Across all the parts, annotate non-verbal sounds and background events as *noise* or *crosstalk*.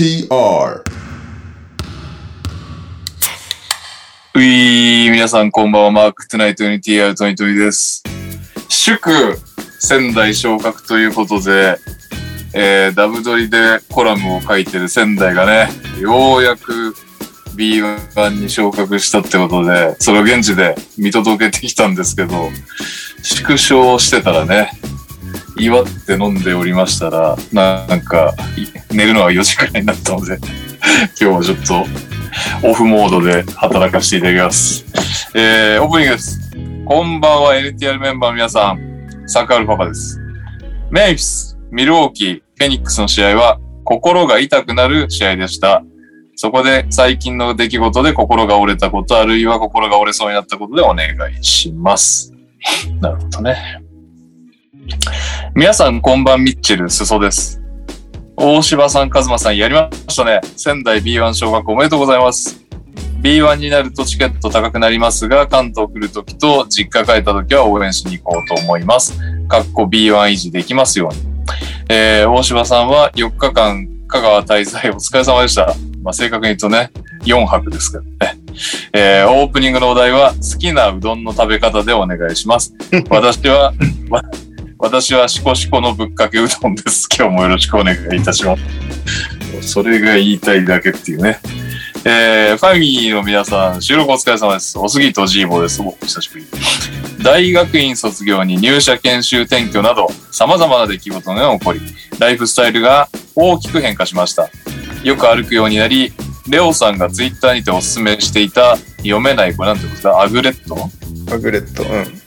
TR ういー、皆さんこんばんは、マークトゥナイト NTR トニトニです。祝仙台昇格ということで、えー、ダブドリでコラムを書いてる仙台がね、ようやく B1 に昇格したってことで、それを現地で見届けてきたんですけど、縮小してたらね、祝って飲んでおりましたら、なんか、寝るのが4時くらいになったので、*laughs* 今日はちょっとオフモードで働かせていただきます。えー、オープニングです。こんばんは NTR メンバーの皆さん、サクアルパパです。メイフィス、ミルウォーキー、フェニックスの試合は心が痛くなる試合でした。そこで最近の出来事で心が折れたこと、あるいは心が折れそうになったことでお願いします。*laughs* なるほどね。皆さんこんばんミッチェル、スソです。大柴さん、カズマさん、やりましたね。仙台 B1 小学校おめでとうございます。B1 になるとチケット高くなりますが、関東来るときと実家帰ったときは応援しに行こうと思います。かっこ B1 維持できますように。えー、大柴さんは4日間香川滞在お疲れ様でした。まあ、正確に言うとね、4泊ですけどね。えー、オープニングのお題は好きなうどんの食べ方でお願いします。*laughs* 私は、わ私はシコシコのぶっかけうどんです。今日もよろしくお願いいたします。それが言いたいだけっていうね。えー、ファミリーの皆さん、収録お疲れ様です。おすぎとジーボです。お久しぶり。大学院卒業に入社研修転居など、様々な出来事が起こり、ライフスタイルが大きく変化しました。よく歩くようになり、レオさんがツイッターにておすすめしていた読めない、これなんてことだ？ Aglet？ Aglet、うん。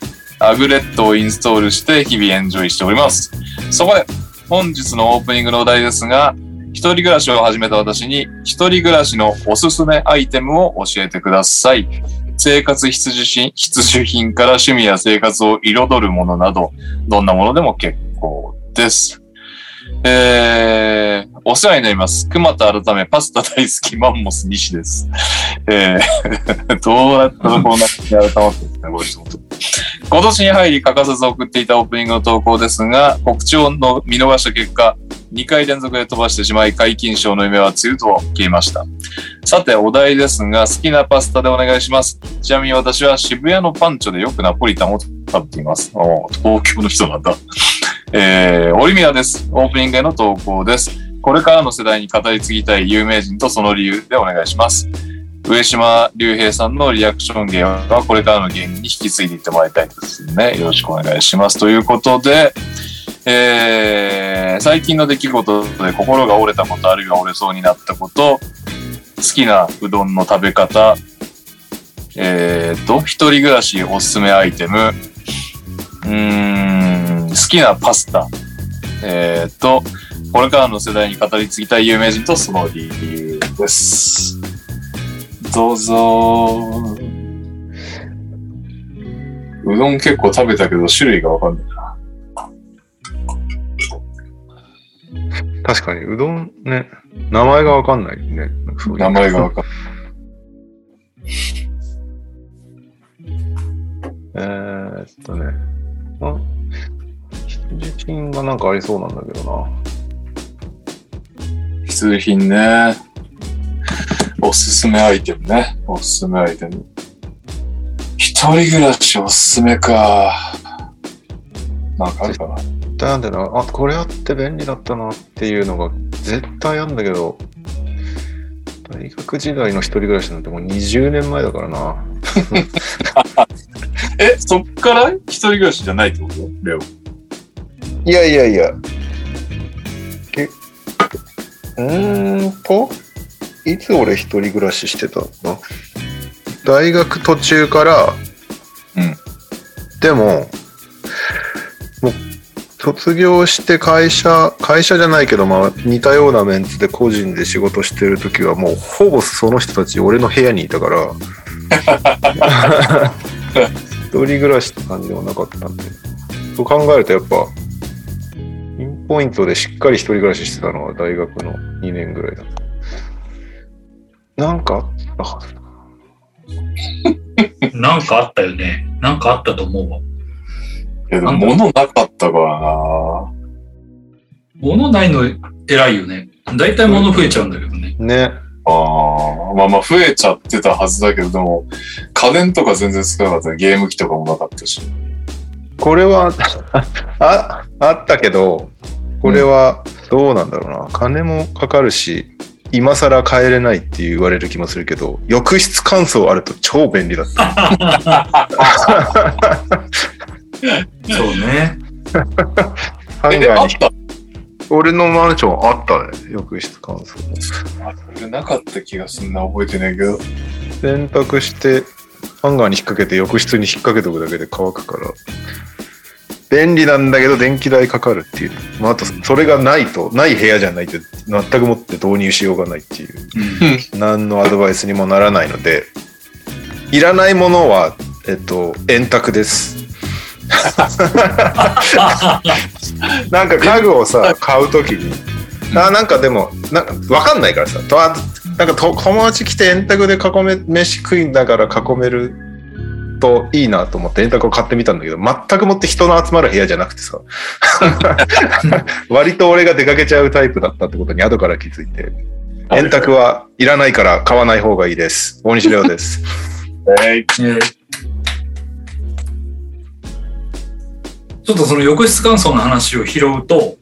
Aglet をインストールして日々エンジョイしております。そこで、本日のオープニングのお題ですが、一人暮らしを始めた私に、一人暮らしのおすすめアイテムを教えてください。生活必需品必需品から趣味や生活を彩るものなど、どんなものでも結構です。えー、お世話になります。熊田改めパスタ大好きマンモス西です。えー、*laughs* どうやったらこうなって改まってですね、これちょっと。今年に入り欠かさず送っていたオープニングの投稿ですが、告知をの見逃した結果、2回連続で飛ばしてしまい、解禁賞の夢は梅雨と消えました。さて、お題ですが、好きなパスタでお願いします。ちなみに私は渋谷のパンチョでよくナポリタンを食べています。お東京の人なんだ。えー、オリミアです。オープニングへの投稿です。これからの世代に語り継ぎたい有名人とその理由でお願いします。上島竜兵さんのリアクション芸はこれからの芸人に引き継いでいってもらいたいですね。よろしくお願いします。ということで、えー、最近の出来事で心が折れたこと、あるいは折れそうになったこと、好きなうどんの食べ方、えーと、一人暮らしおすすめアイテム、うーん、好きなパスタ、えーと、これからの世代に語り継ぎたい有名人とその理由です。どうぞうどん結構食べたけど種類がわかんないな。確かに、うどんね、名前がわかんないね。そういう名前がわかんない。えーっとね。あ必需品がなんかありそうなんだけどな。必需品ね。おすすめアイテムね。おすすめアイテム。一人暮らしおすすめか。なんかあるかな。なんでな、あ、これあって便利だったなっていうのが絶対あるんだけど、大学時代の一人暮らしなんてもう20年前だからな。*laughs* え、そっから一人暮らしじゃないってこと？レオ。いやいやいや。けうーんと、いつ俺一人暮らししてたの大学途中から、うん。でも、もう、卒業して会社、会社じゃないけど、まあ、似たようなメンツで個人で仕事してる時は、もう、ほぼその人たち、俺の部屋にいたから、*laughs* 一人暮らしって感じでもなかったんで、そう考えるとやっぱ、ポイントでしっかり一人暮らししてたのは大学の2年ぐらいだった。なんかあった？はずだ。なんかあったよね。なんかあったと思うわ。いや、でも物なかったからな。物ないの偉いよね。大体物増えちゃうんだけどね。ね。ああ、まあまあ増えちゃってたはずだけど、でも、家電とか全然少なかったね。ゲーム機とかもなかったし。これは、あ、あったけど、これはどうなんだろうな。金もかかるし、今更帰れないって言われる気もするけど、浴室乾燥あると超便利だった。*laughs* そうね。え、*laughs* ハンガーに、俺のマンションあったね、浴室乾燥。あ俺なかった気がすんな、覚えてないけど。洗濯して、ハンガーに引っ掛けて浴室に引っ掛けとくだけで乾くから、便利なんだけど電気代かかるっていう。まあ、あと、それがないと、ない部屋じゃないと全くもって導入しようがないっていう。うん。何のアドバイスにもならないので、いらないものは、えっと、円卓です。*laughs* なんか家具をさ、買うときに、あなんかでも、なんかわかんないからさ、とあなんかと友達来て円卓で囲め、飯食いながら囲めるといいなと思って円卓を買ってみたんだけど、全くもって人の集まる部屋じゃなくてさ、*laughs* 割と俺が出かけちゃうタイプだったってことに後から気づいて、円卓はいらないから買わない方がいいです。大西レオです。えいえーちょっとその浴室乾燥の話を拾うと、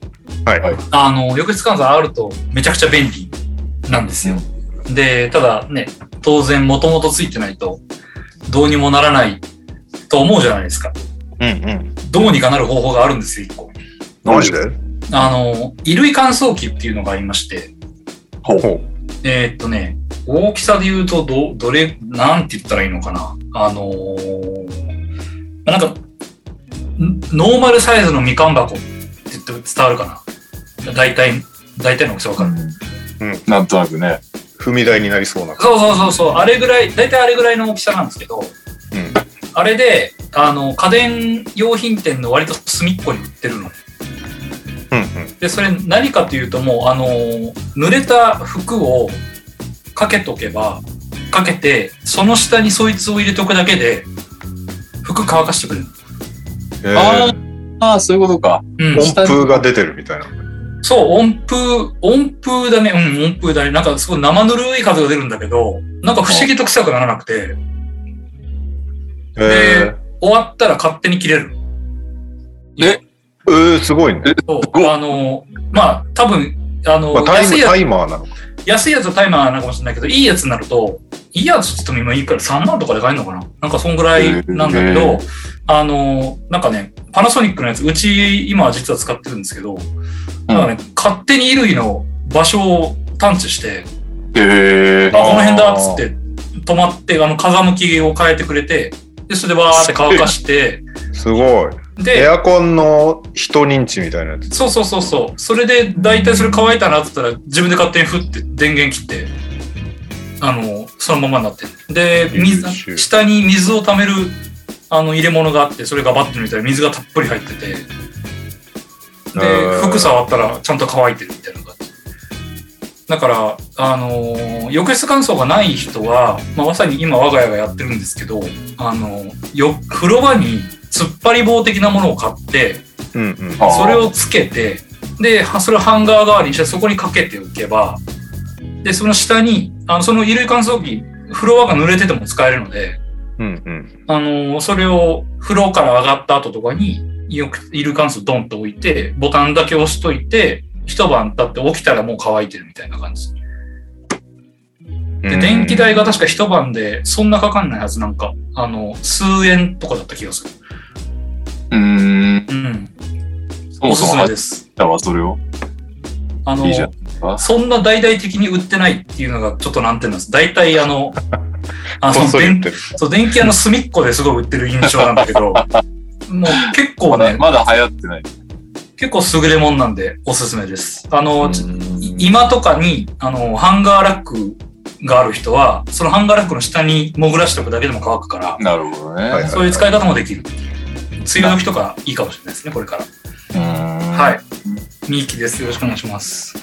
はい。はいあの、浴室乾燥あるとめちゃくちゃ便利なんですよ。で、ただね、当然もともとついてないとどうにもならないと思うじゃないですか。うんうん。どうにかなる方法があるんですよ、一個。マジで？あの、衣類乾燥機っていうのがありまして、ほうほう。えーっとね、大きさで言うと、ど、どれ、なんて言ったらいいのかな。あのーなんか、んノーマルサイズのみかん箱って伝わるかな。大体、大体の大きさわかる。なんとなくね。踏み台になりそうな。そうそうそうそう、あれぐらい、大体あれぐらいの大きさなんですけど、うん。あれで、あの、家電用品店の割と隅っこに売ってるの。うんうん。で、それ何かというともう、あのー濡れた服をかけとけば、かけて、その下にそいつを入れておくだけで、服乾かしてくれる。えあー、ああ、そういうことか。うん。温風が出てるみたいな。そう、温風、温風だね。うん、温風だね。なんかすごい生ぬるい風が出るんだけど、なんか不思議と臭くならなくて、え終わったら勝手に切れる。え？ー、えー、すごいね。そうごあのーまあ、多分、あのまあ、タイム安いやつタイマーなのか。安いやつはタイマーなのかもしれないけど、いいやつになると、いいやつって言っても今いいから3万とかで買えるのかな？なんかそんぐらいなんだけへど、あの、なんかね、パナソニックのやつ、うち今は実は使ってるんですけど、なんかね、勝手に衣類の場所を探知して、へえあ、この辺だっつって止まって、あの、風向きを変えてくれて、で、それでバーって乾かして、すごい。エで、アコンの人認知みたいなやつ。そうそうそうそう。それで、大体それ乾いたなって言ったら、自分で勝手にふって電源切って、あの、そのままになってる。で、水下に水を溜める、あの、入れ物があって、それがバッて抜いたら水がたっぷり入ってて、へで、ー服触ったらちゃんと乾いてるみたいな感じ。だから、あのー浴室乾燥がない人は、まあ、まさに今我が家がやってるんですけど、あのよ、風呂場に突っ張り棒的なものを買って、うんうん。それをつけて、で、はそれをハンガー代わりにしてそこにかけておけば、で、その下に、あのその衣類乾燥機、風呂場が濡れてても使えるので、うんうん。あのそれを風呂から上がった後とかに、よく衣類乾燥ドンと置いて、ボタンだけ押しといて、一晩経って起きたらもう乾いてるみたいな感じ。で、電気代が確か一晩でそんなかかんないはずなんか、あの、数円とかだった気がする。うーん。うん。そもそおすすめです。たわ、それを。あのいいじゃんあそんな大々的に売ってないっていうのがちょっと難点なんです。大体あの、あの、*laughs* そ電気屋の隅っこですごい売ってる印象なんだけど、*laughs* もう結構ね、*laughs* まだ流行ってない。結構優れもんなんでおすすめです。あの、今とかに、あの、ハンガーラックがある人は、そのハンガーラックの下に潜らしておくだけでも乾くから、なるほどね。はいそういう使い方もできる。梅雨時とかいいかもしれないですね、これから。うーんはい。みーきです。よろしくお願いします。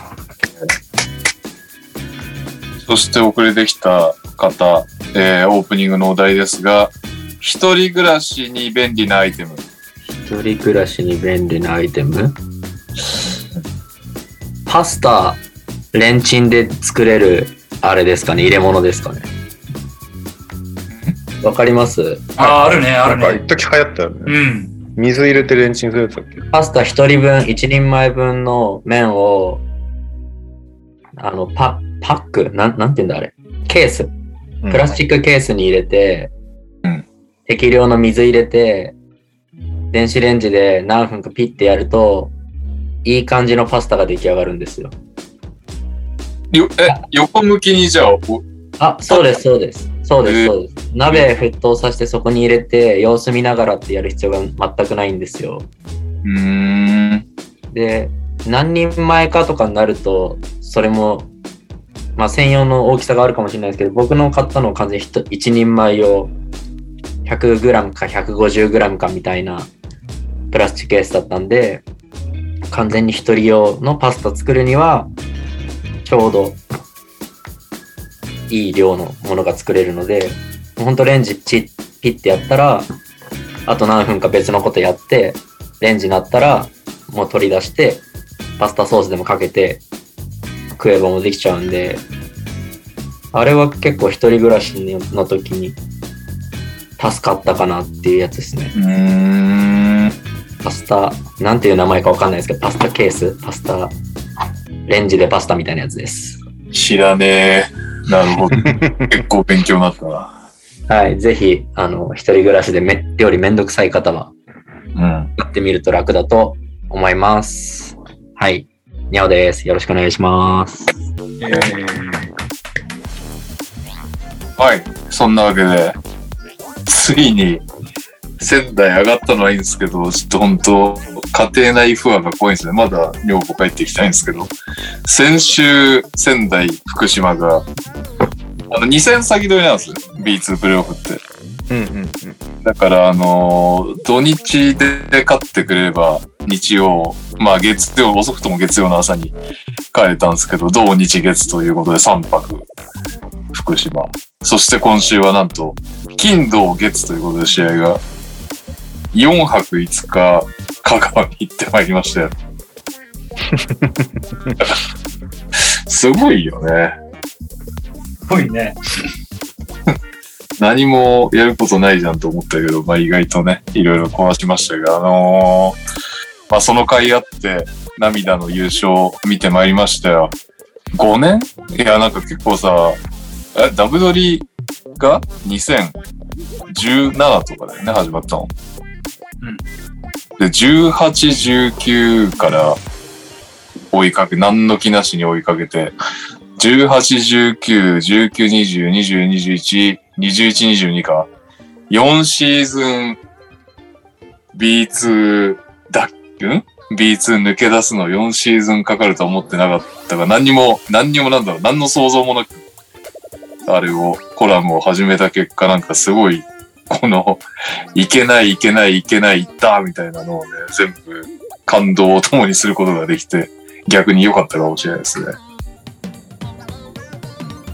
そして遅れてきた方、えーオープニングのお題ですが、一人暮らしに便利なアイテム。一人暮らしに便利なアイテム？パスタレンチンで作れる、あれですかね、入れ物ですかね？わかります？ああ、あるね、あるね。なんか一時流行ったよね。うん。水入れてレンチンするやつだっけ？パスタ一人分、一人前分の麺を、あの、パ、パック、なん、なんて言うんだあれ？ケース。プラスチックケースに入れて、うん適量の水入れて、電子レンジで何分かピッてやると、いい感じのパスタが出来上がるんですよ。よえ、横向きにじゃあ、おあ、そうです、そうです。そうです、そうです。鍋沸騰させてそこに入れて、様子見ながらってやる必要が全くないんですよ。うーん。で、何人前かとかになると、それも、まあ専用の大きさがあるかもしれないですけど、僕の買ったのは完全に一一人前用 100g か 150g かみたいなプラスチックケースだったんで、完全に一人用のパスタ作るには、ちょうどいい量のものが作れるので、ほんとレンジピッてやったら、あと何分か別のことやって、レンジになったら、もう取り出して、パスタソースでもかけて、食えばもできちゃうんで、あれは結構一人暮らしの時に助かったかなっていうやつですね。パスタ、なんていう名前かわかんないですけど、パスタケース？パスタ、レンジでパスタみたいなやつです。知らねえ。なるほど。*laughs* 結構勉強になったな。はい。ぜひ、あの、一人暮らしでめ料理めんどくさい方は、うん。やってみると楽だと思います。はい。にゃおです。よろしくお願いします。はい。そんなわけで、ついに仙台上がったのはいいんですけど、ちょっと本当、家庭内不安が怖いんですね。まだ女房帰ってきたいんですけど、先週仙台、福島が、あの、2戦先取りなんですよ。B2 プレイオフって。うんうんうん。だから、あのー土日で勝ってくれれば、日曜、まあ月曜、遅くとも月曜の朝に帰れたんですけど、土日月ということで3泊、福島。そして今週はなんと、金土月ということで試合が、4泊5日、香川に行ってまいりましたよ。すごいよね。すごいね。何もやることないじゃんと思ったけど、まあ意外とね、いろいろこなしましたが、あのーまあその甲斐あって、涙の優勝見てまいりましたよ。5年？いや、なんか結構さ、え、ダブドリが2017とかだよね、始まったの。うんで、18、19から追いかけ、何の気なしに追いかけて、18、19、19、20、20、21、21、22か。4シーズン B2 だん ?B2 抜け出すの4シーズンかかるとは思ってなかったが、何にも、何にもなんだろう、何の想像もなく、あれを、コラムを始めた結果なんかすごい、この、いけないいけないいけないいったみたいなのをね、全部感動を共にすることができて、逆に良かったかもしれないですね。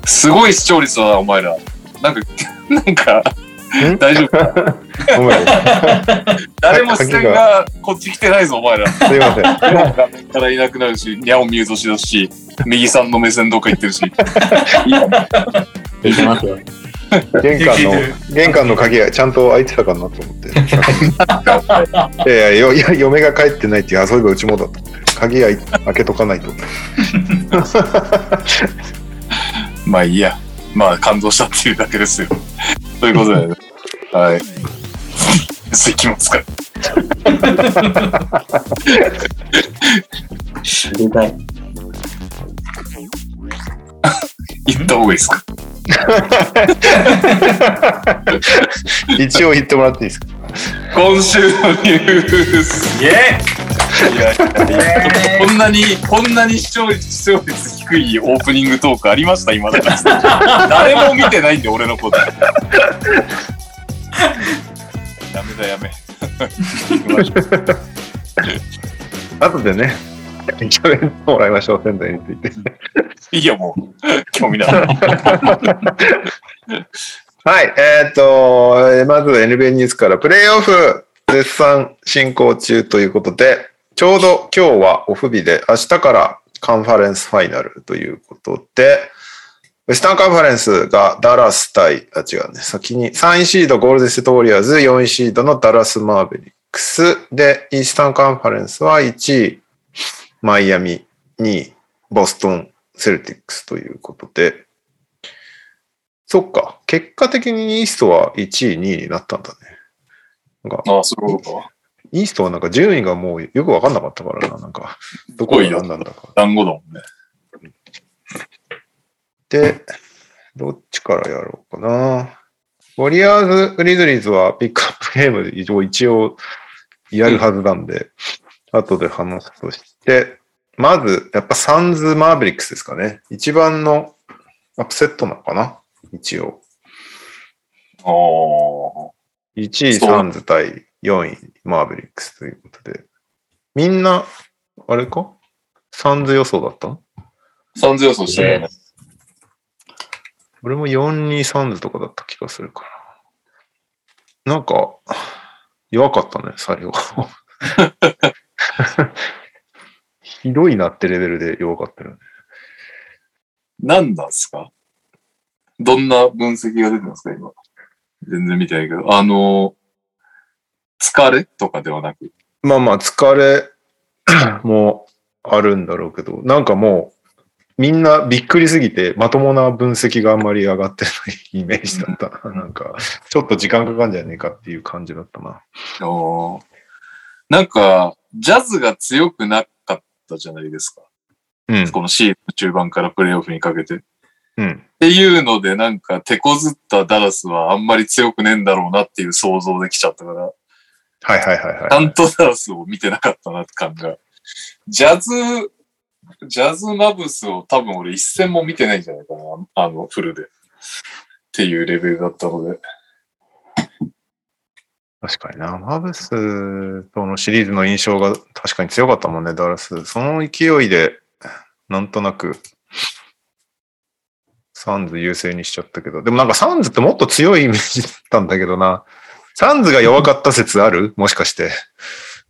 すごい視聴率だな、お前ら。なんか、なんか、ん *laughs* 大丈夫か？*laughs* ごめん。誰も視線がこっち来てないぞ、お前ら。すいません。*laughs* 画面からいなくなるし、ニャオミュートしだし、右さんの目線どっか行ってるし。いいますよ。玄関の、玄関の鍵がちゃんと開いてたかなと思って。いやいやよいや、嫁が帰ってないっていう、あ、そういえばうちもだと思って。鍵が開けとかないと。まあいいや。まあ感動したっていうだけですよ。ということで、ね、はい。いきますか。知りたい。言った方がいいですか？一応言ってもらっていいですか？今週のニュース。イェいやいやいやこんなに、こんなに視聴率、視聴率低いオープニングトークありました今だから。誰も見てないんで、俺のこと。やめだ、やめ。後でね、喋ってもらいましょう、仙台について。いいよ、もう。興味ない。はい、えっ、ーまず NBA ニュースからプレイオフ絶賛進行中ということで、ちょうど今日はオフ日で、明日からカンファレンスファイナルということで、ウェスタンカンファレンスがダラス対、あ、違うね。先に3位シードゴールデンステートウォリアーズ、4位シードのダラスマーベリックス。で、イースタンカンファレンスは1位、マイアミ、2位、ボストン、セルティックスということで、そっか。結果的にイーストは1位、2位になったんだね。なんか、ああ、そういうことか。イーストはなんか順位がもうよくわかんなかったからな。なんか、どこが何なんだか。団子だもんね。で、どっちからやろうかな。ウォリアーズ・グリズリーズはピックアップゲームで一応一応やるはずなんで、後で話すとして、まず、やっぱサンズ・マーベリックスですかね。一番のアップセットなのかな一応。ああ。1位サンズ対4位マーベリックスということで。みんな、あれか？サンズ予想だった？サンズ予想してるよね。俺も4、2、サンズとかだった気がするから。なんか、弱かったね、最後。ひどいなってレベルで弱かったよね。何なんすか？どんな分析が出てますか今？全然見てないけど。あの、疲れとかではなく？まあまあ、疲れもあるんだろうけど、なんかもう、みんなびっくりすぎて、まともな分析があんまり上がってないイメージだったな。なんか、ちょっと時間かかんじゃねえかっていう感じだったな。おーなんか、ジャズが強くなかったじゃないですか。うん。このシーズン中盤からプレイオフにかけて。っうん。ていうので、なんか、手こずったダラスはあんまり強くねえんだろうなっていう想像できちゃったから、はいはいはいはい。ちゃんとダラスを見てなかったなって感が。ジャズ、ジャズマブスを多分俺一戦も見てないんじゃないかな。あの、フルで。っていうレベルだったので。確かにな。マブスとのシリーズの印象が確かに強かったもんね、ダラス。その勢いで、なんとなく、サンズ優勢にしちゃったけど。でもなんかサンズってもっと強いイメージだったんだけどな。サンズが弱かった説ある？もしかして。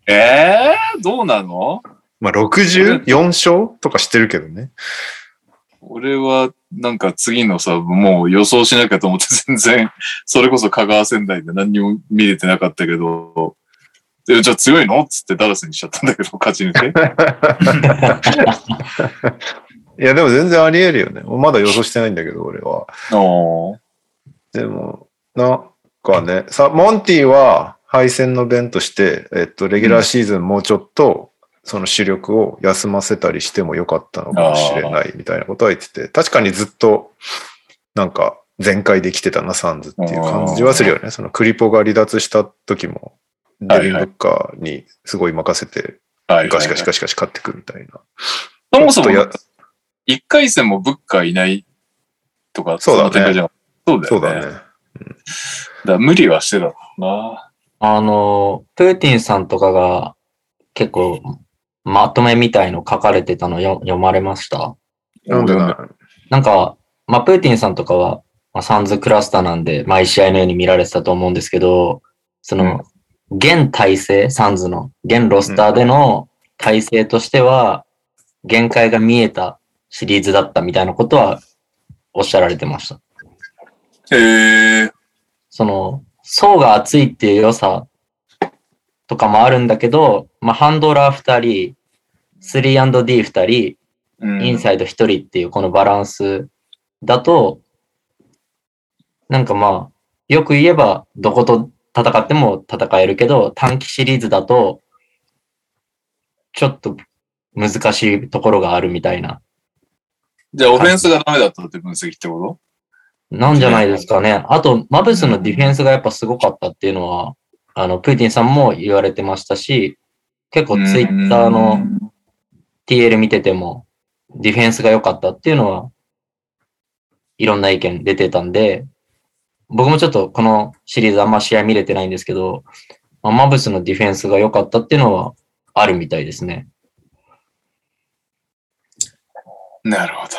ええー、どうなの？まあ、64勝とかしてるけどね。俺は、なんか次のさ、もう予想しなきゃと思って全然、それこそ香川仙台で何にも見れてなかったけど、でじゃあ強いの？っつってダラスにしちゃったんだけど、勝ち抜いて？*laughs* いや、でも全然あり得るよね。まだ予想してないんだけど、俺は。でも、なんかね、さ、モンティは敗戦の弁として、えっと、レギュラーシーズンもうちょっと、その主力を休ませたりしてもよかったのかもしれないみたいなことは言ってて、確かにずっと、なんか、全開できてたな、サンズっていう感じはするよね。そのクリポが離脱した時も、デビン・ブッカーにすごい任せて、はい、ガシガシガシガシ勝ってくみたいな。そもそもちょっとや、一回戦もブッカーいないとか、そうだねんな展開じゃなそうだよね。そうだね。だ無理はしてたのな。あの、プーティンさんとかが結構まとめみたいの書かれてたのよ読まれました？なんでななんか、まあ、プーティンさんとかは、まあ、サンズクラスターなんで、毎試合のように見られてたと思うんですけど、その、現体制、サンズの、現ロスターでの体制としては、限界が見えたシリーズだったみたいなことはおっしゃられてました。へえ。その、層が厚いっていう良さとかもあるんだけど、まあ、ハンドラー2人、3&D2 人、うんインサイド1人っていうこのバランスだと、なんかまあ、よく言えばどこと戦っても戦えるけど、短期シリーズだと、ちょっと難しいところがあるみたいな。じゃあオフェンスがダメだったって分析ってこなんじゃないですかね。あと、マブスのディフェンスがやっぱすごかったっていうのは、あの、プーティンさんも言われてましたし、結と構ツイッターの TL 見てても、ディフェンスが良かったっていうのは、いろんな意見出てたんで、僕もちょっとこのシリーズあんま試合見れてないんですけど、まあマブスのディフェンスが良かったっていうのはあるみたいですね。なるほど。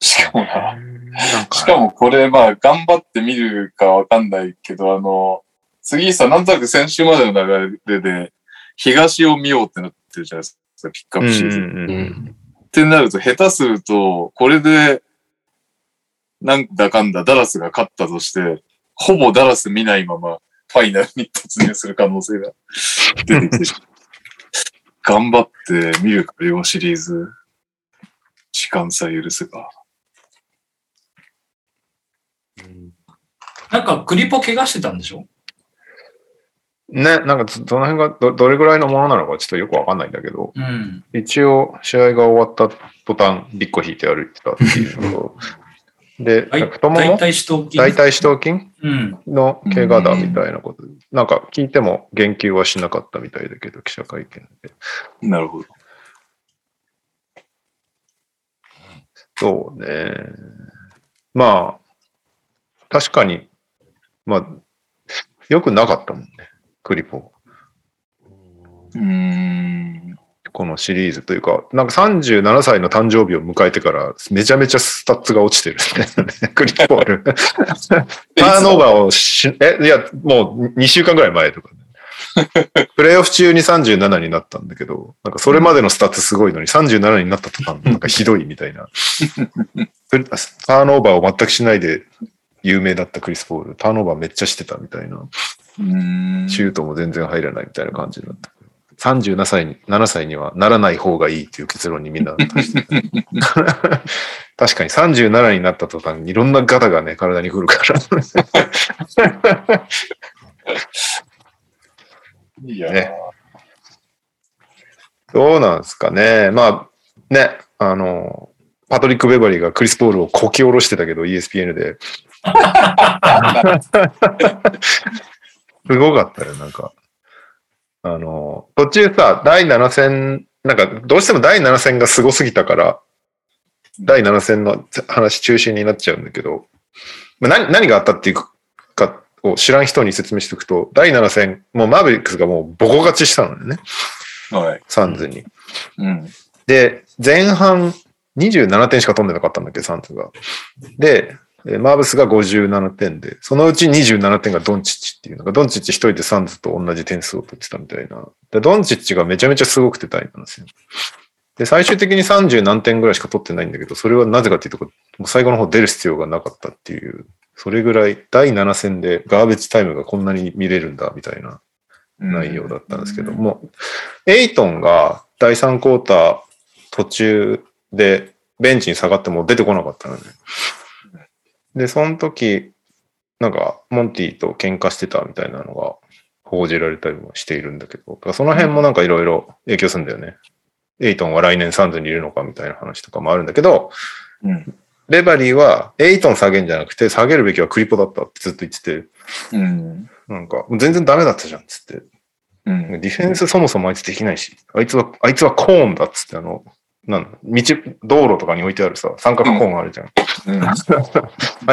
しかもな、なんかしかもこれまあ頑張って見るかわかんないけど、あの、次さ、なんとなく先週までの流れで、東を見ようってなっってるじゃないですか、ピックアップシーズン。うんうんううんん。ってなると、下手すると、これで、なんだかんだダラスが勝ったとして、ほぼダラス見ないまま、ファイナルに突入する可能性が出てきてしまう。*laughs* 頑張って見るか、両シリーズ。時間さえ許せば。なんか、クリポ怪我してたんでしょ？ね、なんかそその辺がどどれぐらいのものなのかちょっとよくわかんないんだけど、うん。一応試合が終わった途端、ビッコ引いて歩いてたっていうのと、で、大太もも？大体四頭筋。四頭筋うん。の怪我だみたいなこと、なんか聞いても言及はしなかったみたいだけど、記者会見で。なるほど。そうね。まあ、確かに、まあ、よくなかったもんね、クリポ。うーん。このシリーズというか、なんか37歳の誕生日を迎えてから、めちゃめちゃスタッツが落ちてるね、*laughs* クリポール。ターンオーバーをし、え、いや、もう2週間ぐらい前とか、ね、*laughs* プレイオフ中に37になったんだけど、なんかそれまでのスタッツすごいのに37になった途端、なんかひどいみたいな。*laughs* ターンオーバーを全くしないで有名だったクリス・ポール、ターンオーバーめっちゃしてたみたいな。シュートも全然入らないみたいな感じになった。37歳に、7歳にはならない方がいいっていう結論にみんな達してた *laughs* 確かに37になった途端にいろんなガタがね、体に来るから。*laughs* いやー、ねどうなんですかね。まあ、ね、あの、パトリック・ベバリーがクリス・ポールをこき下ろしてたけど、ESPN で。*laughs* すごかったよ、なんか。あの、途中さ、第7戦、なんか、どうしても第7戦がすごすぎたから、第7戦の話中心になっちゃうんだけど、まあ何何があったっていうかを知らん人に説明しておくと、第7戦、もうマーベリックスがもうボコ勝ちしたのね、はい。サンズに。うん。で、前半27点しか取んでなかったんだっけど、サンズが。で、えーマーブスが57点で、そのうち27点がドンチッチっていうのが、ドンチッチ一人でサンズと同じ点数を取ってたみたいな。で、ドンチッチがめちゃめちゃすごくて大変なんですよ。で、最終的に30何点ぐらいしか取ってないんだけど、それはなぜかっていうと、もう最後の方出る必要がなかったっていう、それぐらい第7戦でガーベッジタイムがこんなに見れるんだみたいな内容だったんですけども、エイトンが第3クォーター途中でベンチに下がっても出てこなかったのね。で、その時、なんか、モンティと喧嘩してたみたいなのが報じられたりもしているんだけど、その辺もなんかいろいろ影響するんだよね。エイトンは来年サンズにいるのかみたいな話とかもあるんだけど、うん。レバリーはエイトン下げんじゃなくて下げるべきはクリポだったってずっと言ってて、うん。なんか、全然ダメだったじゃんっつって。うん。ディフェンスそもそもあいつできないし、あいつは、あいつはコーンだっつって、あの、なんだ道、道路とかに置いてあるさ、三角コーンあるじゃん。うん。*laughs* あ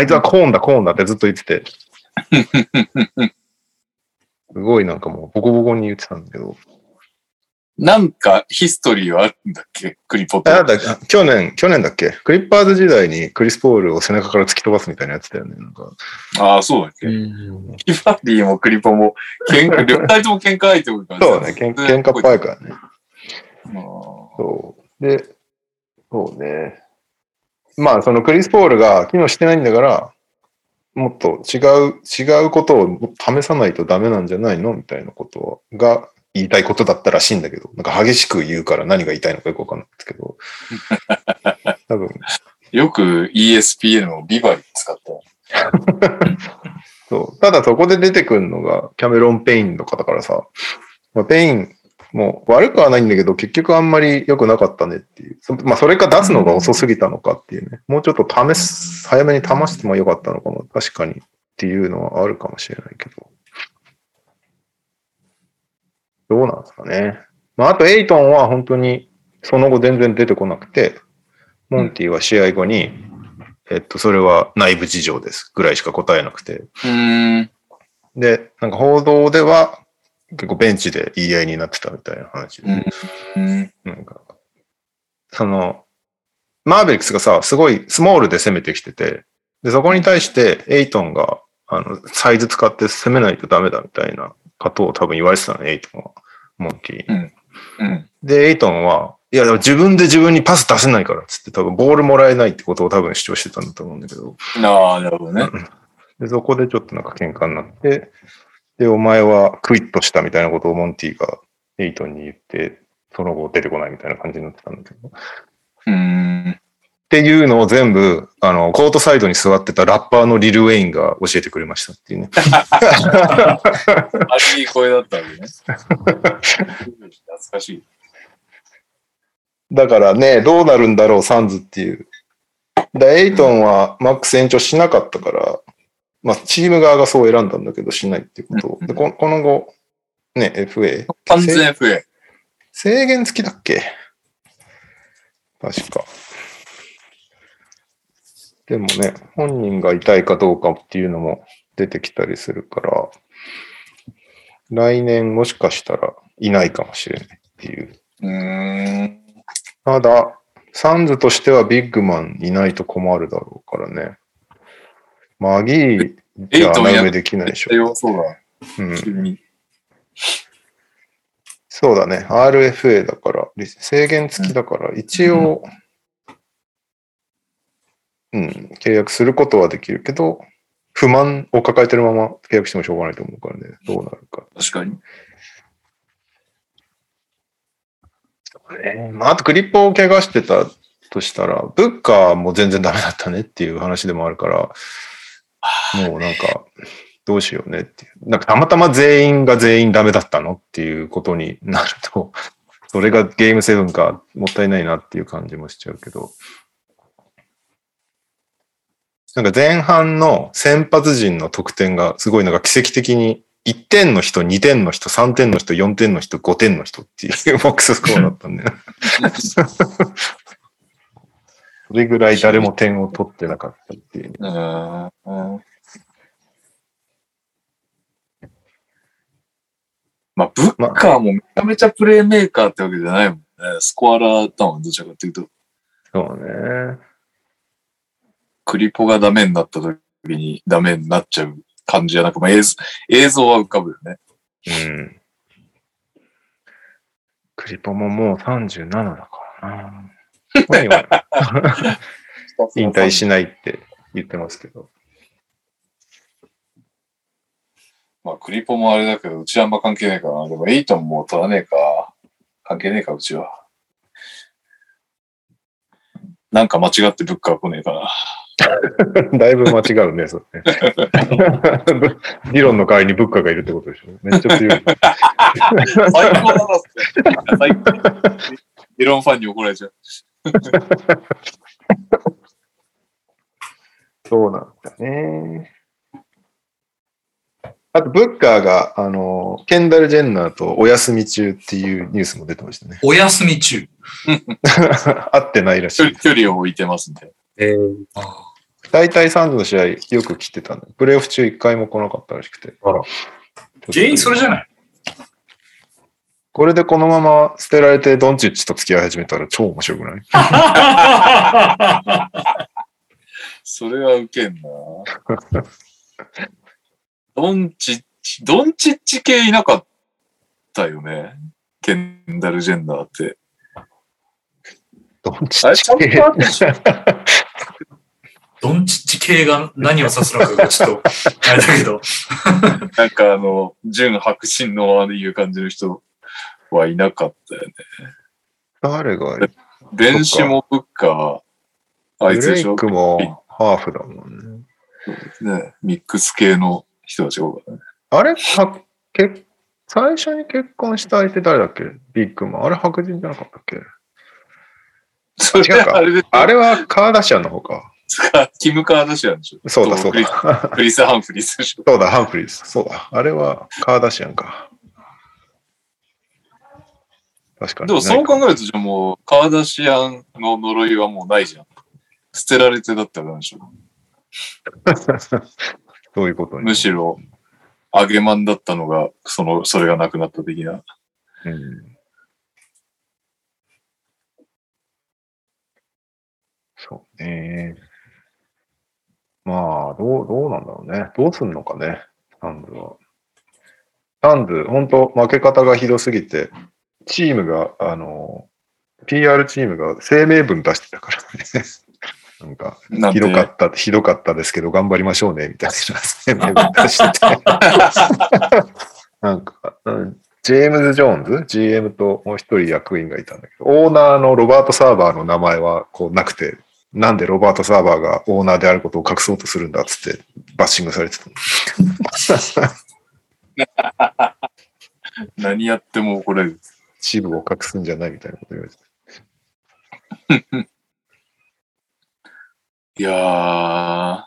いつはコーンだ、コーンだってずっと言ってて。*laughs* すごいなんかもうボコボコに言ってたんだけど。なんかヒストリーはあるんだっけ？クリポット。あなんだあ去年、去年だっけ？クリッパーズ時代にクリス・ポールを背中から突き飛ばすみたいなやつだよね。なんかああ、そうだっけ、うんキファディもクリポも、喧嘩、両二人とも喧嘩相手多いからそうだね、けん喧嘩っぽいからね。あそう。で、そうね。まあ、そのクリス・ポールが機能してないんだから、もっと違う、違うことを試さないとダメなんじゃないのみたいなことが言いたいことだったらしいんだけど、なんか激しく言うから何が言いたいのかよくわかんないですけど、*laughs* 多分、ーよく ESPN のビバリー使った。*laughs* そう。ただそこで出てくるのがキャメロン・ペインの方からさ、まあ、ペインも悪くはないんだけど、結局あんまり良くなかったねっていう。そまあ、それか出すのが遅すぎたのかっていうね。もうちょっと試す、早めに試してもよかったのかも。確かにっていうのはあるかもしれないけど。どうなんですかね。まあ、あと、エイトンは本当にその後全然出てこなくて、モンティは試合後に、えっと、それは内部事情ですぐらいしか答えなくて、うーん。で、なんか報道では結構ベンチで言い合いになってたみたいな話で、うん。なんか、その、マーベリックスがさ、すごいスモールで攻めてきてて、で、そこに対してエイトンが、あの、サイズ使って攻めないとダメだみたいなことを多分言われてたの、エイトンは。モンティに。うんうん。で、エイトンは、いや、でも自分で自分にパス出せないからっつって多分ボールもらえないってことを多分主張してたんだと思うんだけど、ああ、なるほどね。で、そこでちょっとなんか喧嘩になって、で、お前はクイットしたみたいなことをモンティがエイトンに言って、その後出てこないみたいな感じになってたんだけど。っうーん。ていうのを全部、あの、コートサイドに座ってたラッパーのリル・ウェインが教えてくれましたっていうね。あれいい声だったわけね。懐かしい。だからね、どうなるんだろう、サンズっていう。で、エイトンはマックス延長しなかったから、まあ、チーム側がそう選んだんだけど、しないっていうことを。で、ここの後、ね、FA。完全 FA。制限付きだっけ？確か。でもね、本人が痛いかどうかっていうのも出てきたりするから、来年もしかしたらいないかもしれないっていう。うーん。ただ、サンズとしてはビッグマンいないと困るだろうからね。マギーじゃ穴埋めできないでしょ。よ、そうだ。うん。そうだね。RFA だから、制限付きだから、一応、うん、契約することはできるけど、不満を抱えてるまま契約してもしょうがないと思うからね。どうなるか。確かに。まあ、あとクリップを怪我してたとしたら、ブッカーも全然ダメだったねっていう話でもあるから、もうなんか、どうしようねっていう。なんかたまたま全員が全員ダメだったのっていうことになると、*laughs* それがゲームセブンかもったいないなっていう感じもしちゃうけど。なんか前半の先発陣の得点がすごいなんか奇跡的に1点の人、2点の人、3点の人、4点の人、5点の人っていうボックススコアだったんだよ。*laughs* それぐらい誰も点を取ってなかったっていう。まあ、ブッカーもめちゃめちゃプレーメーカーってわけじゃないもんね。スコアラーだもん、どちらかっていうと。そうね。クリポがダメになった時にダメになっちゃう感じじゃなく、まあ、映像映像は浮かぶよね。うん。クリポももう37だからな。本人は引退しないって言ってますけど。まあ、クリポもあれだけど、うちはあんま関係ないからな。でも、エイトンも取らねえか。関係ねえか、うちは。なんか間違ってブッカー来ねえかな。*laughs* だいぶ間違うね、それね。*laughs* 理論の代わりにブッカーがいるってことでしょ。めっちゃ強い。最高だな。最高。エロンファンに怒られちゃう。*laughs* そうなんだね。あと、ブッカーが、あの、ケンダル・ジェンナーとお休み中っていうニュースも出てましたね。お休み中。*laughs* 会ってないらしい距離。距離を置いてますんで。えー、大体サンズの試合よく来てたんだ。プレーオフ中一回も来なかったらしくて。あら原因それじゃない？これでこのまま捨てられてドンチッチと付き合い始めたら超面白くない？*laughs* それはウケんな。*laughs* ドンチッチ、ドンチッチ系いなかったよね？ケンダル・ジェンナーって。ドンチッチちゃんとあったでしょドンチッチ系が何を指すのかがちょっと、あれだけど。*laughs* なんかあの、純白人のああいう感じの人はいなかったよね。誰がベンシモ・ブッカー、あいつでしょ？クもハーフだもんね。ね、ミックス系の人たちが多かったね。あれはけ最初に結婚した相手誰だっけ？ビッグマン。あれ白人じゃなかったっけ？それ違うかあれであれはカーダシアンの方か。*laughs* キム・カーダシアンでしょ？そうだそうだ。クリス・ハンフリーズでしょ？そうだ、ハンフリーズ。そうだ。あれはカーダシアンか。確かに。でもそう考えると、じゃあもう、カーダシアンの呪いはもうないじゃん。捨てられてだったらなんでしょ *laughs* そういうこと。むしろ、揚げマンだったのが、その、それがなくなった的な。うんそうね。まあ、どう、どうなんだろうね。どうすんのかね、サンズは。サンズ、本当負け方がひどすぎて、チームが、あの、PR チームが声明文出してたからね。*laughs* なんか、ひどかった、ひどかったですけど、頑張りましょうね、みたいな声明文出してて。*laughs* なんか、うんジェームズ・ジョーンズ ?GM ともう一人役員がいたんだけど、オーナーのロバート・サーバーの名前はこうなくて、なんでロバート・サーバーがオーナーであることを隠そうとするんだっつってバッシングされてた。*laughs* 何やっても怒られる。支部を隠すんじゃないみたいなこと言われて *laughs* いやー。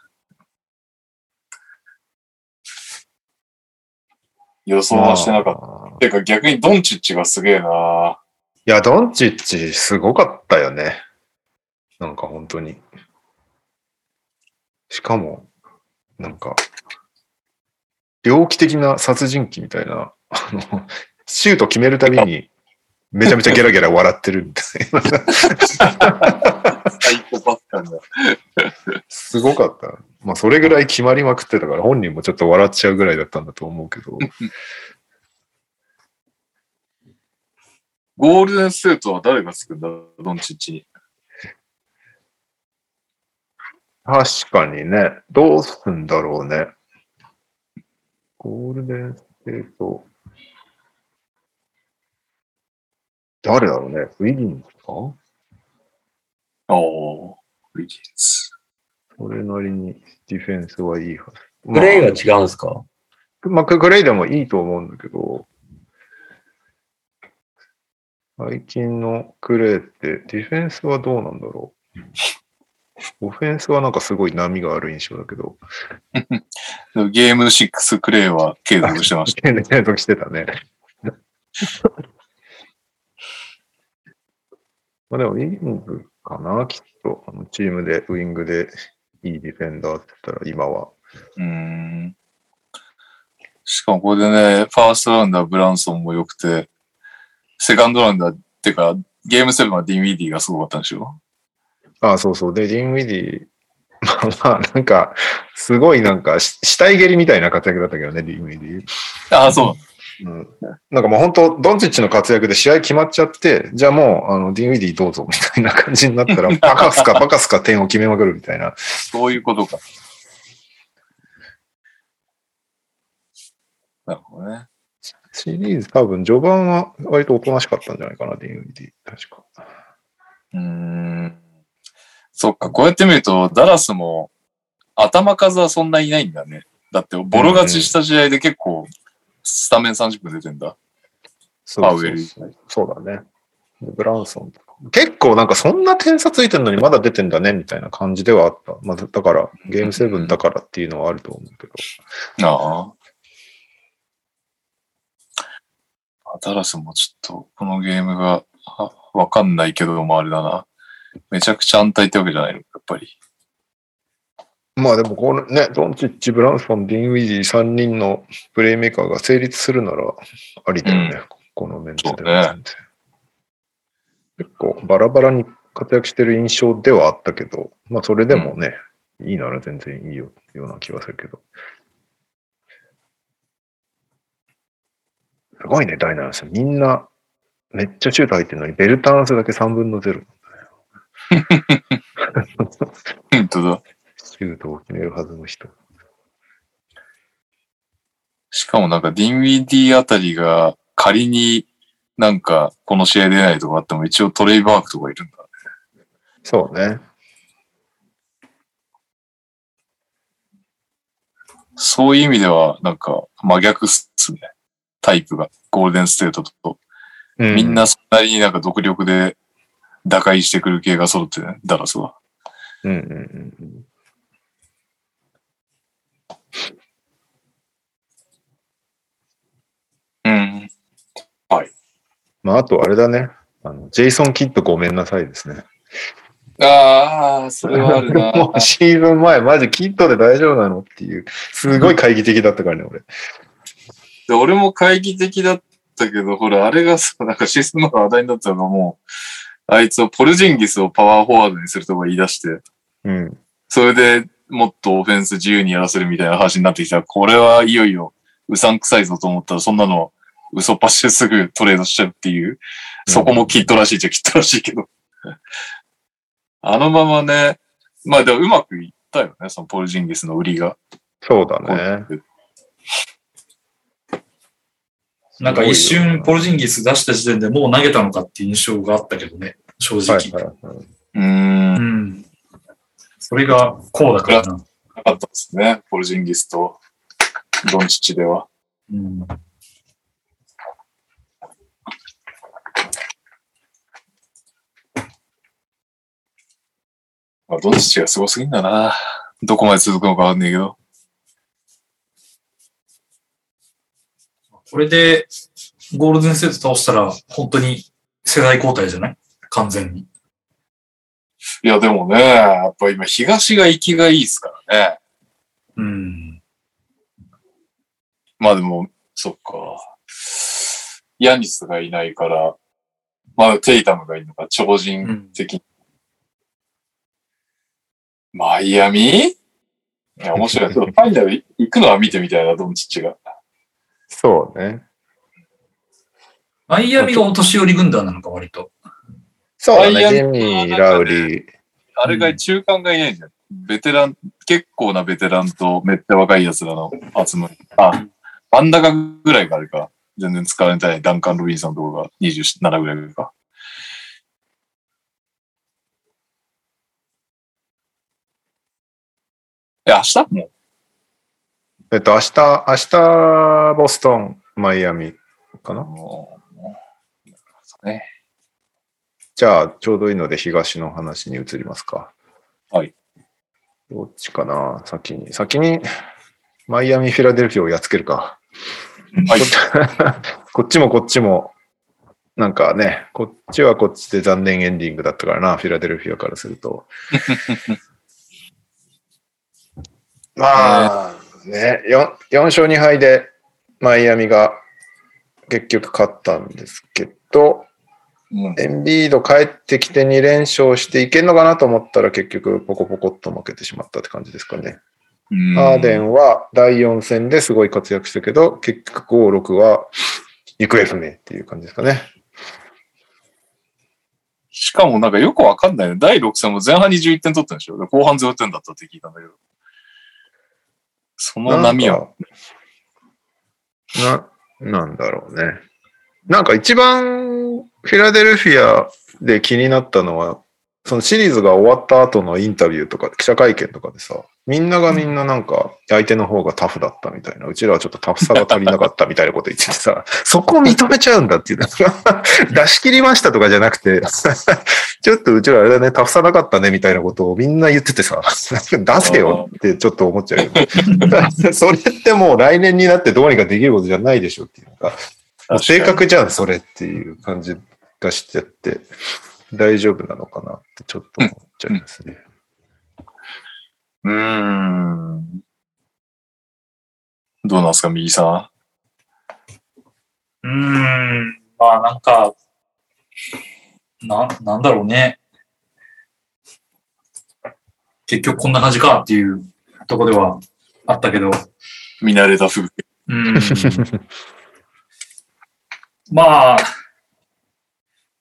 予想はしてなかった。た。てか逆にドンチッチがすげえないや、ドンチッチすごかったよね。なんか本当に。しかも、なんか、猟奇的な殺人鬼みたいな、あの、シュート決めるたびに、めちゃめちゃゲラゲラ笑ってるみたいな。サイコパス感が。すごかった。まあ、それぐらい決まりまくってたから、本人もちょっと笑っちゃうぐらいだったんだと思うけど。*laughs* ゴールデンステートは誰がつくんだ？ドンチッチに。確かにね、どうすんだろうね。ゴールデンステート。誰だろうね。ウィギンズか？おー、ウィギンズ。それなりにディフェンスはいいはず。プレイが違うんですか？まあ、グレイでもいいと思うんだけど、最近のクレイってディフェンスはどうなんだろう？オフェンスはなんかすごい波がある印象だけど、*laughs* ゲーム6クレイは継続してました。*laughs* 継続してたね。まあでも、ウィングかな、きっと。あのチームで、ウィングでいいディフェンダーって言ったら、今は。うーん。しかもこれでね、ファーストラウンドはブランソンも良くて、セカンドラウンドはってか、ゲーム7はディン・ウィディがすごかったんでしょ？ああ、そうそう。で、ディンウィディ、まあまあ、なんか、すごいなんか、し死体蹴りみたいな活躍だったけどね、ディンウィディ。ああ、そう。うん、なんかもう本当、ドンチッチの活躍で試合決まっちゃって、じゃあもう、あの、ディン・ウィディどうぞみたいな感じになったら、*laughs* バカすかバカすか点を決めまくるみたいな。そういうことか。なるほどね。シリーズ多分序盤は割とおとなしかったんじゃないかな、ディン・ウィディ。確か。うーん。そっか、こうやって見ると、ダラスも頭数はそんなにいないんだね。だって、ボロ勝ちした試合で結構、スタメン30分出てんだ。そうパウエルそうそうだね。でブランソンとか。結構なんかそんな点差ついてるのにまだ出てんだね、みたいな感じではあった。まあ、だから、ゲーム7だからっていうのはあると思うけど。ああ。ダラスもちょっと、このゲームが、あわかんないけどもあれだな。めちゃくちゃ安泰ってわけじゃないの、やっぱり。まあでもこのね、ドンチッチ、ブランソン、ディン・ウィディ3人のプレイメーカーが成立するならありだよね。このメンツでね。結構バラバラに活躍してる印象ではあったけど、まあそれでもね、いいなら全然いいよような気はするけど。すごいね、ダイナース。みんなめっちゃシュート入ってるのに、ベルターンスだけ3分の0。*laughs* 本当だ。シュートを決めるはずの人。しかもなんか、ディン・ウィディあたりが仮になんか、この試合出ないとかあっても一応トレイバークとかいるんだ。そうね。そういう意味では、なんか、真逆っすね。タイプが。ゴールデンステートと。うみんなそんなになんか独力で打開してくる系が揃ってね、ダラスは。うんうんうんうん。うん。まあ、あとあれだね。あの、ジェイソン・キッドごめんなさいですね。ああ、それはあるな。*laughs* もうシーズン前、マジキッドで大丈夫なのっていう、すごい懐疑的だったからね、俺。で俺も懐疑的だったけど、ほら、あれがさ、なんかシステムが話題になったのがもう、あいつをポルジンギスをパワーフォワードにするとか言い出して、うん。それでもっとオフェンス自由にやらせるみたいな話になってきたら、これはいよいようさんくさいぞと思ったら、そんなの嘘っぱしてすぐトレードしちゃうっていう、そこもキットらしいっちゃキットらしいけど。*laughs* あのままね、まあでもうまくいったよね、そのポルジンギスの売りが。そうだね。*laughs* なんか一瞬ポルジンギス出した時点でもう投げたのかっていう印象があったけどね、正直。はいはいはい。うー。うんん。それがこうだからな。なかったですね、ポルジンギスとドンチッチでは。うん。まあ、ドンチッチがすごすぎんだな。どこまで続くのかわかんないけど。これでゴールデンステート倒したら本当に世代交代じゃない？完全に。いや、でもね、やっぱ今東が生きがいいですからね。うん。まあでも、そっか。ヤニスがいないから、まあテイタムがいるのか、超人的に。マイアミ？いや、*laughs* 面白い。ちょっとファイナル行くのは見てみたいな、ドンチッチが。そうね。マイアミがお年寄り軍団なのか、割と。そうアミジェミー、ラウリー。あれが中間がいないんじゃん。ベテラン、結構なベテランとめっちゃ若い奴らの集まり。あ、真ん中ぐらいがあるか。全然使われてないダンカン・ロビンソンとかが27ぐらいか。え、明日？もえっと、明日、明日、ボストン、マイアミかうな。ね。じゃあ、ちょうどいいので東の話に移りますか。はい。どっちかな？先に。先に、マイアミ、フィラデルフィアをやっつけるか。はい。こっち *laughs* もこっちも、なんかね、こっちはこっちで残念エンディングだったからな、フィラデルフィアからすると。*laughs* まあ、ね、4, 4勝2敗でマイアミが結局勝ったんですけど、うんエンビード帰ってきて2連勝していけんのかなと思ったら結局ポコポコっと負けてしまったって感じですかね。ハーデンは第4戦ですごい活躍したけど、結局5、6は行方不明っていう感じですかね。しかもなんかよくわかんないね。第6戦も前半に11点取ったんでしょ後半0点だったって聞いたんだけど。その波は。な、なんだろうね。なんか一番フィラデルフィアで気になったのは、そのシリーズが終わった後のインタビューとか記者会見とかでさ、みんながみんななんか相手の方がタフだったみたいな、うちらはちょっとタフさが足りなかったみたいなこと言っててさ、そこを認めちゃうんだっていう。*laughs* 出し切りましたとかじゃなくて、*laughs* ちょっとうちらあれだね、タフさなかったねみたいなことをみんな言っててさ、*laughs* 出せよってちょっと思っちゃうよね。それってもう来年になってどうにかできることじゃないでしょっていうか、正確じゃん、それっていう感じがしちゃって、大丈夫なのかなってちょっと思っちゃいますね。うーん。どうなんすか、右さうーん。まあなんか、な、なんだろうね。結局こんな感じかっていうとこではあったけど。ん。見慣れた風景。うん。まあ、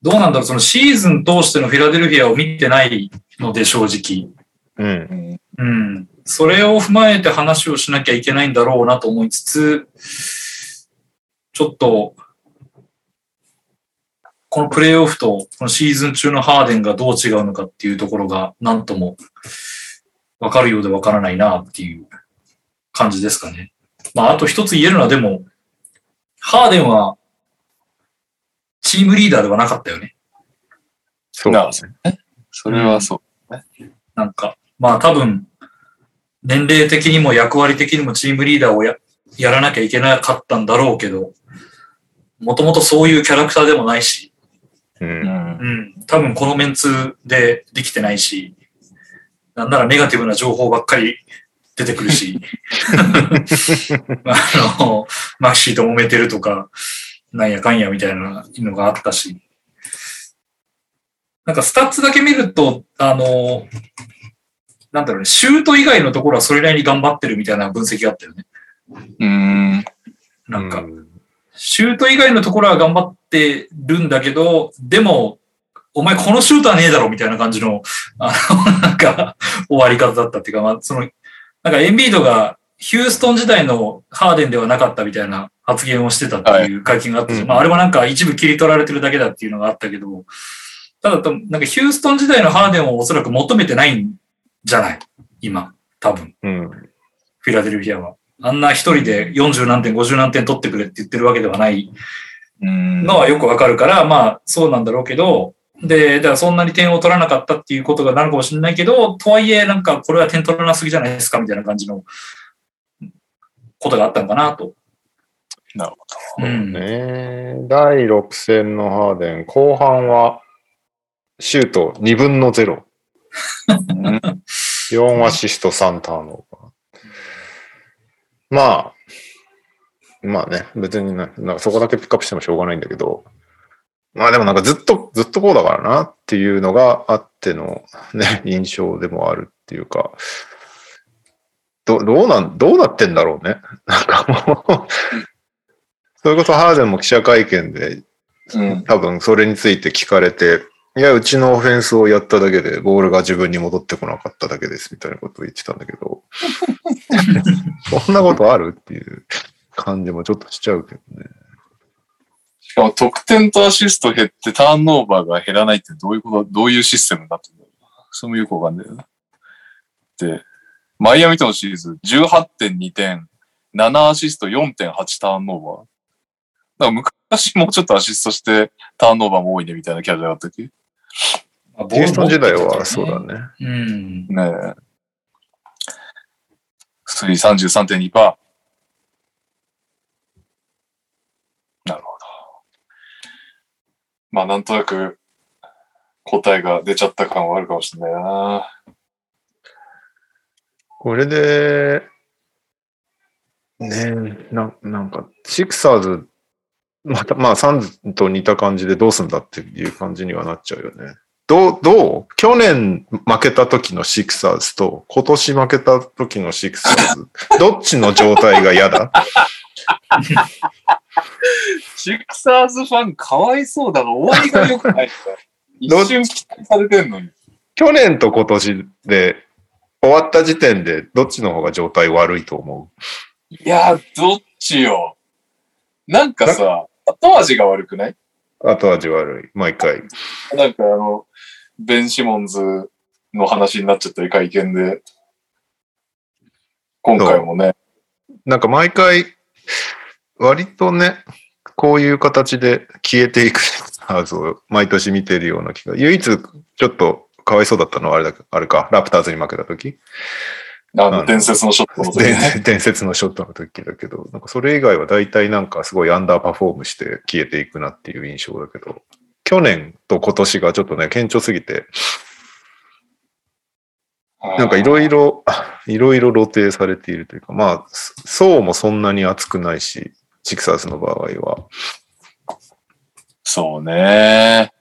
どうなんだろう、そのシーズン通してのフィラデルフィアを見てないので、正直。うん。うん。それを踏まえて話をしなきゃいけないんだろうなと思いつつ、ちょっと、このプレイオフとこのシーズン中のハーデンがどう違うのかっていうところが何ともわかるようでわからないなっていう感じですかね。まあ、あと一つ言えるのはでも、ハーデンはチームリーダーではなかったよね。そうなそれはそう。なんか、まあ多分、年齢的にも役割的にもチームリーダーをややらなきゃいけなかったんだろうけど、もともとそういうキャラクターでもないし、う。うんん。うん、多分このメンツでできてないし、なんならネガティブな情報ばっかり出てくるし、*laughs* *laughs* あの、マキシーと揉めてるとか、なんやかんやみたいなのがあったし、なんかスタッツだけ見ると、あの、なんだろうね、シュート以外のところはそれなりに頑張ってるみたいな分析があったよね。うーん。なんか、うんシュート以外のところは頑張ってるんだけど、でも、お前このシュートはねえだろみたいな感じの、あの、なんか、終わり方だったっていうか、まあ、その、なんかエンビードがヒューストン時代のハーデンではなかったみたいな発言をしてたっていう会見があったし、はいまあ、あれはなんか一部切り取られてるだけだっていうのがあったけど、ただ、なんかヒューストン時代のハーデンをおそらく求めてないんじゃない？今、多分。うん。フィラデルフィアは。あんな一人で40何点、50何点取ってくれって言ってるわけではないうんのはよくわかるから、まあそうなんだろうけど、で、だからそんなに点を取らなかったっていうことがなるかもしれないけど、とはいえなんかこれは点取らなすぎじゃないですかみたいな感じのことがあったのかなと。なるほうん。ね第6戦のハーデン、後半はシュート2分の0。ど。うん4アシスト3ターンオーバー。まあ、まあね、別にね、なんかそこだけピックアップしてもしょうがないんだけど、まあでもなんかずっと、ずっとこうだからなっていうのがあってのね、印象でもあるっていうか、どどうなん、どうなってんだろうね。なんかもう、それこそハーデンも記者会見でうん。多分それについて聞かれて、いや、うちのオフェンスをやっただけで、ボールが自分に戻ってこなかっただけです、みたいなことを言ってたんだけど、*laughs* そんなことある？っていう感じもちょっとしちゃうけどね。しかも得点とアシスト減ってターンオーバーが減らないってどういうこと、どういうシステムだろう？な。それもよくわかんないよな。で、マイアミとのシリーズ18.2点、7アシスト4.8ターンオーバー。だから昔もうちょっとアシストしてターンオーバーも多いねみたいなキャラじゃなかったっけ？まあヒューストン時代はそうだ。ね。うん。ねえ。スリー33.2%。なるほど。まあ、なんとなく答えが出ちゃった感はあるかもしれないな。これで、ねな、なんか、シクサーズ、また、まあ、サンズと似た感じでどうすんだっていう感じにはなっちゃうよね。どう、どう？去年負けた時のシクサーズと今年負けた時のシクサーズ、*laughs* どっちの状態が嫌だ？シクサーズファンかわいそうだろ。終わりが良くない *laughs* 一瞬期待されてんのに。去年と今年で終わった時点でどっちの方が状態悪いと思いや、どっちよ。なんかさ、後味が悪くない？う後味悪い。毎回。なんかあの、ベン・シモンズの話になっちゃったり会見で、今回もね、なんか毎回、割とね、こういう形で消えていくハーズを毎年見てるような気が。唯一ちょっとかわいそうだったのはあれだあれか、ラプターズに負けた時あの、伝説のショットの時ね。伝 *laughs* 伝説のショットの時だけど、なんかそれ以外は大体なんかすごいアンダーパフォームして消えていくなっていう印象だけど、去年と今年がちょっとね、顕著すぎて、なんかいろいろ、いろいろ露呈されているというか、まあ、層もそんなに厚くないし、シクサーズの場合は。そうね。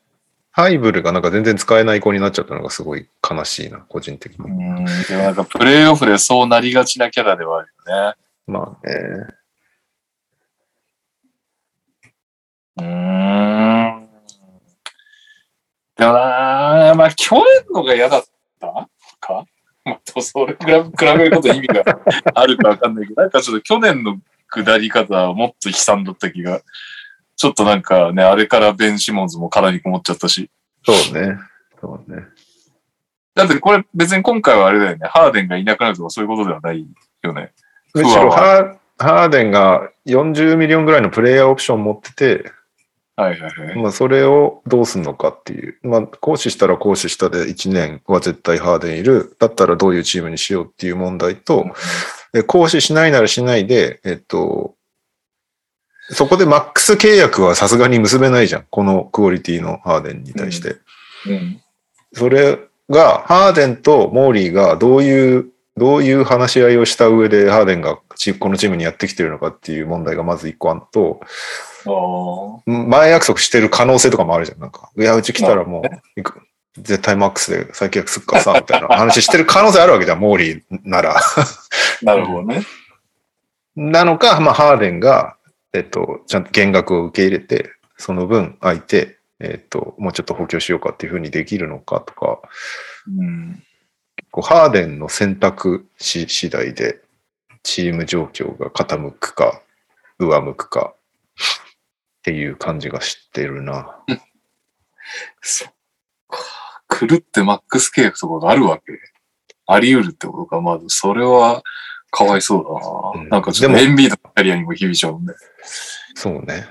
ハイブルがなんか全然使えない子になっちゃったのがすごい悲しいな、個人的に。うん。でもなんかプレイオフでそうなりがちなキャラではあるよね。まあね。うーん。でもなーまあ去年のが嫌だった？か？*laughs* まあ、それ比べ比べることに意味があるかわかんないけど、なんかちょっと去年の下り方はもっと悲惨だった気が、ちょっとなんかね、あれからベン・シモンズも殻にこもっちゃったし。そうね。そうね。だってこれ別に今回はあれだよね、ハーデンがいなくなるとかそういうことではないよね。むしろハーハーデンが40ミリオンぐらいのプレイヤーオプション持ってて、はいはいはい。まあそれをどうすんのかっていう。まあ行使したら行使したで1年は絶対ハーデンいる。だったらどういうチームにしようっていう問題と、で行使しないならしないで、えっと、そこでマックス契約はさすがに結べないじゃん。このクオリティのハーデンに対して。うん。それが、ハーデンとモーリーがどういう、どういう話し合いをした上でハーデンがチこのチームにやってきてるのかっていう問題がまず一個あるのと、あ前約束してる可能性とかもあるじゃん。なんか、いや、うち来たらもう、行く絶対マックスで再契約すっからさ、みたいな話してる可能性あるわけじゃん、モーリーなら。あ、なるほどね。なのか、まあ、ハーデンが、えっと、ちゃんと減額を受け入れて、その分相手、えっと、もうちょっと補強しようかっていうふうにできるのかとか、うん。こうハーデンの選択肢次第でチーム状況が傾くか、上向くかっていう感じがしてるな。そっか。狂ってマックス契約とかがあるわけ。あり得るってことか。まず、それは、かわいそうだな。うんなんかちょっとエンビードのキャリアにも響いちゃうんで。そうね。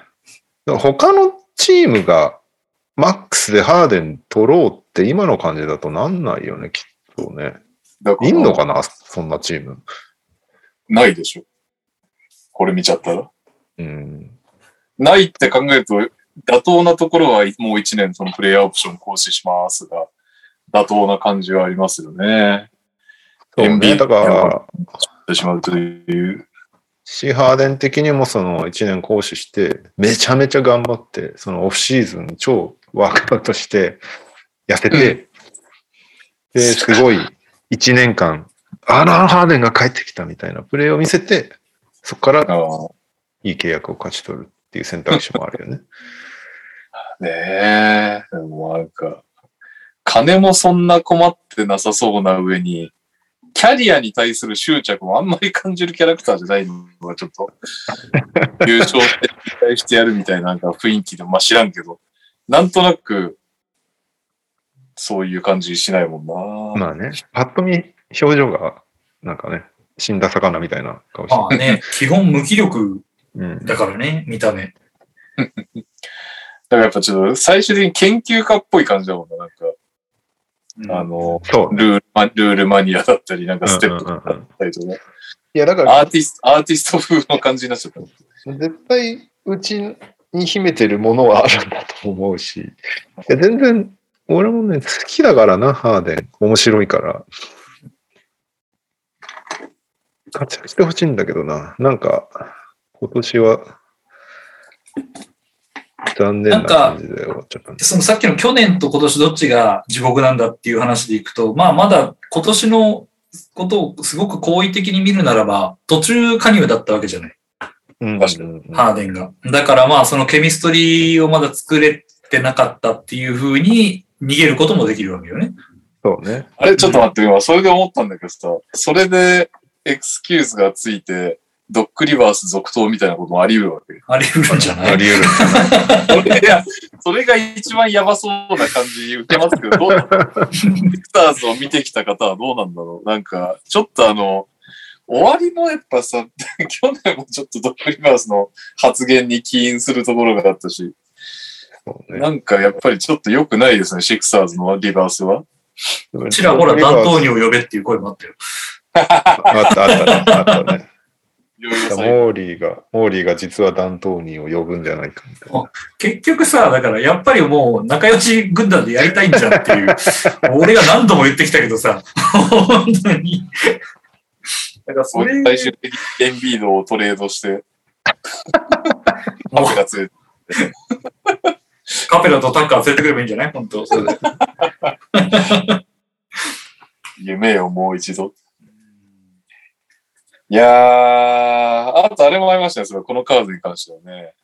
他のチームがマックスでハーデン取ろうって今の感じだとなんないよね、きっとね。いんのかなそんなチーム。ないでしょ。これ見ちゃったら。うん。ないって考えると、妥当なところはもう1年そのプレイヤーオプション行使しますが、妥当な感じはありますよね。そうね。エンビーだから、してしまうという。シーハーデン的にもその1年行使して、めちゃめちゃ頑張って、そのオフシーズン超ワークアウトして、痩せて、で、すごい1年間、あら、ハーデンが帰ってきたみたいなプレーを見せて、そこからいい契約を勝ち取るっていう選択肢もあるよね。*laughs* ねえ、でもなんか、金もそんな困ってなさそうな上に、キャリアに対する執着もあんまり感じるキャラクターじゃないのがちょっと、*laughs* 優勝して期待してやるみたいななんか雰囲気で、まあ知らんけど、なんとなく、そういう感じしないもんな。まあね、パッと見、表情が、なんかね、死んだ魚みたいな顔してまあね、基本無気力うん。だからね、見た目。*laughs* だからやっぱちょっと最終的に研究家っぽい感じだもんな。なんか、うんあの、そうね。ルールマ、ルールマニアだったり、なんかステップだうんうんうんうんったりとか、いや、だから、アーティスト、アーティスト風の感じになっちゃった。絶対、うちに秘めてるものはあるんだと思うし、いや、全然、俺もね、好きだからな、ハーデン。面白いから。活躍してほしいんだけどな。なんか、今年は、残念な感じで終わっちゃったんで。そのさっきの去年と今年どっちが地獄なんだっていう話でいくと、まあまだ今年のことをすごく好意的に見るならば、途中加入だったわけじゃない。うん確かにハーデンが。だからまあそのケミストリーをまだ作れてなかったっていう風に逃げることもできるわけよね。そうね。あれ、ちょっと待って、今、それで思ったんだけどさ、それでエクスキューズがついて、ドックリバース続投みたいなこともあり得るわけ。あり得るんじゃない？あり得る。それい？*laughs* やそれが一番やばそうな感じ受けますけど、どうエクターズを見てきた方はどうなんだろう？なんか、ちょっとあの、終わりのやっぱさ、*laughs* 去年もちょっとドックリバースの発言に起因するところがあったし、ねなんかやっぱりちょっと良くないですね、シクサーズのリバースは。ちらほら弾頭にを呼べっていう声もあったよ。あった、あったね。あったね。いろいろさモーリーが、モーリーが実は弾頭にを呼ぶんじゃないかみたいな。結局さ、だからやっぱりもう仲良し軍団でやりたいんじゃんっていう、*laughs* 俺が何度も言ってきたけどさ、本当に。だからそれ、最終的にエンビードをトレードして、もうパフがついて *laughs* カペラとタッカー連れてくればいいんじゃない？本当。それで夢をもう一度。いやー、あとあれもありましたね、それこのカードに関してはね。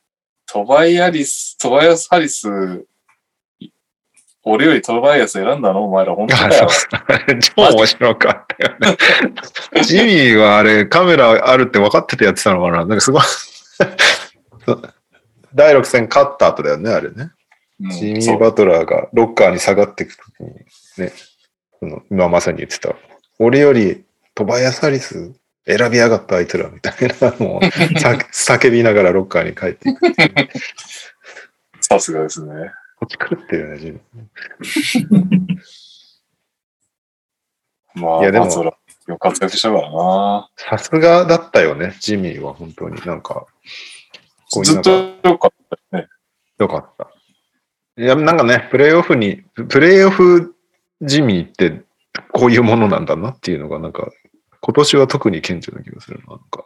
トバイアリス、トバイアス・ハリス、俺よりトバイアス選んだの？お前ら本当だよ。超面白かったよね。ジミーはあれ、カメラあるって分かっててやってたのかな？なんかすごい。第6戦勝った後だよね、あれね。うんジミー・バトラーがロッカーに下がっていくときにね、今まさに言ってた、俺よりトバヤサリス選びやがったあいつらみたいなのを *laughs* さ叫びながらロッカーに帰っていくっていう。*laughs* さすがですね。こっち狂ってるよね、ジミー。*laughs* まあ、いやでもよく活躍したからな。さすがだったよね、ジミーは本当になんか、こういうずっとよかったね。よかった。いや、なんかね、プレイオフに、プレイオフジミーってこういうものなんだなっていうのが、なんか、今年は特に顕著な気がするな。なんか、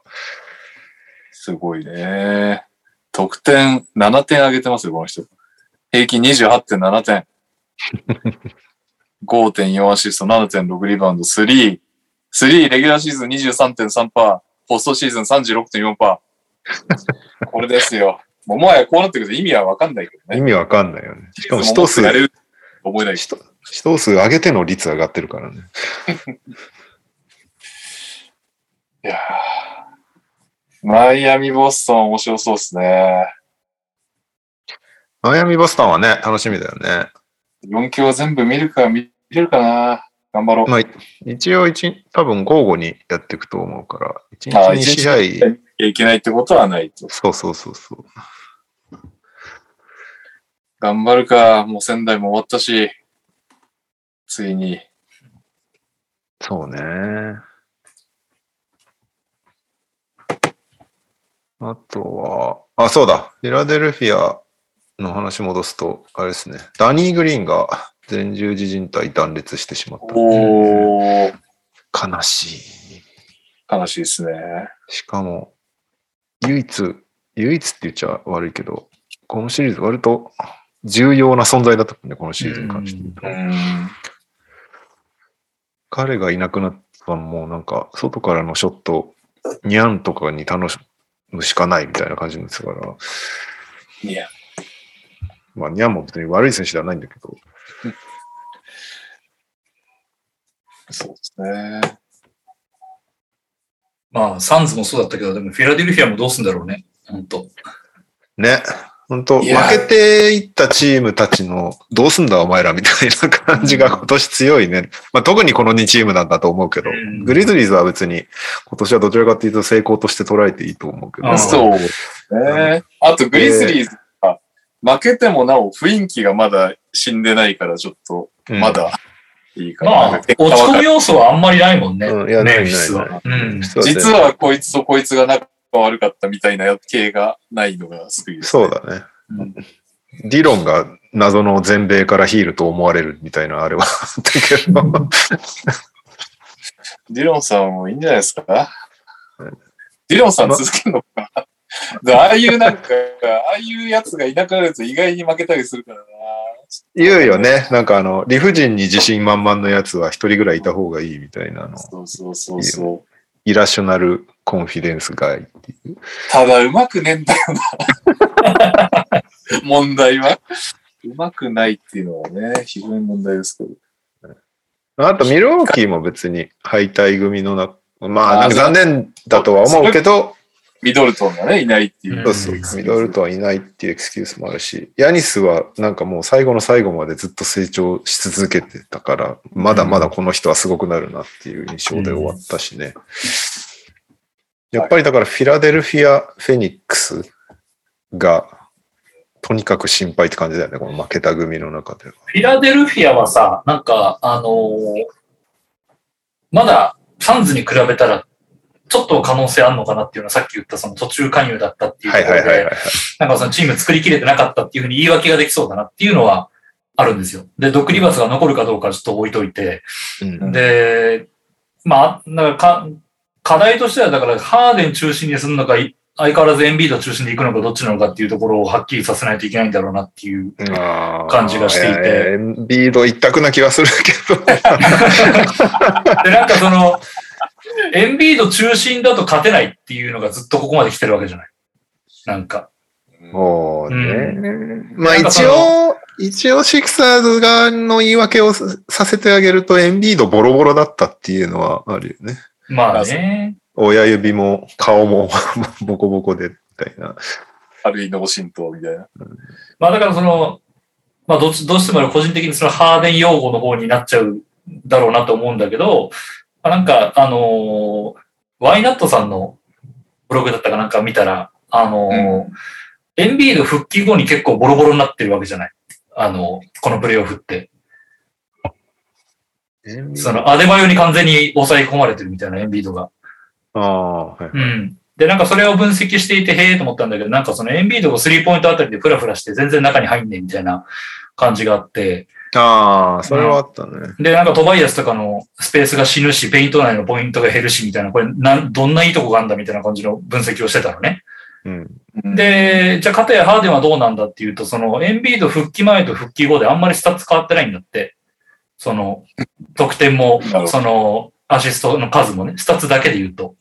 すごいね。得点7点上げてますよ、この人。平均28.7点。*laughs* 5.4アシスト、7.6リバウンド、3。3、レギュラーシーズン23.3%、ポストシーズン36.4%。これですよ。もうもはやこうなってくると意味はわかんないけどね。意味わかんないよね。しかもも使徒数、思えない使徒使徒数上げての率上がってるからね。*laughs* いやーマイアミ・ボストン面白そうですね。マイアミ・ボストンはね、楽しみだよね。4強全部見るか見れるかな。頑張ろう。まあ、一応一、多分交互にやっていくと思うから、一日あ2試合、いやいけないってことはないと。そうそうそうそう。頑張るか。もう仙台も終わったし。ついに。そうね。あとは、あ、そうだ。フィラデルフィアの話戻すと、あれですね。ダニー・グリーンが前十字靭帯断裂してしまった。おー、悲しい。悲しいですね。しかも、唯一、唯一って言っちゃ悪いけど、このシリーズ割と重要な存在だったもんね、このシリーズに関して言うと。うん。彼がいなくなったのも、なんか、外からのショット、ニャンとかに楽しむしかないみたいな感じですから、いや、まあ、ニャンも別に悪い選手ではないんだけど、そうですね。まあ、サンズもそうだったけど、でもフィラデルフィアもどうすんだろうね。本当ね、本当負けていったチームたちの、どうすんだお前らみたいな感じが今年強いね。まあ、特にこの2チームなんだと思うけど、うんグリズリーズは別に今年はどちらかというと成功として捉えていいと思うけど、あそうですね。あと、グリズリーズは、負けてもなお雰囲気がまだ死んでないから、ちょっと、うんまだいいかな。まあ、落ち込む要素はあんまりないもんね。うんいやないメンフィスないは。うん。実はこいつとこいつが仲悪かったみたいな系がないのが救いです、そうだね。うんディロンが謎の全米からヒールと思われるみたいなあれはあったけど、ディロンさんもいいんじゃないですか？ディロンさん続けるのか？ああいうなんか、ああいうやつがいなくなると意外に負けたりするからな。言うよね。なんかあの、理不尽に自信満々のやつは一人ぐらいいた方がいいみたいなの。そうそうそうそう。イラショナルコンフィデンスガイっていう。ただ、うまくねえんだよな。問題は。うまくないっていうのはね、非常に問題ですけど。あと、ミルウォーキーも別に敗退組のな、まあ、あーなんか残念だとは思うけど、ミドルトンがね、いないっていう。そうそう、ミドルトンはいないっていうエクスキュースもあるし、ヤニスはなんかもう最後の最後までずっと成長し続けてたから、まだまだこの人はすごくなるなっていう印象で終わったしね。やっぱりだからフィラデルフィア・フェニックスがとにかく心配って感じだよね、この負けた組の中では。フィラデルフィアはさ、なんか、あのーまだサンズに比べたら、ちょっと可能性あるのかなっていうのはさっき言ったその途中加入だったっていうとはいころで。なんかそのチーム作りきれてなかったっていうふうに言い訳ができそうだなっていうのはあるんですよ。で、ドックリバースが残るかどうかちょっと置いといて、うんで、まあ、なんかか課題としては、だから、ハーデン中心にするのか、い相変わらずエンビード中心で行くのかどっちなのかっていうところをはっきりさせないといけないんだろうなっていう。感じがしていてえービード一択な気がするけど。*laughs* で、なんかその、エンビード中心だと勝てないっていうのがずっとここまで来てるわけじゃない。なんか。もうね。うまあなんかそ一応、一応シクサーズ側の言い訳をささせてあげると、エンビードボロボロだったっていうのはあるよね。まあね。親指も顔も *laughs* ボコボコで、みたいな。軽い脳震盪みたいな。まあだからその、まあどっちどうしても個人的にそのハーデン用語の方になっちゃうだろうなと思うんだけど、まあ、なんかあのーワイナットさんのブログだったかなんか見たら、あのーエンビード復帰後に結構ボロボロになってるわけじゃない。あのこのプレイオフって。そのアデバヨに完全に抑え込まれてるみたいなエンビードが。ああ、はい。うん。で、なんかそれを分析していて、へえと思ったんだけど、なんかそのエンビードがスリーポイントあたりでフラフラして全然中に入んねえみたいな感じがあって、ああ、それはあったね。で、なんかトバイアスとかのスペースが死ぬし、ペイント内のポイントが減るしみたいな、これなん、どんないいとこがあるんだみたいな感じの分析をしてたのね。うん。で、じゃあ、かたやハーデンはどうなんだっていうと、その、エンビード復帰前と復帰後であんまりスタッツ変わってないんだって。その、得点もその、アシストの数もね、スタッツだけで言うと。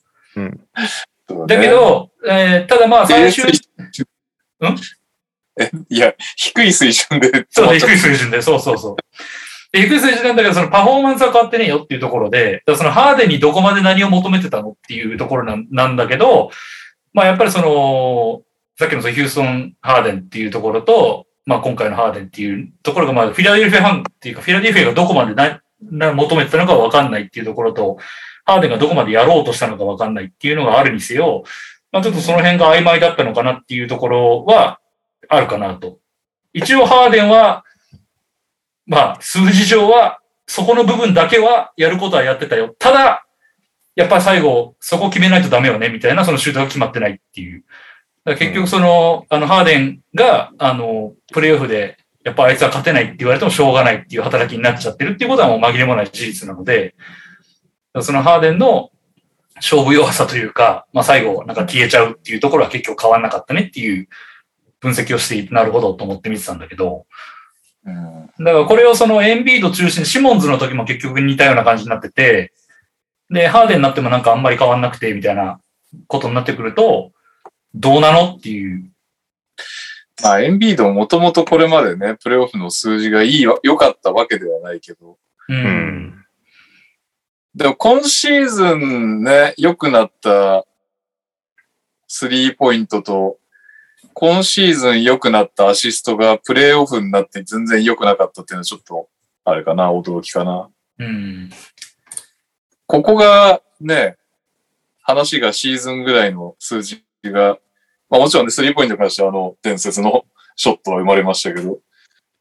そうねだけ、ど、えーただまあ最終、ん？え、いや、低い水準で。そう、低い水準で、そうそうそう。で低い水準なんだけど、そのパフォーマンスは変わってねえよっていうところで、そのハーデンにどこまで何を求めてたのっていうところなんなんだけど、まあやっぱりその、さっきのそのヒューストン・ハーデンっていうところと、まあ今回のハーデンっていうところが、まあフィラデルフィアファンっていうか、フィラデルフィアがどこまでなな求めてたのかわかんないっていうところと、ハーデンがどこまでやろうとしたのかわかんないっていうのがあるにせよ、まあちょっとその辺が曖昧だったのかなっていうところはあるかなと。一応ハーデンは、まあ数字上は、そこの部分だけはやることはやってたよ。ただ、やっぱり最後、そこ決めないとダメよね、みたいな、そのシュートが決まってないっていう。だ結局その、あの、ハーデンが、あの、プレイオフで、やっぱあいつは勝てないって言われてもしょうがないっていう働きになっちゃってるっていうことはもう紛れもない事実なので、そのハーデンの勝負弱さというか、まあ最後なんか消えちゃうっていうところは結局変わんなかったねっていう分析をしていて、なるほどと思って見てたんだけど、うんだからこれをそのエンビード中心、シモンズの時も結局似たような感じになってて、で、ハーデンになってもなんかあんまり変わんなくてみたいなことになってくると、どうなのっていう。まあ、エンビードももともとこれまでね、プレイオフの数字がいいわ、良かったわけではないけど、う。うんん。でも今シーズンね、良くなったスリーポイントと、今シーズン良くなったアシストがプレイオフになって全然良くなかったっていうのはちょっと、あれかな、驚きかな。うん。ここがね、話がシーズンぐらいの数字が、まあもちろんね、スリーポイントに関してはあの伝説のショットは生まれましたけど、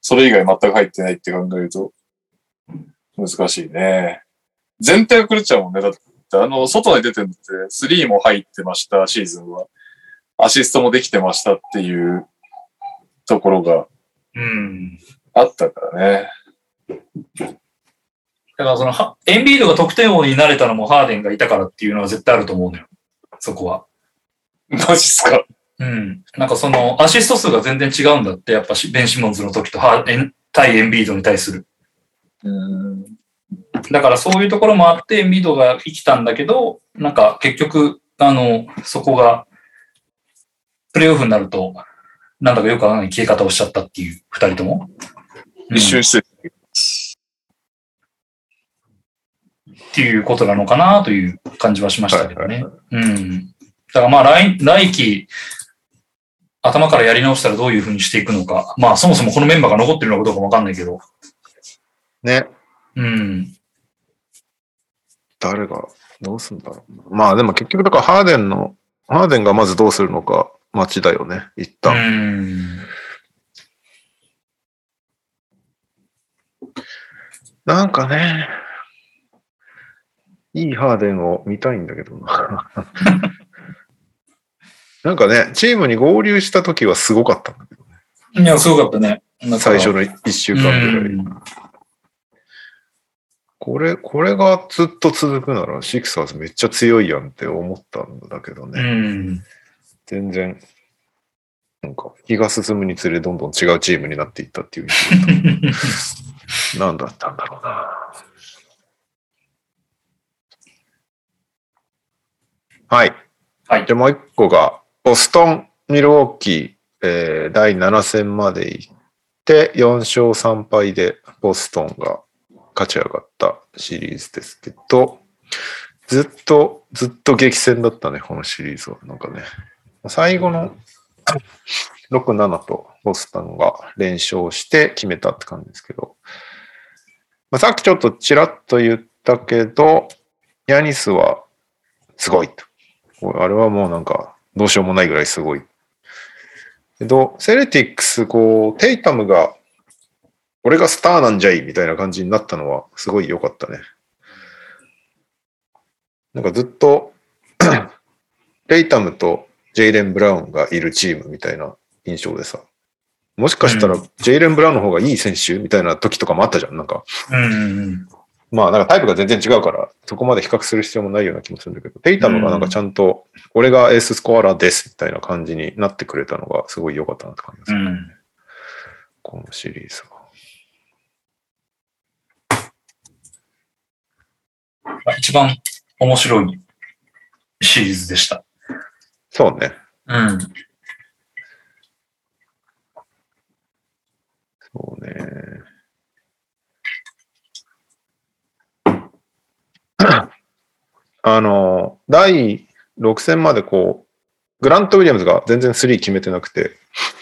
それ以外全く入ってないって考えると、難しいね。全体が狂っちゃうもんね。だって、あの、外に出てるのって、スリーも入ってました、シーズンは。アシストもできてましたっていうところがうん。あったからね。だからそのは、エンビードが得点王になれたのもハーデンがいたからっていうのは絶対あると思うのよ。そこは。マジっすか？うん。なんかその、アシスト数が全然違うんだって、やっぱしベン・シモンズの時とハーエン対エンビードに対する。うん。だからそういうところもあって、エンビードが生きたんだけど、なんか結局、あの、そこが、プレイオフになると、なんだかよくわからない消え方をしちゃったっていう、二人とも？うん一瞬して、っていうことなのかなという感じはしましたけどね。うん。だからまあ来、来季、頭からやり直したらどういうふうにしていくのか。まあそもそもこのメンバーが残ってるのかどうかもわかんないけど。ね。うん。誰が、どうすんだろうな。まあでも結局だからハーデンの、ハーデンがまずどうするのか待ちだよね、一う旦。ん。なんかね、いいハーデンを見たいんだけどな。*laughs* なんかね、チームに合流した時はすごかったんだけどね。いや、すごかったね。最初の1週間ぐらい。うんこれ、これがずっと続くなら、シクサーズめっちゃ強いやんって思ったんだけどね。うん。全然、なんか、日が進むにつれどんどん違うチームになっていったっていう。何だったんだろうな。はい。はいで、もう一個が、ボストン、ミルウォーキー、えー第7戦まで行って、4勝3敗でボストンが勝ち上がったシリーズですけど、ずっと、ずっと激戦だったね、このシリーズは。なんかね、最後の6、7とボストンが連勝して決めたって感じですけど、まあ、さっきちょっとちらっと言ったけど、ヤニスはすごいと。あれはもうなんか、どうしようもないぐらいすごい。けど、セレティックス、こう、テイタムが、俺がスターなんじゃいみたいな感じになったのは、すごい良かったね。なんかずっと、*clears throat* テイタムとジェイレン・ブラウンがいるチームみたいな印象でさ、もしかしたらうジェイレン・ブラウンの方がいい選手みたいな時とかもあったじゃん。なんか、うん。まあなんかタイプが全然違うから、そこまで比較する必要もないような気もするんだけど、テイタムがなんかちゃんと、俺がエーススコアラーですみたいな感じになってくれたのがすごい良かったなって感じですね。うん。このシリーズは。まあ一番面白いシリーズでした。そうね。うん。そうね。*coughs* あの、第6戦までこう、グラント・ウィリアムズが全然3決めてなくて、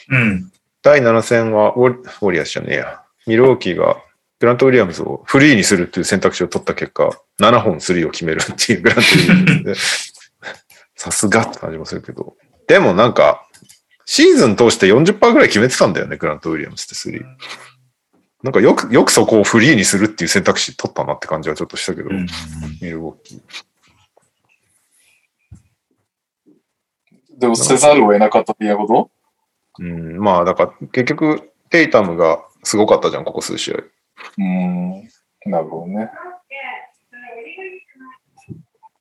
うん。第7戦はウォリウォリアスじゃねえや。ミルウォーキーがグラント・ウィリアムズをフリーにするっていう選択肢を取った結果、7本3を決めるっていうグラント・ウィリアムズで、*laughs* さすがって感じもするけど。でもなんか、シーズン通して40%ぐらい決めてたんだよね、グラント・ウィリアムズって3。なんかよく、よくそこをフリーにするっていう選択肢取ったなって感じはちょっとしたけど、うんミルウォーキー。でも、せざるを得なかったっていうこうん、まあ、だから結局、テイタムがすごかったじゃん、ここ数試合。とうん。なるほどね。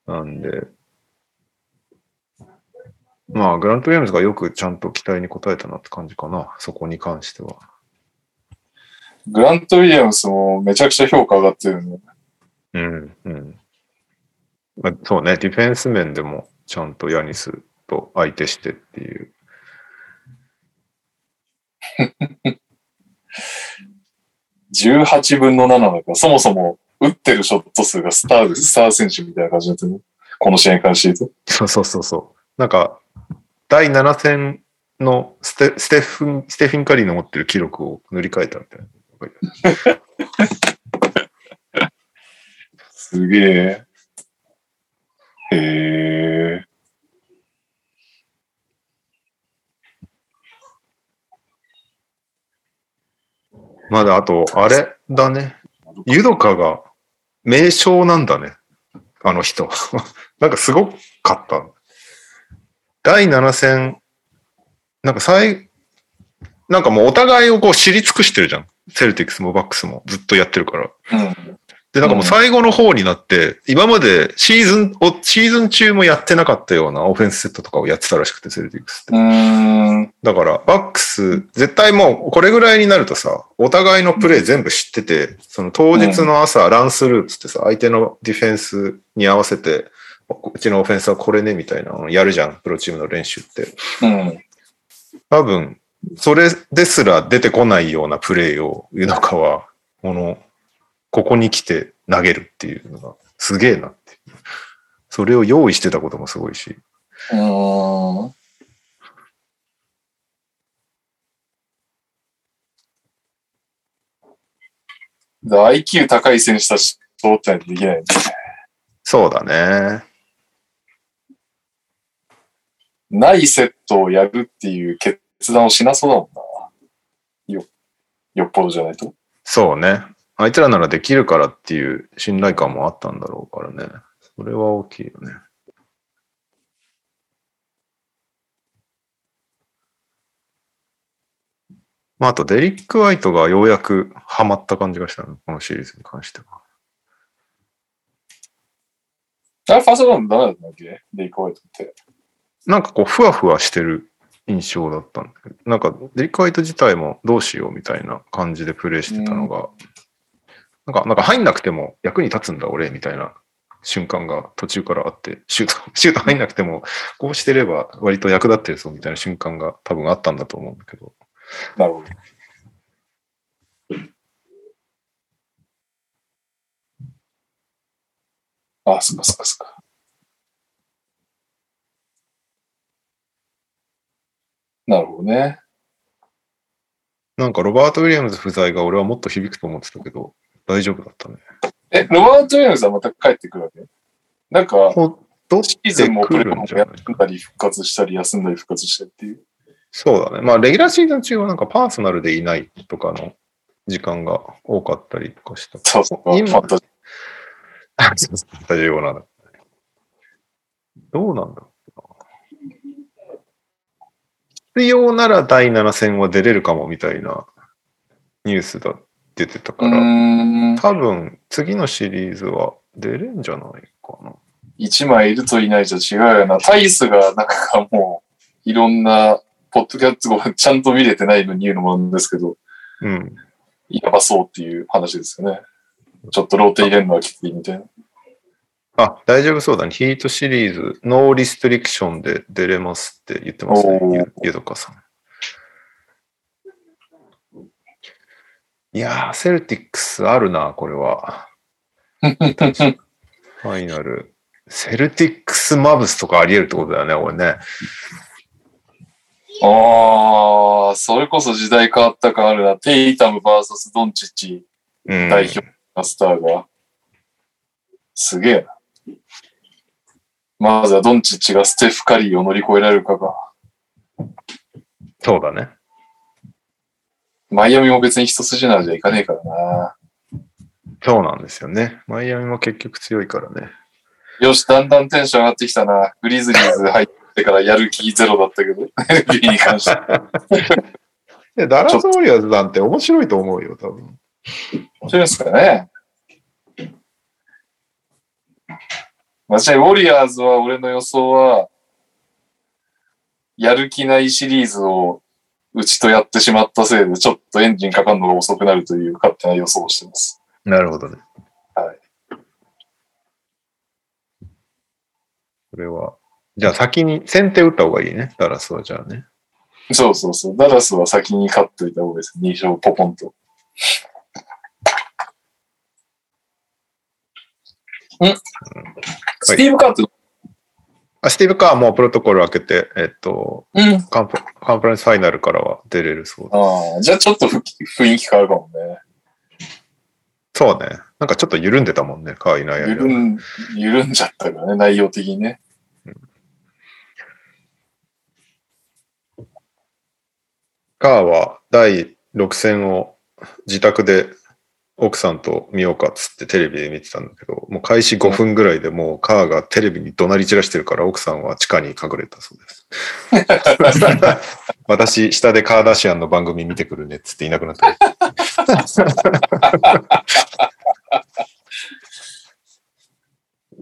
なんで、まあ、グラント・ウィリアムズがよくちゃんと期待に応えたなって感じかな、そこに関しては。グラント・ウィリアムスもめちゃくちゃ評価上がってるんで。うん、うん。まあ、そうね、ディフェンス面でもちゃんとヤニスと相手してっていう。18分の7だから、そもそも打ってるショット数がスターで、スター選手みたいな感じになってるね。この試合に関して言うと。そうそうそうそう。なんか、第7戦のステステフン、ステフィン・カリーの持ってる記録を塗り替えたみたいな。*laughs* すげえ。へえ。まだあと、あれだね。ユドカが名将なんだね。あの人。*laughs* なんかすごかった。第7戦、なんか最、なんかもうお互いをこう知り尽くしてるじゃん。セルティックスもバックスもずっとやってるから。うん。で、なんかもう最後の方になって、今までシーズンを、シーズン中もやってなかったようなオフェンスセットとかをやってたらしくて、セルティックスって。だから、バックス、絶対もう、これぐらいになるとさ、お互いのプレイ全部知ってて、その当日の朝、ランスルーっつってさ、相手のディフェンスに合わせて、うちのオフェンスはこれね、みたいなのやるじゃん、プロチームの練習って。うん。多分、それですら出てこないようなプレイを、湯中は、この、ここに来て投げるっていうのが、すげえなって。それを用意してたこともすごいし。うーん。IQ 高い選手たちとってないとできないね。そうだね。ないセットをやるっていう決断をしなそうだもんな。よ、よっぽどじゃないと？そうね。あいつらならできるからっていう信頼感もあったんだろうからね。それは大きいよね。まあ、あとデリック・ワイトがようやくハマった感じがしたね。このシリーズに関しては。あれ、ファーストダウンダメだったんだっけ？で、行こうよって。なんかこう、ふわふわしてる印象だったんだけど、なんかデリック・ワイト自体もどうしようみたいな感じでプレイしてたのが、なんか、なんか入んなくても役に立つんだ俺みたいな瞬間が途中からあって、シュート、*laughs* シュート入んなくても、こうしてれば割と役立ってるぞみたいな瞬間が多分あったんだと思うんだけど、なるほど。あ、そっかそっかそっか。なるほどね。なんかロバート・ウィリアムズ不在が俺はもっと響くと思ってたけど、大丈夫だったね。え、ロバート・ウィリアムズはまた帰ってくるわけ？なんか、ほどっシーズンもプレーもてくるんじゃな？い休んだり復活したり休んだり復活したりっていう。そうだね。まあ、レギュラーシーズン中はなんかパーソナルでいないとかの時間が多かったりとかした。そうそう。今ファンタジ大丈夫なんだ。どうなんだろうな。必要なら第7戦は出れるかもみたいなニュースだ出てたから。多分次のシリーズは出れんじゃないかな。1枚いるといないじゃ違うよな。タイスがなんかもう、いろんな、ポッドキャッツをちゃんと見れてないのに言うのもなんですけど、うん。やばそうっていう話ですよね。ちょっとローテ入れるのはきついみたいな。あ、大丈夫そうだね。ヒートシリーズ、ノーリストリクションで出れますって言ってますね。ゆゆどかさん。いやー、セルティックスあるな、これは。ファイナル。セルティックスマブスとかあり得るってことだよね、これね。ああ、それこそ時代変わった感あるな。テイタム VS ドンチッチうん。代表マスターが。すげえな。まずはドンチッチがステフ・カリーを乗り越えられるかが。そうだね。マイアミも別に一筋縄じゃいかねえからな。そうなんですよね。マイアミも結局強いからね。よし、だんだんテンション上がってきたな。グリズリーズ入ってからやる気ゼロだったけど、*laughs* NBA に関して。*laughs* でダラス・ウォリアーズなんて面白いと思うよ、多分。面白いですかね。間違い、ウォリアーズは俺の予想は、やる気ないシリーズをうちとやってしまったせいで、ちょっとエンジンかかるのが遅くなるという勝手な予想をしてます。なるほどね。はい。それは。じゃあ先に先手打った方がいいね、ダラスはじゃあね。そうそうそう。ダラスは先に勝っといた方がいいです。2勝ポポンと。んスティーブ・カーって、あスティーブ・カーもプロトコル開けて、えっと、うん。カンプカンファレンスファイナルからは出れるそうだ。ああ、じゃあちょっとふ雰囲気変わるかもね。そうね。なんかちょっと緩んでたもんね、カーいない間緩ん、緩んじゃったからね、内容的にね。カーは第6戦を自宅で奥さんと見ようかっつってテレビで見てたんだけど、もう開始5分ぐらいでもうカーがテレビに怒鳴り散らしてるから奥さんは地下に隠れたそうです。*laughs* 私、下でカーダシアンの番組見てくるねっつっていなくなった。い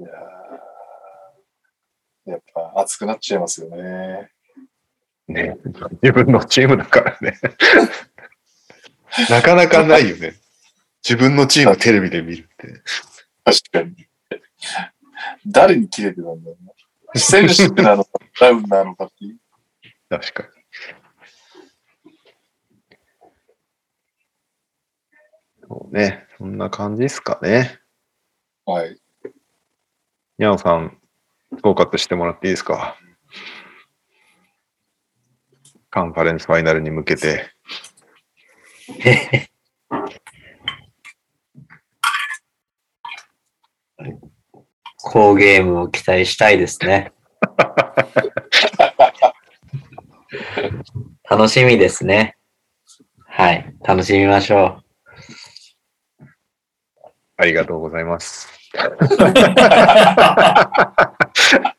やーやっぱ熱くなっちゃいますよね。ね、自分のチームだからね。*laughs* なかなかないよね。自分のチームテレビで見るって。確かに。誰に切れてたんだろうな。選手なのか、ダウンなのかっていう。確かに。そうね。そんな感じですかね。はい。にゃおさん、総括してもらっていいですか？カンファレンスファイナルに向けて。*laughs* 好ゲームを期待したいですね。楽しみですね。はい。楽しみましょうありがとうございます。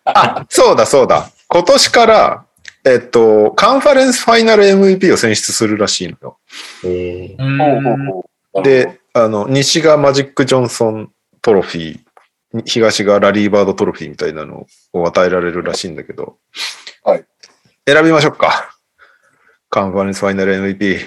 あ、そうだそうだ。今年から、えっと、カンファレンスファイナル MVP を選出するらしいのよ。えーうんほうほうほう。なるほど、で、あの、西がマジック・ジョンソントロフィー、東がラリーバードトロフィーみたいなのを与えられるらしいんだけど、はい。選びましょうか。カンファレンスファイナル MVP。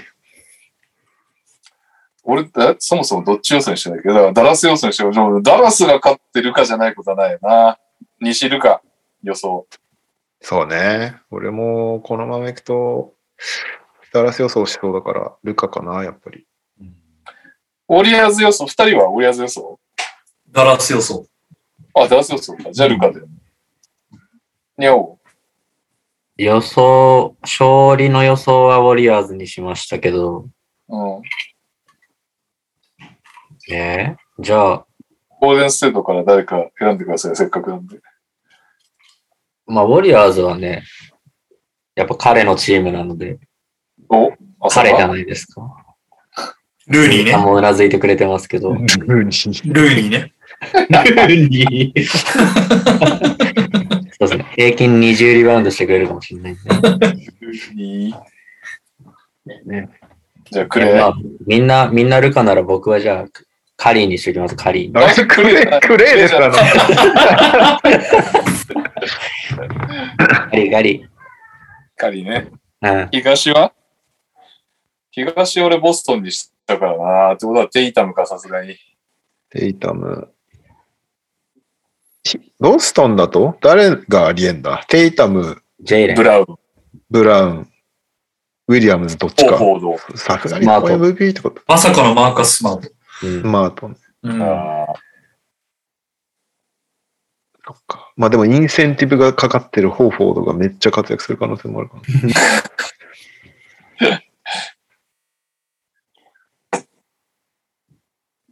俺って、そもそもどっち予想にしてないけ？ど、だからダラス予想にしても、ダラスが勝ってるかじゃないことはないよな。西ルカ予想。そうね。俺もこのままいくと、ダラス予想しそうだから、ルカかな、やっぱり。ウォリアーズ予想、二人はウォリアーズ予想？ダラス予想。あ、ダラス予想か。じゃあルカで。にゃお。予想、勝利の予想はウォリアーズにしましたけど、うん。えーじゃあ、ゴールデンステートから誰か選んでください。せっかくなんで。まあ、ウォリアーズはね、やっぱ彼のチームなので、お？朝彼じゃはないですか。ルーニーね。もうなずいてくれてますけど。ルーニー。ルーニーね。*laughs* にそうですね。平均20リバウンドしてくれるかもしれないんで。にねじゃあ、クレー。まあ、みんな、みんなルカなら僕はじゃあ、カリーにしておきます、カリーに。あれクレー、クレーですかカリー、カリカリね。ー。うん。東は？東俺ボストンにしたからな。ってことはテイタムか、さすがに。テイタム。ボストンだと？誰がありえんだ？テイタム、ジェイレンブ。ラウン、ブラウン、ウィリアムズどっちか。フォード。さすがに MVP ってこと？まさかのマーカス・スマート。うんスマートね。うんあそっか。まあでもインセンティブがかかってるホーフォードがめっちゃ活躍する可能性もあるかな。*laughs*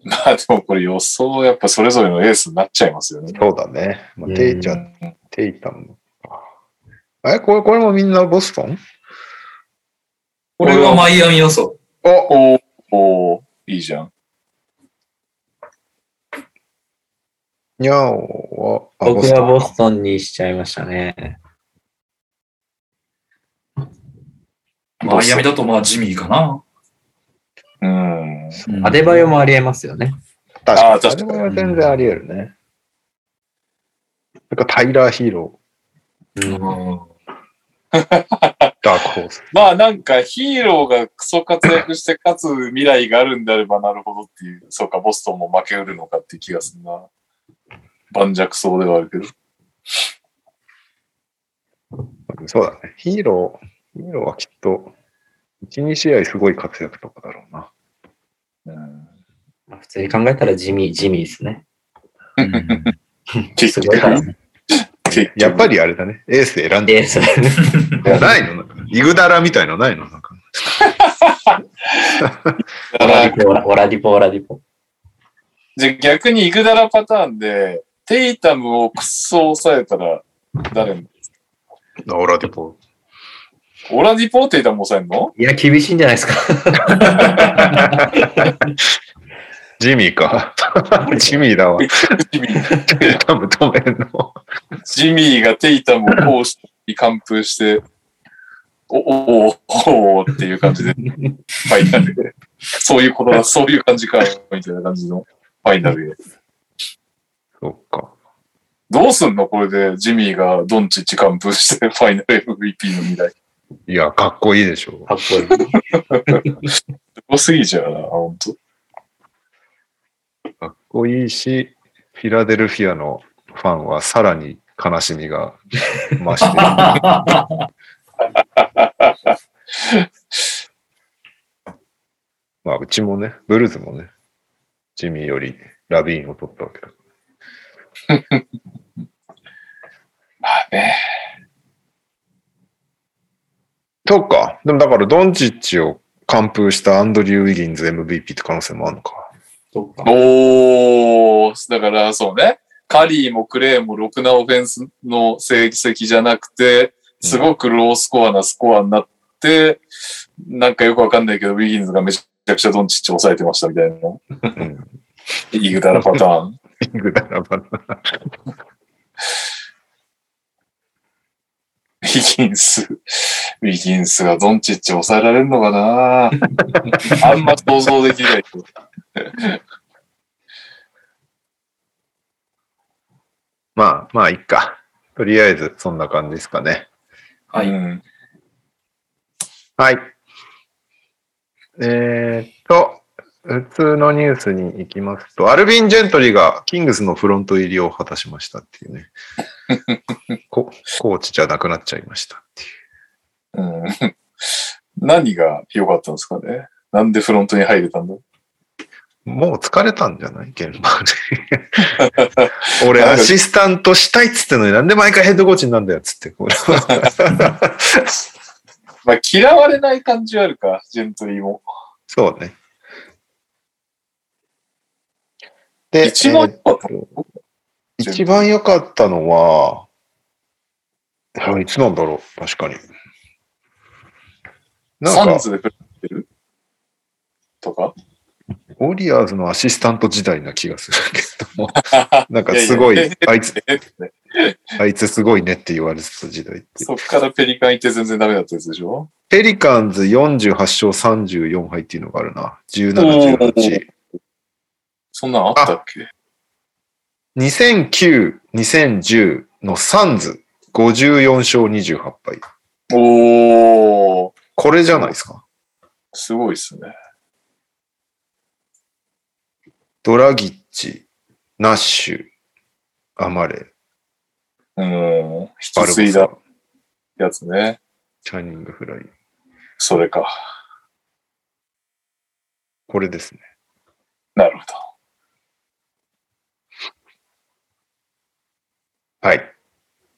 まあでもこれ予想、やっぱそれぞれのエースになっちゃいますよね。そうだね。まあ、うんテイちゃん、テイタムか。え、これ、これもみんなボストン？これはマイアミ予想。おおーおーいいじゃん。にゃおは、あ僕はボストンにしちゃいましたね。マイアミだとまあジミーかな。うん。うんアデバヨもありえますよね。確かに。確かには全然あり得るね。それからタイラー・ヒーロうんうんー、ダークホース。*laughs* まあなんかヒーローがクソ活躍して勝つ未来があるんであればなるほどっていう、そうか、ボストンも負けうるのかっていう気がするな。盤石そうではあるけど。そうだね。ヒーロー、ヒーローはきっと、1、2試合すごい活躍とかだろうな。うん、まあ普通に考えたらジミー、ジミーですね。結 *laughs* すごいかね。やっぱりあれだね。エース選んで。エース。ないのなんかイグダラみたいのないの？なんか。オラディポ、オラディポ、オラディポ。じゃあ逆にイグダラパターンで、テイタムをクソ抑えたら誰のオラディポ。オラディポ、テイタム抑えんの？いや、厳しいんじゃないですか。ジミーか。*laughs* ジミーだわ。ジミー多分止めんの。ジミーがテイタムをこうして、完封して、お、お、お、おっていう感じで、ファイナルで。そういうことだ、そういう感じか、みたいな感じのファイナルで。そっか。どうすんの？これでジミーがドンチッチ完封して、ファイナル MVP の未来。いや、かっこいいでしょ。かっこいい。すごすぎちゃうな、ほんと。かっこいいし、フィラデルフィアのファンはさらに悲しみが増している。まあ、うちもね、ブルーズもね、ジミーよりラビーンを取ったわけだ。*laughs* まあね。そうか。でもだから、ドンチッチを完封したアンドリュー・ウィギンズ MVP って可能性もあるのか。そうか。おー、だからそうね。カリーもクレーもろくなオフェンスの成績じゃなくて、すごくロースコアなスコアになって、なんかよくわかんないけど、ウィギンズがめちゃくちゃドンチッチ抑えてましたみたいな。うん。イグダラパターン。イグダラバナ。ウィギンス。ウィギンスがドンチッチ抑えられるのかな？*laughs* あんま想像できない。*laughs* まあ、まあ、いっか。とりあえず、そんな感じですかね。はい。うん。はい。えーっと、普通のニュースに行きますと、アルビン・ジェントリーがキングスのフロント入りを果たしましたっていうね。*laughs* ココーチじゃなくなっちゃいましたっていう。うん、*laughs* 何が良かったんですかね？なんでフロントに入れたんだ？もう疲れたんじゃない？現場で。*laughs* 俺、アシスタントしたいっつってんのになんで毎回ヘッドコーチになんだよっつって。まあ嫌われない感じはあるか、ジェントリーも。そうね。で、一番良かったえー一番良かったのは、あいつなんだろう、確かに。なんか、サンズでプレーしてる？とか？ウォリアーズのアシスタント時代な気がするけども、*laughs* なんかすごい、いやいやあいつ、*laughs* あいつすごいねって言われてた時代って。そっからペリカン行って全然ダメだったやつでしょ？ペリカンズ48勝34敗っていうのがあるな。17、おー18。そんなんあったっけ？2009、2010のサンズ54勝28敗。おー、これじゃないですか？すごいっすね。ドラギッチ、ナッシュ、アマレ、うん。引バき継いだやつね。チャニングフライ。それか。これですね。なるほはい。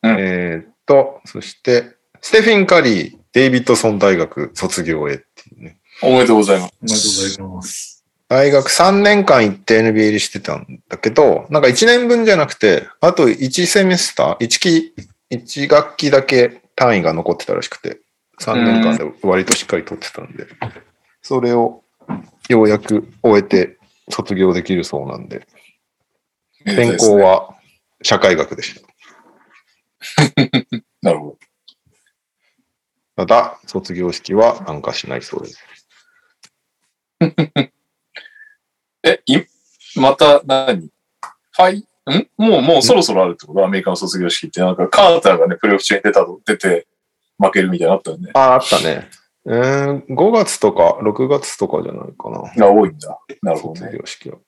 うんえーっと、そして、ステフィン・カリー、デイビッドソン大学卒業へっていうね。ど。おめでとうございます。おめでとうございます。大学3年間行って NBA 入りしてたんだけど、なんか1年分じゃなくて、あと1セメスター、1期、1学期だけ単位が残ってたらしくて、3年間で割としっかり取ってたんで、それをようやく終えて卒業できるそうなんで、専攻は社会学でした。*laughs* なるほただ、卒業式は参加しないそうです。ど。*laughs* え、い、また何？ファイ、ん？もう、もうそろそろあるってこと？アメリカの卒業式って。なんか、カーターがね、プレイオフ中に出たと、出て、負けるみたいなのあったよね。ああ、あったね。えー、5月とか6月とかじゃないかな。が多いんだ。なるほど卒ね。業式は。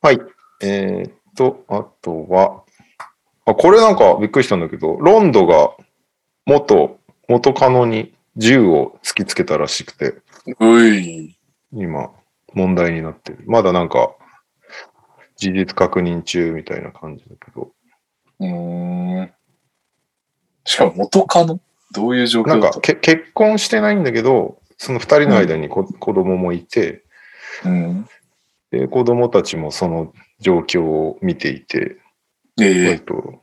はい。えーっと、あとは、あ、これなんかびっくりしたんだけど、ロンドが元、元カノに銃を突きつけたらしくて、うい。今、問題になってる。まだなんか、事実確認中みたいな感じだけど、うーん。しかも元カノ？どういう状況だった？なんかけ結婚してないんだけど、その二人の間にこ、子供もいて、うん。で、子供たちもその状況を見ていて、ええ割と、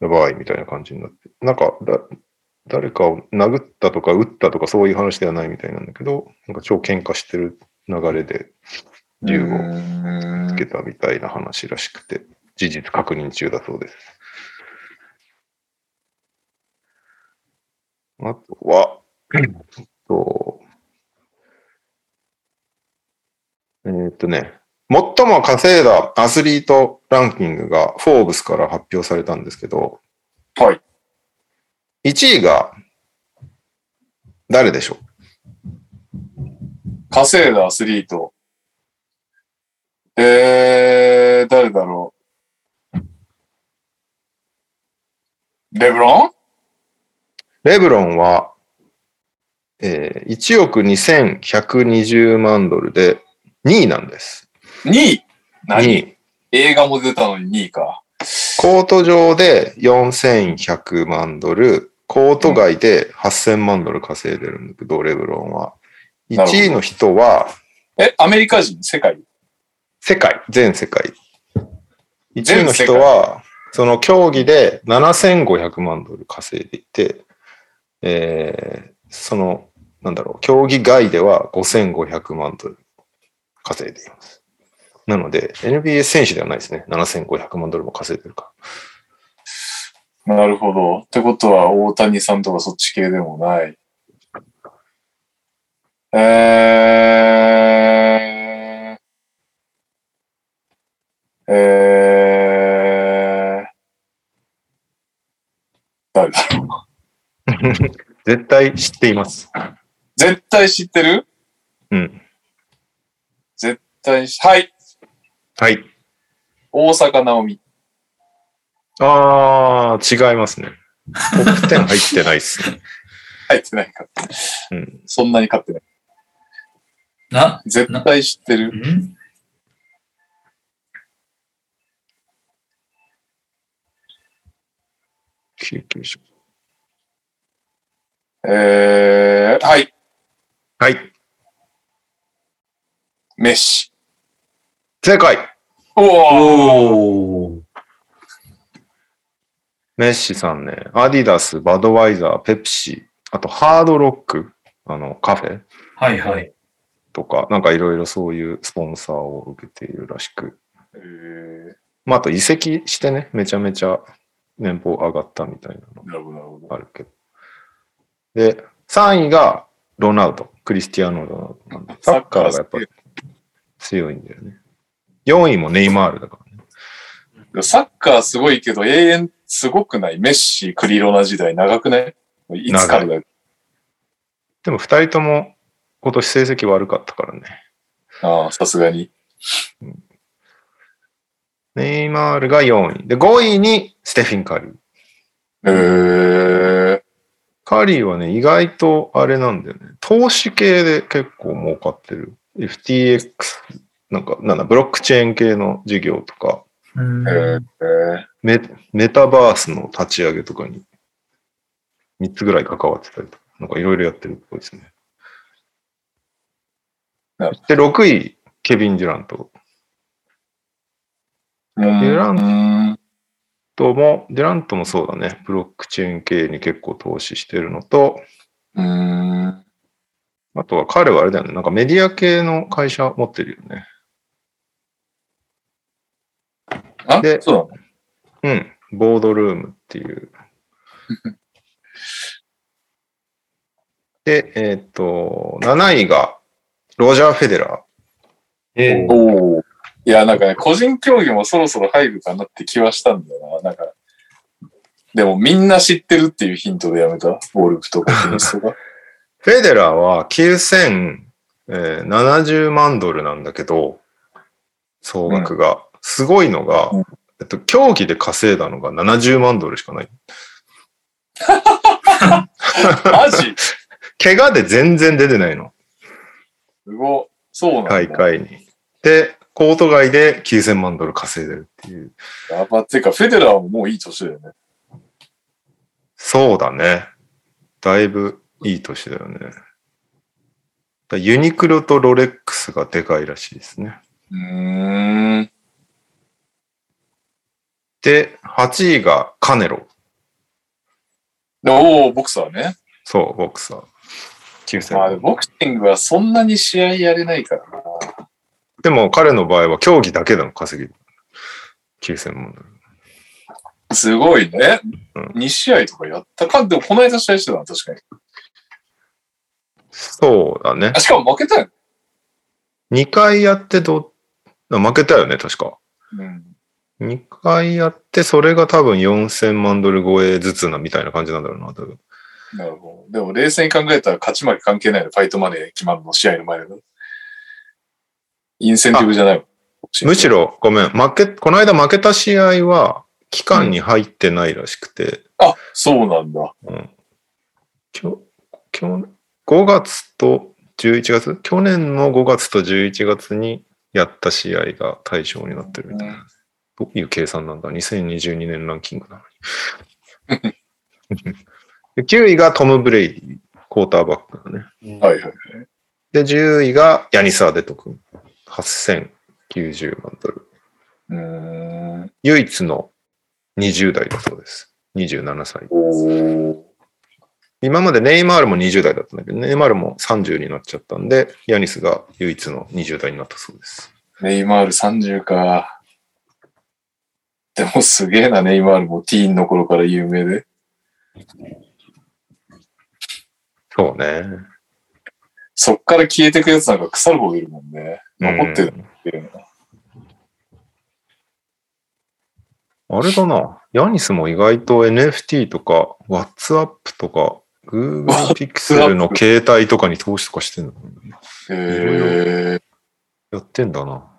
やばいみたいな感じになって。なんかだ、誰かを殴ったとか撃ったとかそういう話ではないみたいなんだけど、なんか超喧嘩してる流れで銃をつけたみたいな話らしくて、事実確認中だそうです。あとは、えっと、えーっとね、最も稼いだアスリートランキングがフォーブスから発表されたんですけど、はい。1位が誰でしょ稼いだアスリート。えー、誰だろう？レブロン？うレブロンは、えー1億2120万ドルで2位なんです。?2 位2何位。映画も出たのに2位か。コート上で4100万ドル、コート外で8000万ドル稼いでるんだけど、レブロンは。なるほど1位の人は、え、アメリカ人？世界？世界、全世界。1位の人は、その競技で7500万ドル稼いでいて、えーその、なんだろう、競技外では5500万ドル稼いでいます。なので、NBA 選手ではないですね。7500万ドルも稼いでるから。なるほど。ってことは、大谷さんとかそっち系でもない。えー、えー、誰だろう。*laughs* 絶対知っています。絶対知ってる？うん。絶対し、はい。はい。大阪直美。あー、違いますね。トップ10入ってないっすね。*laughs* 入ってないか。うん。そんなに勝ってない。な、絶対知ってる。ん？救急車。えー、はい。はい。メッシ。正解おお。メッシさんね、アディダス、バドワイザー、ペプシ、あとハードロック、あの、カフェはいはい。とか、なんかいろいろそういうスポンサーを受けているらしく。えーまあ、あと移籍してね、めちゃめちゃ年俸上がったみたいなの。あるけど。で、3位がロナウド、クリスティアーノ・ロナウドなんで。サッカーがやっぱ強いんだよね。4位もネイマールだからね。サッカーすごいけど、永遠すごくない？メッシ、クリロナ時代長くない？いつからだよ。でも2人とも今年成績悪かったからね。ああ、さすがに。ネイマールが4位。で、5位にステフィン・カリー。へえ。カリーはね、意外とあれなんだよね。投資系で結構儲かってる。FTX、なんか、なんだ、ブロックチェーン系の事業とか。メメタバースの立ち上げとかに3つぐらい関わってたりとか、なんかいろいろやってるっぽいですね。で、6位、ケビン・デュラント。デュランンとも、デュラントもそうだね。ブロックチェーン系に結構投資してるのと、うん。あとは彼はあれだよね。なんかメディア系の会社持ってるよね。あでそううん。ボードルームっていう。で、えーっと、7位がロジャー・フェデラー。えなのおお。いや、なんかね、個人競技もそろそろ入るかなって気はしたんだよな。なんか、でもみんな知ってるっていうヒントでやめた？ゴルフとかテニスとか？*laughs* フェデラーは9070万ドルなんだけど、総額が。すごいのが、うんえっと、競技で稼いだのが70万ドルしかない。マジ？*laughs* 怪我で全然出てないの。すごい。そうなんだ。大会に。で、コート外で9000万ドル稼いでるっていう。やば。てか、フェデラーももういい年だよね。そうだね。だいぶいい年だよね。だユニクロとロレックスがでかいらしいですね。うーん。で、8位がカネロ。でおお、ボクサーね。そう、ボクサー。9000まあ、万。ボクシングはそんなに試合やれないからな。でも彼の場合は競技だけでの稼ぎ。9000万ドル。すごいね。うん2試合とかやったか。でも、この間試合してたな、確かに。そうだねあ、。しかも負けたよ。2回やってど負けたよね、確か。うん。2回やって、それが多分4000万ドル超えずつなみたいな感じなんだろうな、多分。なるほど。でも、冷静に考えたら勝ち負け関係ないの。ファイトマネー決まるの、試合の前だから。インセンティブじゃない。むし。ろ、ごめん、負け、この間負けた試合は、期間に入ってないらしくて、あ、そうなんだ。うん。今日、今日、5月と11月？去年の5月と11月にやった試合が対象になってるみたいな。どういう計算なんだ ?2022 年ランキングなのに。で9位がトム・ブレイディ、クォーターバックだね。はいはい。で、10位がヤニス・アデト君。8090万ドル。うーん。唯一の20代だそうです。27歳。今までネイマールも20代だったんだけど、ネイマールも30になっちゃったんで、ヤニスが唯一の20代になったそうです。ネイマール30か。でもすげえな、ネイマールもティーンの頃から有名で。そうね。そっから消えてくやつなんか腐るほどいるもんね。残ってるうんっていうのは。あれだな。ヤニスも意外と NFT とか、WhatsApp とか、Google Pixel の携帯とかに投資とかしてんのへえ。やってんだな。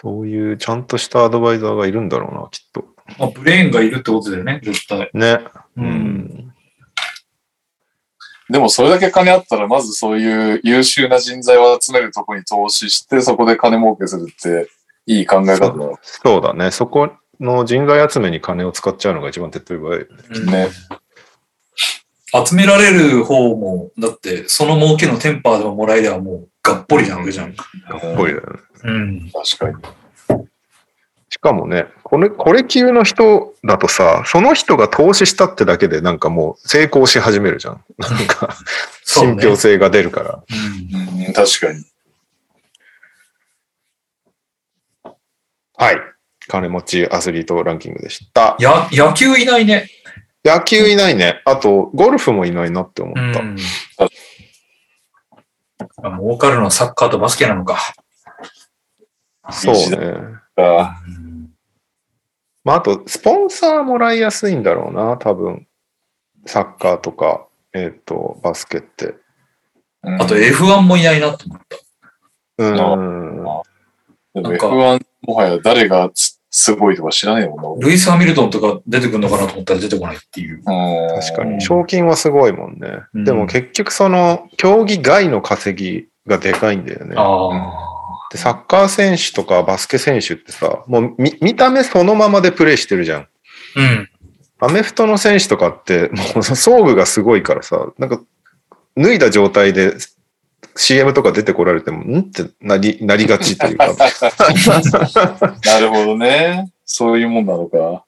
そういうちゃんとしたアドバイザーがいるんだろうな、きっと。まあ、ブレーンがいるってことだよね、絶対。ね。う。うんん。でもそれだけ金あったら、まずそういう優秀な人材を集めるとこに投資して、そこで金儲けするって、いい考え方だよそうだね。そこの人材集めに金を使っちゃうのが一番手っ取り早い。うんね。集められる方も、だって、その儲けのテンパーでももらえればもう、がっぽりなわけじゃん。かっこいいだよね。うん。確かに。しかもね、これ、これ級の人だとさ、その人が投資したってだけでなんかもう成功し始めるじゃん。なんか、*laughs* 信憑性が出るから。うんうん、確かに。はい。金持ちアスリートランキングでした。や、野球いないね。野球いないね。あと、ゴルフもいないなって思った。うん。まあ儲かるのはサッカーとバスケなのか。そうね。あうんまあ、あと、スポンサーもらいやすいんだろうな、多分。サッカーとか、えっ、と、バスケって。うんあと F1 もいないなと思った。うん。なんか F1 もはや誰がすすごいとか知らねえもんな。ルイス・ハミルトンとか出てくるのかなと思ったら出てこないっていう。うん確かに。賞金はすごいもんね。うんでも結局その、競技外の稼ぎがでかいんだよね。あでサッカー選手とかバスケ選手ってさ、もう見見た目そのままでプレイしてるじゃん。あ。うん。アメフトの選手とかって、もう装具がすごいからさ、なんか、脱いだ状態で CM とか出てこられても、ん？ってなり、なりがちというか。*laughs* なるほどね。そういうもんなのか。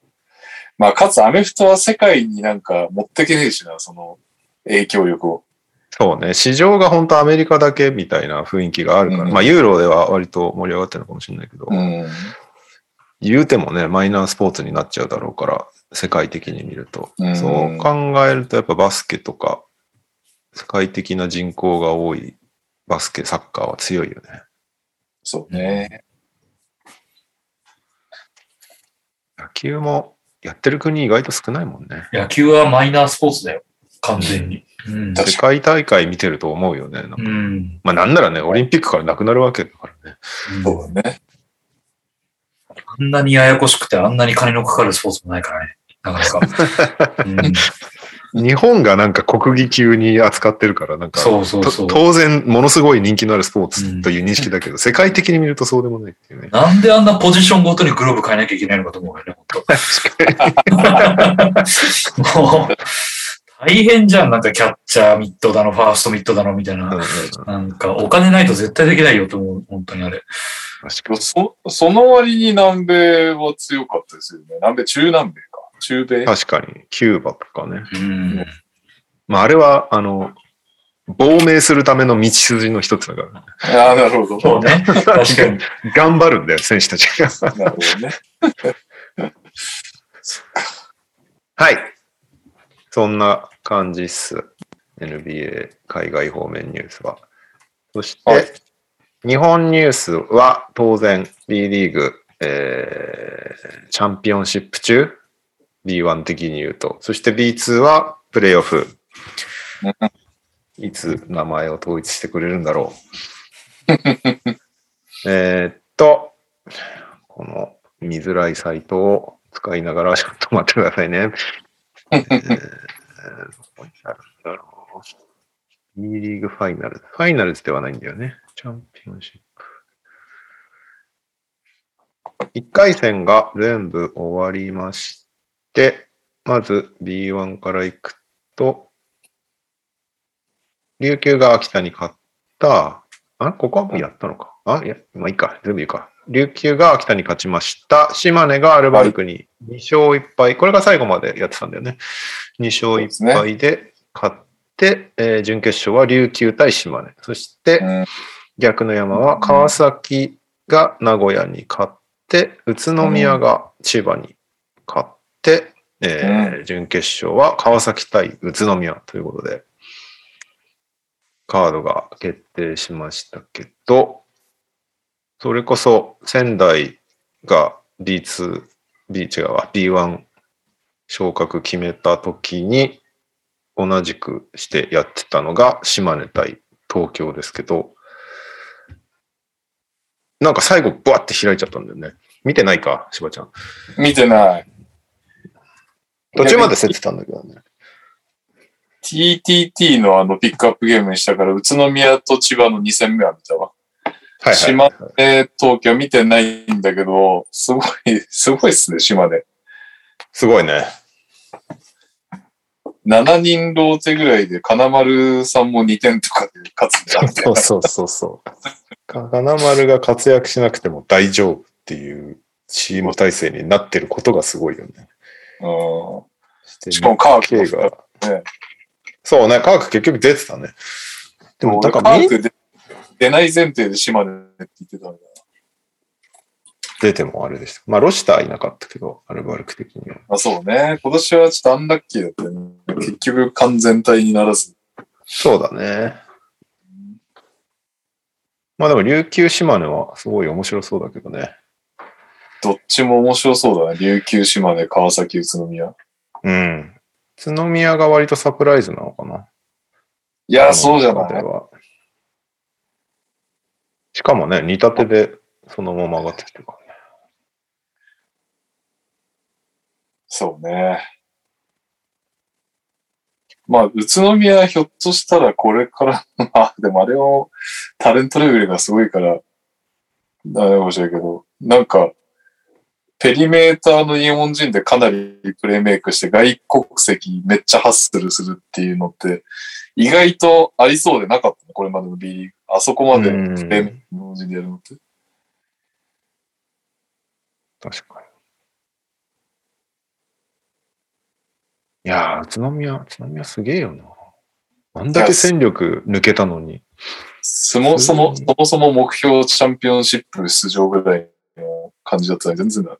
まあ、かつアメフトは世界になんか持ってけねえしな、その影響力を。そうね、市場が本当アメリカだけみたいな雰囲気があるから、うんまあユーロでは割と盛り上がってるのかもしれないけど、うん。言うてもね、マイナースポーツになっちゃうだろうから、世界的に見ると。うんそう考えると、やっぱバスケとか、世界的な人口が多いバスケ、サッカーは強いよね。そうね。野球もやってる国意外と少ないもんね。野球はマイナースポーツだよ。完全に。うん。確 *laughs* 世界大会見てると思うよね。なんかうん。まあなんならね、オリンピックからなくなるわけだからね。そうだね。あんなにややこしくてあんなに金のかかるスポーツもないからね。なかなか。*laughs* うん、日本がなんか国技級に扱ってるから、なんか、そうそうそうと当然ものすごい人気のあるスポーツという認識だけど、世界的に見るとそうでもないっていうね。なんであんなポジションごとにグローブ変えなきゃいけないのかと思うよね、本当 *laughs* もう、大変じゃん。なんかキャッチャーミットだの、ファーストミットだの、みたいな。うんうんなんかお金ないと絶対できないよと思う、本当にあれ。確かにそその割に南米は強かったですよね。南米、中南米か。中米？確かに、キューバとかね。うん。まああれは、あの、亡命するための道筋の一つだから、ね、ああ、なるほど。そうね。確かに。頑張るんだよ、選手たちが。なるほどね。*laughs* はい。そんな感じっす。NBA 海外方面ニュースは。そして、はい日本ニュースは当然 B リーグ、えーチャンピオンシップ中 B1 的に言うと。そして B2 はプレイオフ。いつ名前を統一してくれるんだろう。*laughs* えーっと、この見づらいサイトを使いながらちょっと待ってくださいね。*laughs* えーどこにあるんだろう。B リーグファイナルズ。ファイナルズではないんだよね。チャンピオンシップ。1回戦が全部終わりまして、まず B1 から行くと、琉球が秋田に勝った、あここはもうやったのか。あいや、まあいいか。全部いいか。琉球が秋田に勝ちました。島根がアルバルクに2勝1敗。これが最後までやってたんだよね。2勝1敗で勝って、えー準決勝は琉球対島根。そして、うん逆の山は川崎が名古屋に勝って、宇都宮が千葉に勝って、えー準決勝は川崎対宇都宮ということで、カードが決定しましたけど、それこそ仙台が B2、B 違うわ、B1 昇格決めた時に同じくしてやってたのが島根対東京ですけど、なんか最後ブワって開いちゃったんだよね。見てないか、しばちゃん。見てない。途中まで競ってたんだけどね。TTT のあのピックアップゲームにしたから、宇都宮と千葉の2戦目は見たわ。はいはい、島根、東京見てないんだけど、すごい、すごいっすね、島根。すごいね。7人ローテぐらいで、金丸さんも2点とかで勝つんだみたいな。そうそうそうそう。金丸が活躍しなくても大丈夫っていうチーム体制になってることがすごいよね。うんしかもカーク日系がねそうね、カーク結局出てたね。でも、だ俺から見カークで出ない前提で島根って言ってたんだ出てもあれでした。まあ、ロシターいなかったけど、アルバルク的には。あ、そうね。今年はちょっとアンラッキーだったよね。結局完全体にならず。そうだね。まあでも、琉球島根はすごい面白そうだけどね。どっちも面白そうだね。琉球、島根、川崎、宇都宮。うん。宇都宮が割とサプライズなのかな。いや、そうじゃない？しかもね、煮立てでそのまま上がってきてるからね。そうね。まあ、宇都宮ひょっとしたらこれから、*laughs* まあ、でもあれをタレントレベルがすごいから、ダメかもしれないけど、なんか、ペリメーターの日本人でかなりプレイメイクして外国籍めっちゃハッスルするっていうのって、意外とありそうでなかったね、これまでの B リーグ。あそこまでプレイメイク日本人でやるのって。確かに。いやー、宇都宮、宇都宮すげえよな。あんだけ戦力抜けたのに。そもそも、そもそも目標チャンピオンシップ出場ぐらいの感じだったら全然だね。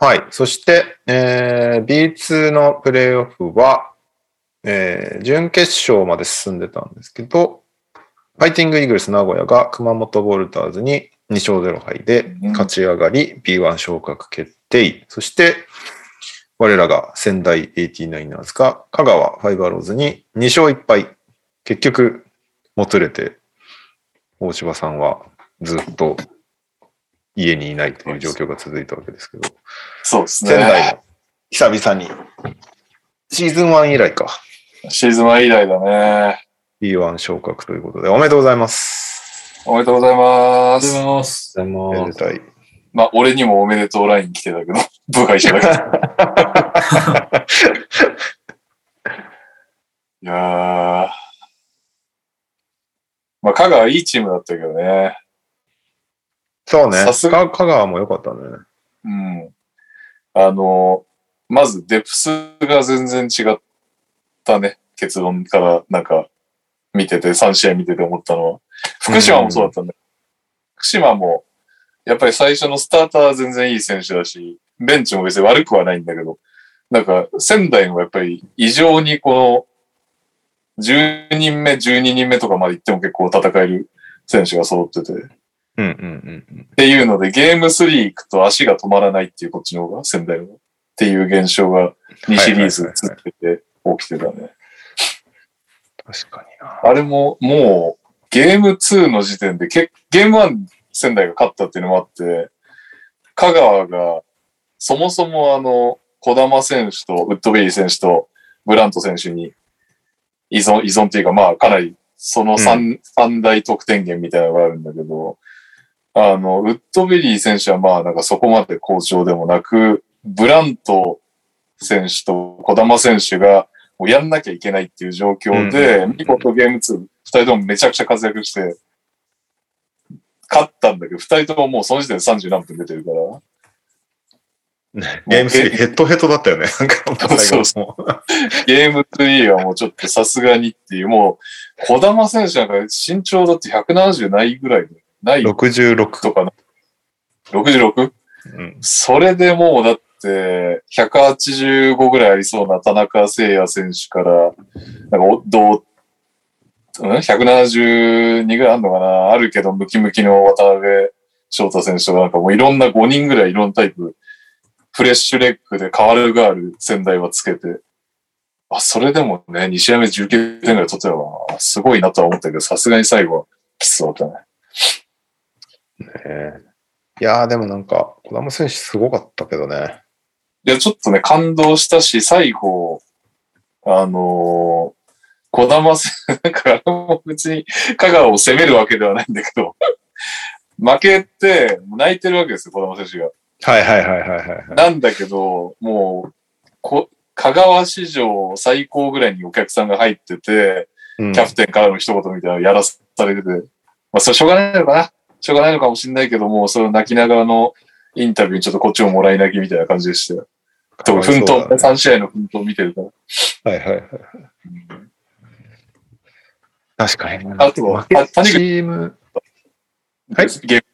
はい。そして、えー、B2 のプレイオフは、えー、準決勝まで進んでたんですけど、ファイティングイーグルス名古屋が熊本ボルターズに2勝0敗で勝ち上がり B1 昇格決定。そして、我らが仙台 89ers が香川ファイバーローズに2勝1敗。結局、もつれて、大柴さんはずっと家にいないという状況が続いたわけですけど、そうです仙台ね。の久々に、シーズン1以来か、シーズンは以来だね。B1 昇格ということで、おめでとうございます。おめでとうございまありがとうす。ございます。でおもめで、たい。まあ、俺にもおめでとうライン来てたけど、*laughs* 部外者だけど。*laughs* いやー。まあ、香川いいチームだったけどね。そうね。さすがか香川も良かったね。うん。あの、まずデプスが全然違ったね。結論からなんか見てて、3試合見てて思ったのは。福島もそうだったんだよ。福島も、やっぱり最初のスターターは全然いい選手だし、ベンチも別に悪くはないんだけど、なんか仙台もやっぱり異常にこの、10人目、12人目とかまで行っても結構戦える選手が揃ってて。うんうんうんうん。っていうので、ゲーム3行くと足が止まらないっていうこっちの方が、仙台の。っていう現象が2シリーズつってて起きてたね。確かにな。あれももうゲーム2の時点でけ、ゲーム1仙台が勝ったっていうのもあって、香川がそもそもあの、小玉選手とウッドベリー選手とブラント選手に依存、依存っていうかまあかなりその三、三大得点源みたいなのがあるんだけど、あの、ウッドベリー選手はまあなんかそこまで好調でもなく、ブラント選手と小玉選手がもうやんなきゃいけないっていう状況で、うん見事ゲーム2、二人ともめちゃくちゃ活躍して、勝ったんだけど、二人とももうその時点で30何分出てるから、ゲーム3ヘッドヘッドだったよね。なんか、そうそゲーム3はもうちょっとさすがにっていう、もう、小玉選手なんか身長だって170ないぐらいで、ない66。とかな。66? うん。それでもうだって、185ぐらいありそうな田中誠也選手から、なんかお、どう、うん ?172 ぐらいあるのかな？あるけど、ムキムキの渡辺翔太選手とか、なんかもういろんな5人ぐらいいろんなタイプ、フレッシュレッグで変わるガール仙台はつけて、あ、それでもね、2試合目19点ぐらい取ってたから、すごいなとは思ったけど、さすがに最後はきつそうだったね。ねいやーでもなんか、小玉選手すごかったけどね。いや、ちょっとね、感動したし、最後、あのー、小玉せ、なんか別に香川を責めるわけではないんだけど、負けて泣いてるわけですよ、小玉選手が。はいはいはいはいはいはい。なんだけど、もう、こ香川史上最高ぐらいにお客さんが入ってて、うんキャプテンからの一言みたいなのやらされてて、まあ、それしょうがないのかなしょうがないのかもしれないけども、それを泣きながらのインタビューにちょっとこっちももらい泣きみたいな感じでしたよ。多分、奮闘、かわいそうだね3試合の奮闘を見てるから。はいはいはい。確かに。あとは谷口チーム、はいゲーム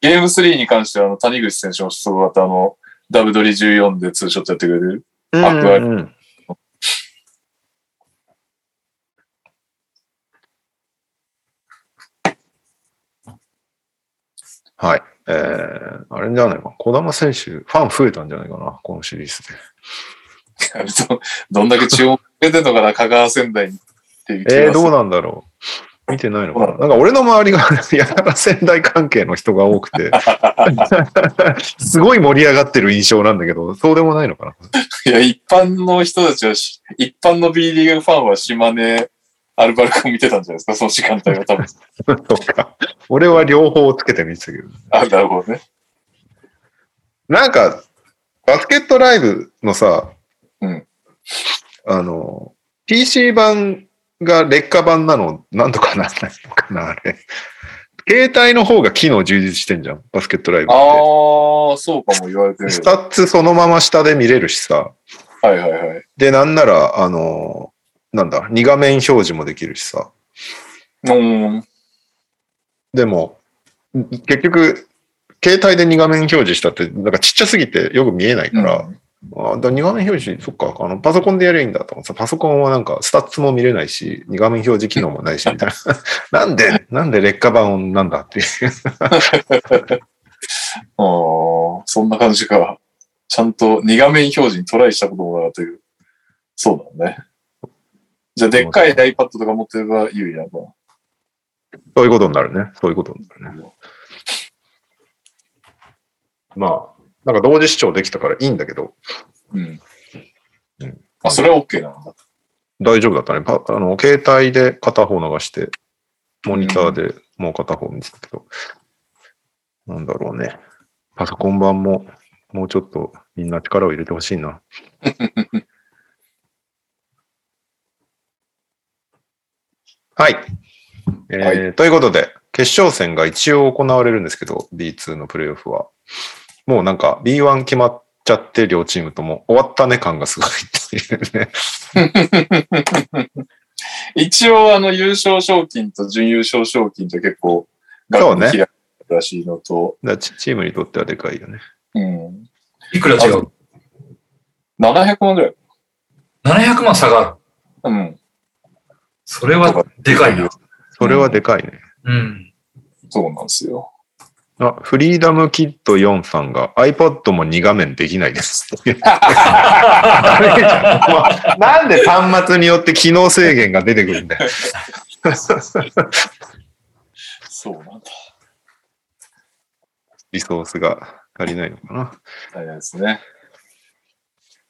ゲーム3に関しては、あの、谷口選手もすごかった、あの、ダブドリ14でツーショットやってくれてる。うんアクアリうんはい。えー、あれじゃないか。小玉選手、ファン増えたんじゃないかな。このシリーズで。どどんだけ注目出てんのかな、香川仙台に。ていう気がする。えー、どうなんだろう。見てないのかななんか俺の周りがやたら仙台関係の人が多くて、*laughs* すごい盛り上がってる印象なんだけど、そうでもないのかないや、一般の人たちはし、一般の B リーグファンは島根、アルバルクを見てたんじゃないですか、その時間帯は多分。*laughs* とか。俺は両方つけて見てたけど。あ、なるほどね。なんか、バスケットライブのさ、うんあの、PC 版が劣化版なの、なんとかなんないのかな、あれ。携帯の方が機能充実してんじゃん、バスケットライブあって。あ、そうかも言われてみるスタッツそのまま下で見れるしさ。はいはいはい。で、なんなら、あの、なんだ、2画面表示もできるしさ。うん。でも、結局、携帯で2画面表示したって、なんかちっちゃすぎてよく見えないから、うんあだ2画面表示、そっか、あの、パソコンでやればいいんだと思ってさ、パソコンはなんか、スタッツも見れないし、2画面表示機能もないし、みたいな。*laughs* なんで、なんで劣化版なんだっていう。*laughs* ああ、そんな感じか。ちゃんと2画面表示にトライしたこともなかったけど。そうだね。じゃあ、でっかい iPad とか持ってれば有利なのかな。そういうことになるね。そういうことになるね。まあ、なんか同時視聴できたからいいんだけど、うんうん。あ、それは OK なんだ。大丈夫だったね。パあの、携帯で片方流して、モニターでもう片方見てたけど、なんだろうね。パソコン版も、もうちょっとみんな力を入れてほしいな。*laughs* はい。えーはということで、決勝戦が一応行われるんですけど、B2 のプレイオフは。もうなんか B1 決まっちゃって、両チームとも終わったね感がすごいっていうね。*laughs* 一応、あの、優勝賞金と準優勝賞金って結構、そうねらしいのと、だチチームにとってはでかいよね。うん。いくら違う700万ぐらい。?700 万差がある。うん。それはでかいな。それはでかいね。うん。そうなんですよ。あ、フリーダムキット4さんが iPod も2画面できないです。ダメじゃんもうなんで端末によって機能制限が出てくるんだよ。そうなんだ。リソースが足りないのかな。大変ですね。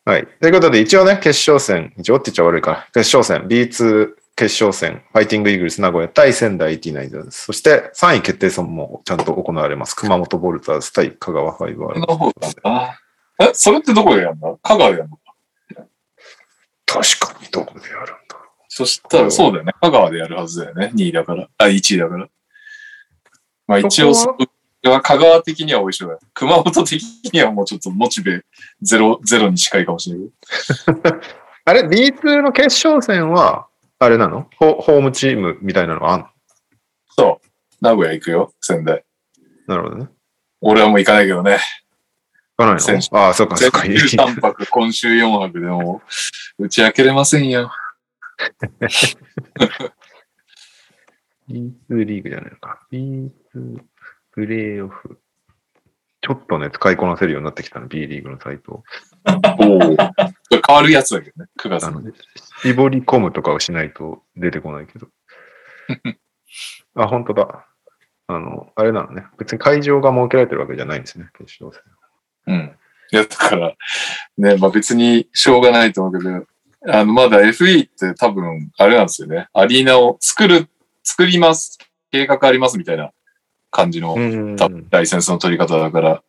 はい。ということで、一応ね、決勝戦、一応って言っちゃ悪いから、決勝戦、B2 決勝戦、ファイティングイーグルス名古屋対仙台89そして3位決定戦もちゃんと行われます。熊本ボルターズ対香川ファイブアールこの方なんだな。え、それってどこでやるんだ香川でやるの確かにどこでやるんだろそしたら、そうだよね。香川でやるはずだよね。2位だから。あ、1位だから。まあ一応、そそは香川的には美味しいよ。熊本的にはもうちょっとモチベゼロ、ゼロに近いかもしれない。う。*laughs* あれ、B2 の決勝戦は、あれなの？ホホームチームみたいなのはあんの？そう。名古屋行くよ、仙台。なるほどね。俺はもう行かないけどね。行かないの？ああ、そっかそっか。先週3泊、今週4泊でもう、打ち明けれませんよ。B2 リーグじゃないのか。B2 プレイオフ。ちょっとね、使いこなせるようになってきたの、B リーグのサイト。おお。変わるやつだけどね、9月の、絞り込むとかをしないと出てこないけど。*laughs* あ、本当だ。あの、あれなのね。別に会場が設けられてるわけじゃないんですね、決勝戦。うん。いや、だから、ね、まあ別にしょうがないと思うけど、あの、まだ FE って多分、あれなんですよね。アリーナを作る、作ります、計画ありますみたいな感じの、ん多分ライセンスの取り方だから、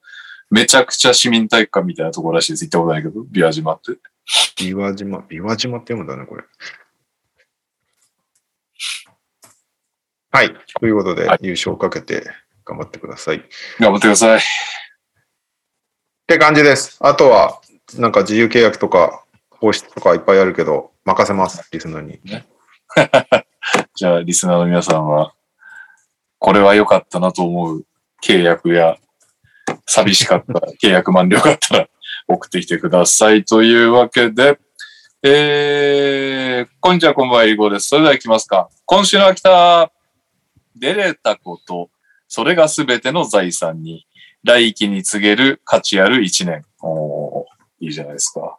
めちゃくちゃ市民体育館みたいなところらしいです。行ったことないけど、ビワ島って。ビワ島、ビワ島って読むんだね、これ。はい。ということで、はい優勝をかけて頑張ってください。っ頑張ってください。て感じです。あとは、なんか自由契約とか、放出とかいっぱいあるけど、任せます、リスナーに。*laughs* じゃあ、リスナーの皆さんは、これは良かったなと思う契約や、寂しかった契約満了があったら *laughs* 送ってきてください。というわけで、えー、こんにちは、こんばんは、えりごです。それでは行きますか。今週の秋田、出れたこと、それが全ての財産に、来期に告げる価値ある一年。おーいいじゃないですか。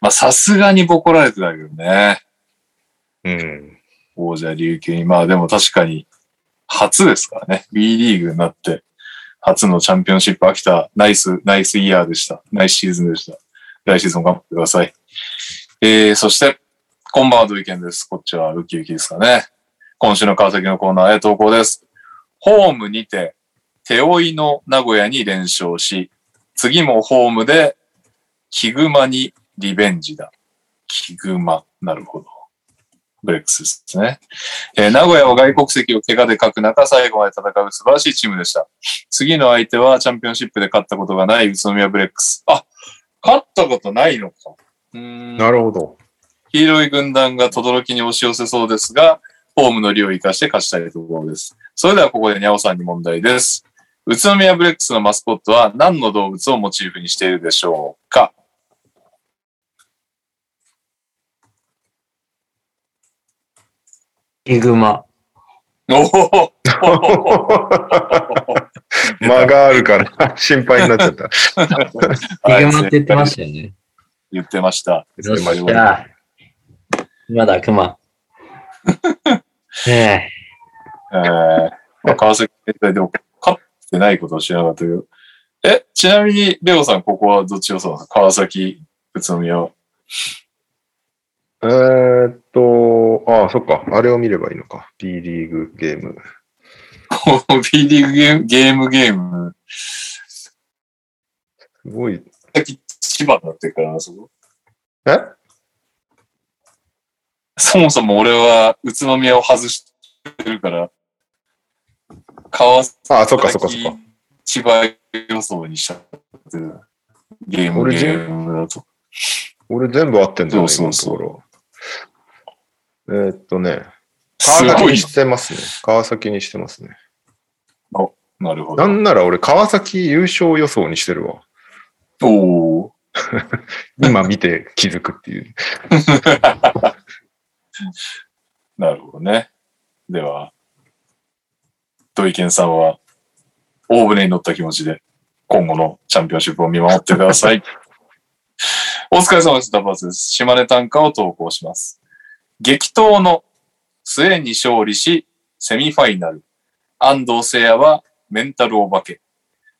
まあ、さすがにボコられてたけどね。うん。王者琉球に。まあでも確かに、初ですからね。B リーグになって、初のチャンピオンシップ秋田、ナイス、ナイスイヤーでした。ナイスシーズンでした。来シーズン頑張ってください。えー、そして、こんばんは、土井健です。こっちはウキウキですかね。今週の川崎のコーナーへ投稿です。ホームにて、手負いの名古屋に連勝し、次もホームで、キグマにリベンジだ。キグマ。なるほど。ブレックスですね。えー名古屋は外国籍を怪我で欠く中、最後まで戦う素晴らしいチームでした。次の相手はチャンピオンシップで勝ったことがない宇都宮ブレックス。あ、勝ったことないのか。うーんなるほど。黄色い軍団が轟に押し寄せそうですが、ホームの利を生かして勝ちたいところです。それではここでニャオさんに問題です。宇都宮ブレックスのマスコットは何の動物をモチーフにしているでしょうかヒグマ。おお *laughs* 間があるから心配になっちゃった。ヒグマって言ってましたよね。言ってました。よっしゃ。今だ、クマ。*laughs* ねえーまあ、川崎大でも勝ってないことは知らなかったけど。え、ちなみに、レオさん、ここはどっち予想ですか？川崎、宇都宮は。えーっと、ああ、そっか。あれを見ればいいのか。B リーグゲーム。*laughs* B リーグゲーム、ゲーム、ゲーム。すごい。さっき千葉になってるからな、そこ。え？そもそも俺は宇都宮を外してるから、川崎、ああ、そっかそっかそっか。千葉予想にしちゃってる。ゲーム、俺ゲームだと。俺全部合ってんだよね、そうそうそう。えーっとね、川崎にしてますね。川崎にしてますね。な。なるほど。なんなら俺、川崎優勝予想にしてるわ。おお。*laughs* 今見て気づくっていう。*laughs* なるほどね。では、土井健さんは、大船に乗った気持ちで、今後のチャンピオンシップを見守ってください。*laughs* お疲れ様です。ダバーズです。島根短歌を投稿します。激闘の末に勝利し、セミファイナル。安藤聖也はメンタルお化け。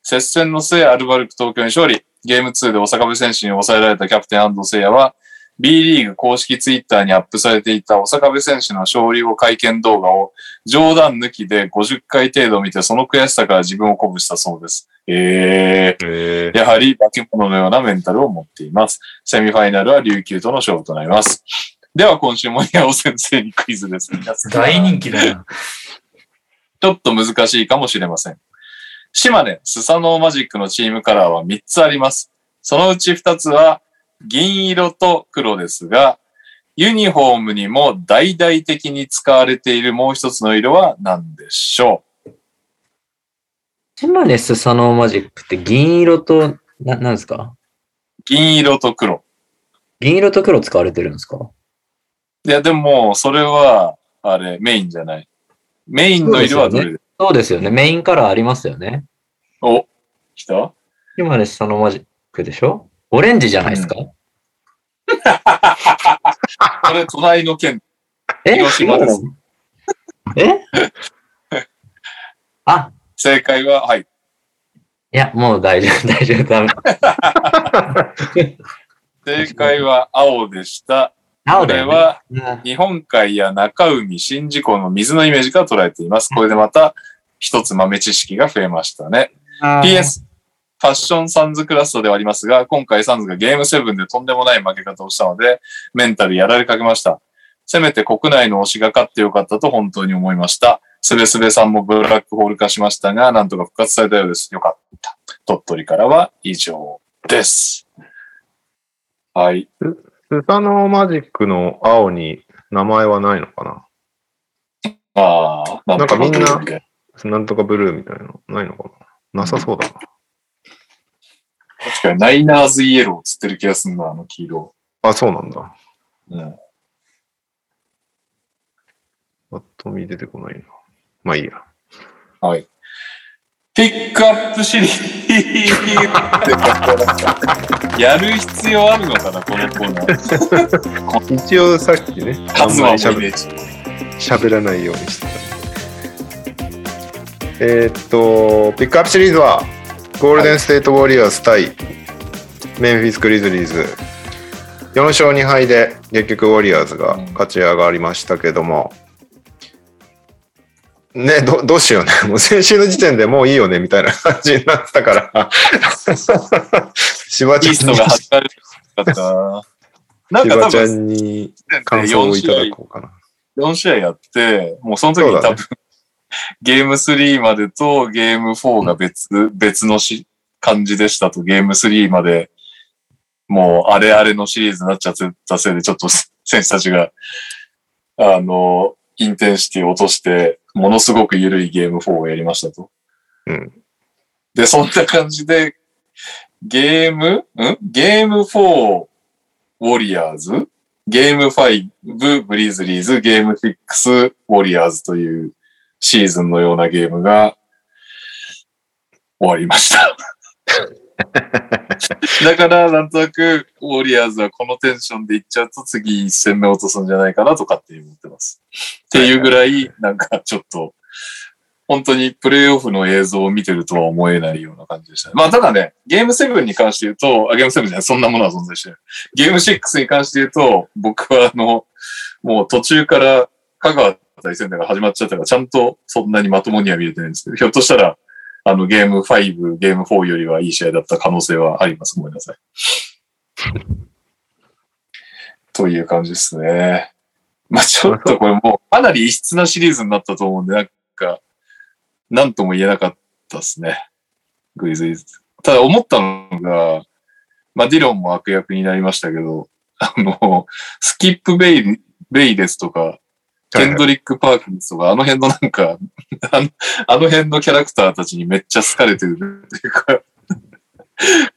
接戦の末、アルバルク東京に勝利。ゲーム2で大阪部選手に抑えられたキャプテン安藤聖也は、B リーグ公式ツイッターにアップされていた大阪部選手の勝利後会見動画を冗談抜きで50回程度見てその悔しさから自分を鼓舞したそうです。ええー、やはり化け物のようなメンタルを持っています。セミファイナルは琉球との勝負となります。では今週も宮尾先生にクイズです。大人気だな。ちょっと難しいかもしれません。島根スサノーマジックのチームカラーは3つあります。そのうち2つは銀色と黒ですが、ユニフォームにも大々的に使われているもう一つの色は何でしょ島根スサノーマジックって銀色と、な、なんですか？う銀色と黒。銀色と黒使われてるんですか？いや、でも、それは、あれ、メインじゃない。メインの色はどれでそうですよね。メインカラーありますよね。お、来た？島根スサノーマジックでしょ？オレンジじゃないですか、これ、隣の県、え？広島です。え？*laughs* あ、正解は、はい。いや、もう大丈夫、大丈夫、ダメ。*laughs* 正解は青でした。こ。れは、うん日本海や中海、宍道湖の水のイメージから捉えています。これでまた一つ豆知識が増えましたね。PS、ファッションサンズクラストではありますが、今回サンズがゲーム7でとんでもない負け方をしたので、メンタルやられかけました。せめて国内の推しが勝ってよかったと本当に思いました。すべすべさんもブラックホール化しましたが、なんとか復活されたようです。よかった。鳥取からは以上です。はい。スサノーマジックの青に名前はないのかな？まあ、なんかみんななんとかブルーみたいなのないのかな？なさそうだな。確かにナイナーズイエローつってる気がするな、あの黄色。あ、そうなんだ。うん。ぱっと見出てこないな。まあいいや。はい。ピックアップシリーズやる必要あるのかな、このコーナー。*laughs* 一応さっきね、あんまり喋っイメージ。喋らないようにしてた。えーっと、ピックアップシリーズは、ゴールデンステートウォリアーズ対メンフィス・グリズリーズ。4勝2敗で結局ウォリアーズが勝ち上がりましたけども、ねど、どうしようね。*laughs* もう先週の時点でもういいよね、みたいな感じになってたから。*laughs* しばちゃんにな。なんか多分、んに感想をいただこうかな。4試合やって、もうその時に多分、ゲーム3までとゲーム4が別、別のし感じでしたと、ゲーム3まで、もうあれあれのシリーズになっちゃってたせいで、ちょっと選手たちが、あの、インテンシティを落として、ものすごく緩いゲーム4をやりましたと。うん。で、そんな感じで、ゲームん？ゲーム4、ウォリアーズ？ゲーム5、ブリズリーズ、ゲーム6、ウォリアーズというシーズンのようなゲームが終わりました。*laughs* だから、なんとなく、ウォリアーズはこのテンションでいっちゃうと次一戦目落とすんじゃないかなと勝手に思ってます。っていうぐらい、なんかちょっと、本当にプレイオフの映像を見てるとは思えないような感じでしたね。まあただね、ゲーム7に関して言うと、あ、ゲーム7じゃない、そんなものは存在してない。ゲーム6に関して言うと、僕はあの、もう途中から香川対戦が始まっちゃったから、ちゃんとそんなにまともには見れてないんですけど、ひょっとしたら、あのゲーム5、ゲーム4よりはいい試合だった可能性はあります。ごめんなさい。*laughs* という感じですね。まあちょっとこれもうかなり異質なシリーズになったと思うんで、なんか、なんとも言えなかったですね。グリズリーズ。ただ思ったのが、まあディロンも悪役になりましたけど、あの、スキップベイ、ベイレスとか、ケンドリック・パーキンスとか、あの辺のなんか、*laughs* あのあの辺のキャラクターたちにめっちゃ好かれてるっていうか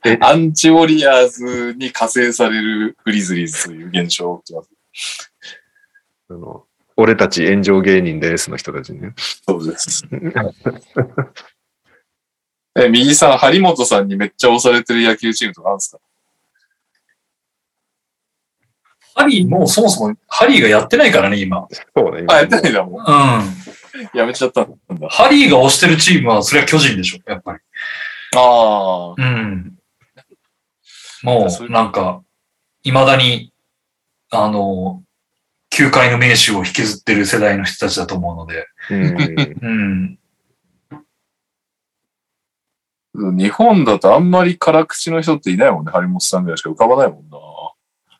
え、アンチウォリアーズに加勢されるグリズリーズという現象。あの俺たち炎上芸人ですの人たちね。そうです。*laughs* え、右さん、張本さんにめっちゃ押されてる野球チームとかあるんですか？ハリー、もうそもそもハリーがやってないからね、今。そうね。あ、やってないんだもん。うん。やめちゃったんだ。ハリーが推してるチームは、それは巨人でしょ、やっぱり。ああ。うん。もうなんか、未だに、あの、球界の名手を引きずってる世代の人たちだと思うので、うん。うん。日本だとあんまり辛口の人っていないもんね。張本さんぐらいしか浮かばないもんな。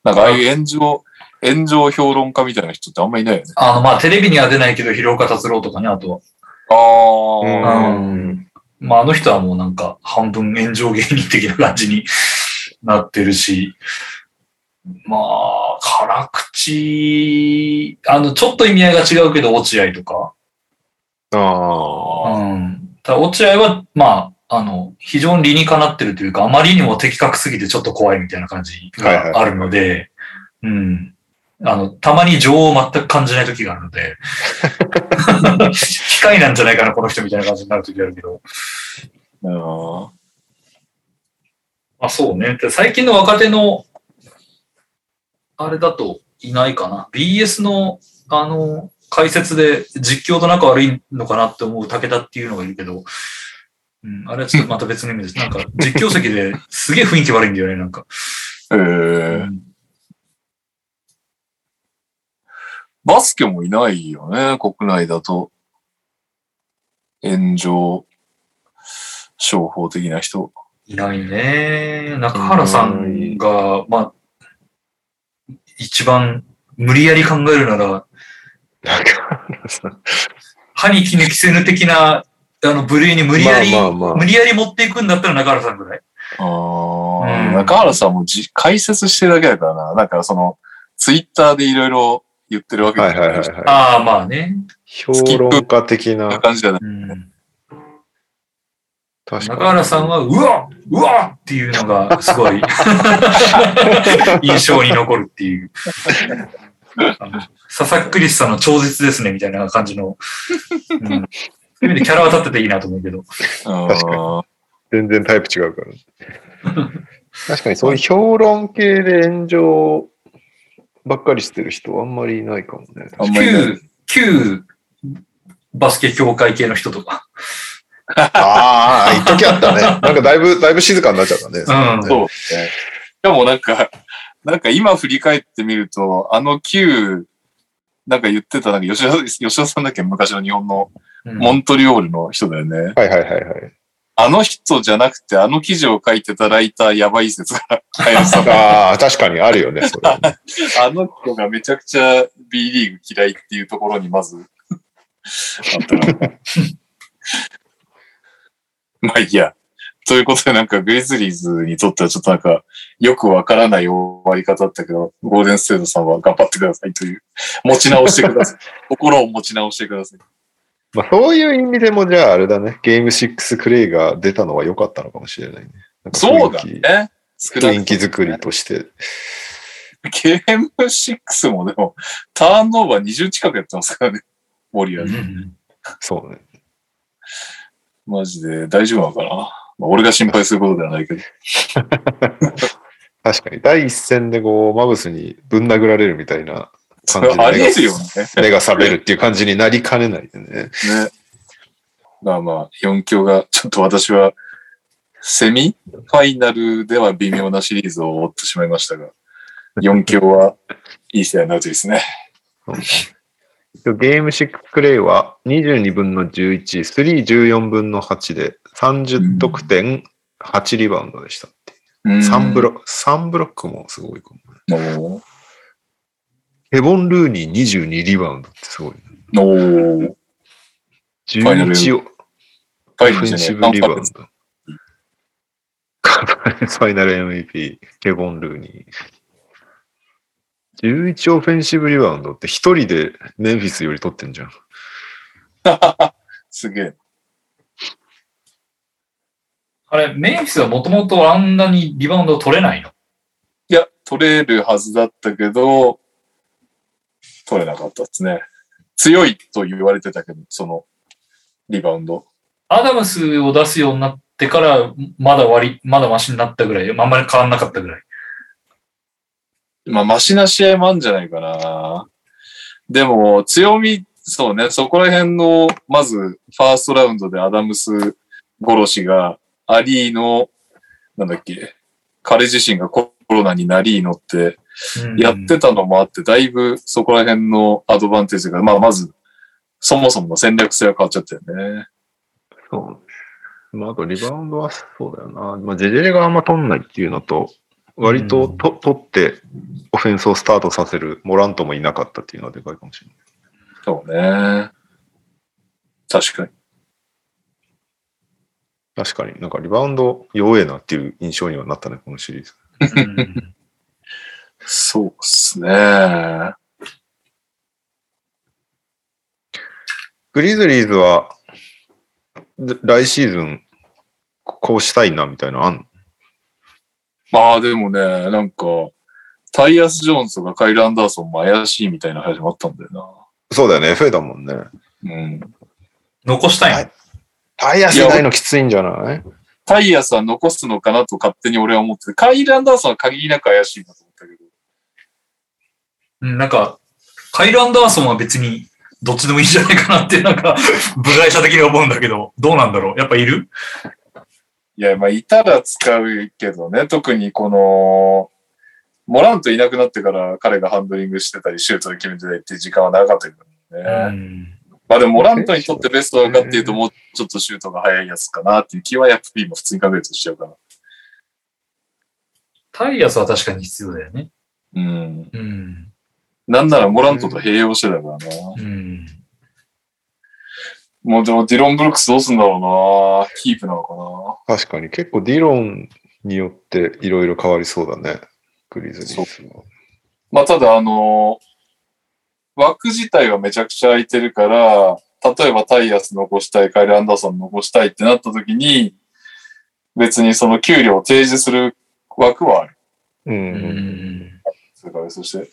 なんかああいう炎上、炎上評論家みたいな人ってあんまいないよね。あの、まあ、テレビには出ないけど、広岡達郎とかね、あとは。ああ、うんまあ、あの人はもうなんか、半分炎上芸人的な感じに *laughs* なってるし、まあ、辛口、あの、ちょっと意味合いが違うけど、落合とか。ああ。うん。ただ落合は、まあ、あの、非常に理にかなってるというか、あまりにも的確すぎてちょっと怖いみたいな感じがあるので、うん。あの、たまに情を全く感じない時があるので、*laughs* 機械なんじゃないかな、この人みたいな感じになる時あるけど。うんあ、そうね。で最近の若手の、あれだといないかな。BS の、あの、解説で実況と仲悪いのかなって思う武田っていうのがいるけど、うん、あれはちょっとまた別の意味です。なんか実況席ですげえ雰囲気悪いんだよね、なんか。えうー、んバスケもいないよね、国内だと。炎上、商法的な人。いないね。中原さんが、まあ、一番無理やり考えるなら、なんか、歯に衣着せぬ的な、あの、部類に無理やり、まあまあまあ無理やり持っていくんだったら中原さんぐらい。ああ、うん中原さんもじ解説してるだけだからな。なんかその、ツイッターでいろいろ言ってるわけはいはいはいなはい。ああ、まあね。評論家的な、感じじゃない。うん。中原さんは、うわうわっていうのがすごい *laughs* 印象に残るっていう。あ *laughs* の佐々木クリスさんの超絶ですねみたいな感じの。うん、そういう意味でキャラは立ってていいなと思うけど。確かあ全然タイプ違うから。*laughs* 確かにそういう評論系で炎上ばっかりしてる人あんまりいないかもね。あんまりいない旧、旧バスケ協会系の人とか。ああ、一時あったね。なんかだいぶ、だいぶ静かになっちゃったね。うんそうですね。しかもなんか、なんか今振り返ってみると、あの旧、なんか言ってた、なんか吉田、吉田さんだっけ？昔の日本のうんモントリオールの人だよね。はいはいはいはい。あの人じゃなくて、あの記事を書いてたライターやばい説が *laughs* ああ、確かにあるよね、それ。*laughs* あの人がめちゃくちゃ B リーグ嫌いっていうところにまず、あったな。まあいいや。ということでなんかグリズリーズにとってはちょっとなんかよくわからない終わり方だったけど、ゴールデンステートさんは頑張ってくださいという、持ち直してください。*laughs* 心を持ち直してください。まあそういう意味でも、じゃああれだね、ゲーム6クレイが出たのは良かったのかもしれないね。そうだ雰囲気ね。少な雰囲くとも気作りとして。ゲーム6もでも、ターンオーバー20近くやってますからね。ウォリアーズ。うんそうね。マジで大丈夫なのかな、まあ、俺が心配することではないけど。*laughs* 確かに、第一戦でこう、マブスにぶん殴られるみたいな感じでありえるよね。*laughs* 目が覚めるっていう感じになりかねないでね。ね。まあまあ、4強が、ちょっと私は、セミファイナルでは微妙なシリーズを追ってしまいましたが、4強はいい試合になるといいですね。ゲーム6クレイは22分の11、3、14分の8で30得点、8リバウンドでしたっていう。3ブロック、三ブロックもすごいかも。ヘボン・ルーニー22リバウンドってすごい、ね。おーァイナル11をファイオフェンシブリバウンえド。ファイナル MVP、ケ *laughs* ボン・ルーニー。11オフェンシブリバウンドって一人でメンフィスより取ってんじゃん。すげえ。あれ、メンフィスはもともとあんなにリバウンド取れないの？いや、取れるはずだったけど、取れなかったですね。強いと言われてたけど、その、リバウンド。アダムスを出すようになってから、まだ割り、まだマシになったぐらい、あんまり変わんなかったぐらい。まあ、マシな試合もあるんじゃないかな。でも、強み、そうね、そこら辺の、まず、ファーストラウンドでアダムス殺しが、アリーの、なんだっけ、彼自身がコロナになりのって、うんやってたのもあって、だいぶそこら辺のアドバンテージが、まあ、まず、そもそもの戦略性が変わっちゃったよね。そう。まあ、あとリバウンドはそうだよな。まあ、ジェジェレがあんま取んないっていうのと、割とと、取ってオフェンスをスタートさせるモラントもいなかったっていうのはでかいかもしれない。そうね。確かに。確かになんかリバウンド弱えなっていう印象にはなったね、このシリーズ。うんそうっすね。グリズリーズは、で来シーズン、こうしたいなみたいなのあんの？まあでもね、なんか、タイヤス・ジョーンズとかカイル・アンダーソンも怪しいみたいな話もあったんだよそうだよね、FA だもんね。な。うん。残したいタイヤ世代のきついんじゃない？タイヤスは残すのかなと勝手に俺は思ってて、カイル・アンダーソンは限りなく怪しいなと思ったけど。うん、なんか、カイル・アンダーソンは別にどっちでもいいんじゃないかなって、なんか、*laughs* 部外者的に思うんだけど、どうなんだろう？やっぱいる？いや、まあ、いたら使うけどね、特にこの、モラントいなくなってから彼がハンドリングしてたり、シュートで決めてたりっていう時間は長かったけどね。ん。まあでも、モラントにとってベストはかっていうと、もうちょっとシュートが速いやつかなっていう気は、やっぱり今普通に考えるとしちゃうかな。タイヤスは確かに必要だよね。うん。うん。なんならモラントと併用してたからな。うん。もうでもディロン・ブルックスどうすんだろうなキープなのかな確かに結構ディロンによっていろいろ変わりそうだね。グリズリーズは。まあただあの枠自体はめちゃくちゃ空いてるから、例えばタイヤス残したい、カイル・アンダーソン残したいってなった時に、別にその給料を提示する枠はある。うんううん。ん。それからそして、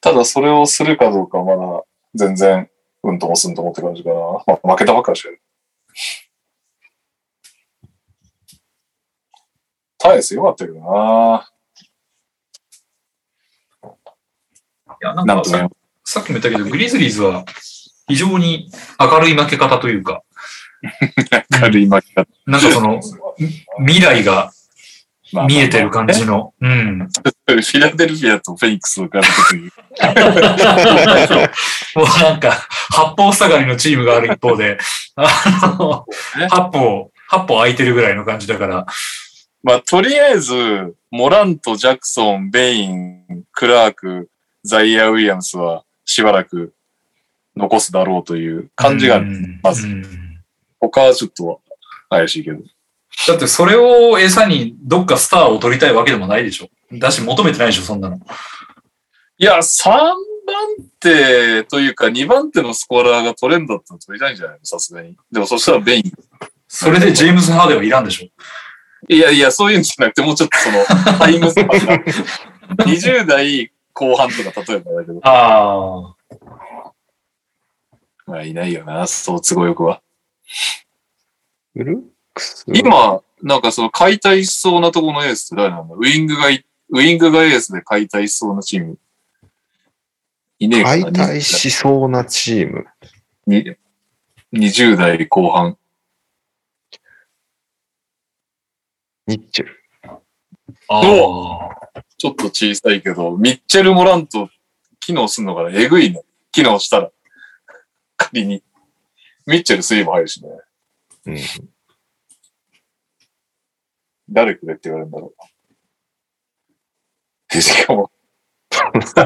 ただそれをするかどうかはまだ全然、うんともすんともって感じかな。まあ負けたばっかりしかタイヤス良かったけどな。いや、なんかさっきも言ったけど、グリズリーズは、非常に明るい負け方というか、*laughs* 軽い負け方。なんかその、み未来がまあ見えてる感じの、うん。フィラデルフィアとフェニックスを比べたという。*laughs* もうなんか、八方塞がりのチームがある一方で、あの、ね八方、八方空いてるぐらいの感じだから、まあ、とりあえず、モラント、ジャクソン、ベイン、クラーク、ザイア・ウィリアムスはしばらく残すだろうという感じがある。うんまずうん他はちょっと怪しいけど。だってそれを餌にどっかスターを取りたいわけでもないでしょ。だし求めてないでしょ、そんなの。いや、3番手というか2番手のスコアラーが取れんだったら取りたいんじゃないの？さすがに。でもそしたらベイン。それでジェームズ・ハーデンはいらんでしょ。いやいや、そういうんじゃなくて、もうちょっとその、タイムスパンが。*laughs* 20代後半とか例えばだけど。ああ。まあ、いないよな、そう都合よくは。ウルックス？今、なんかその解体しそうなとこのエースって誰なんだ？ウィングがい、ウィングがエースで解体しそうなチーム。いねえかな解体しそうなチーム。に20代後半。ニッチェル。ああ。ちょっと小さいけど、ミッチェル・モラント機能すんのかなえぐいね。機能したら。仮に。ミッチェル水分入るしね。うん。誰くれって言われるんだろう。しかも、*laughs* だ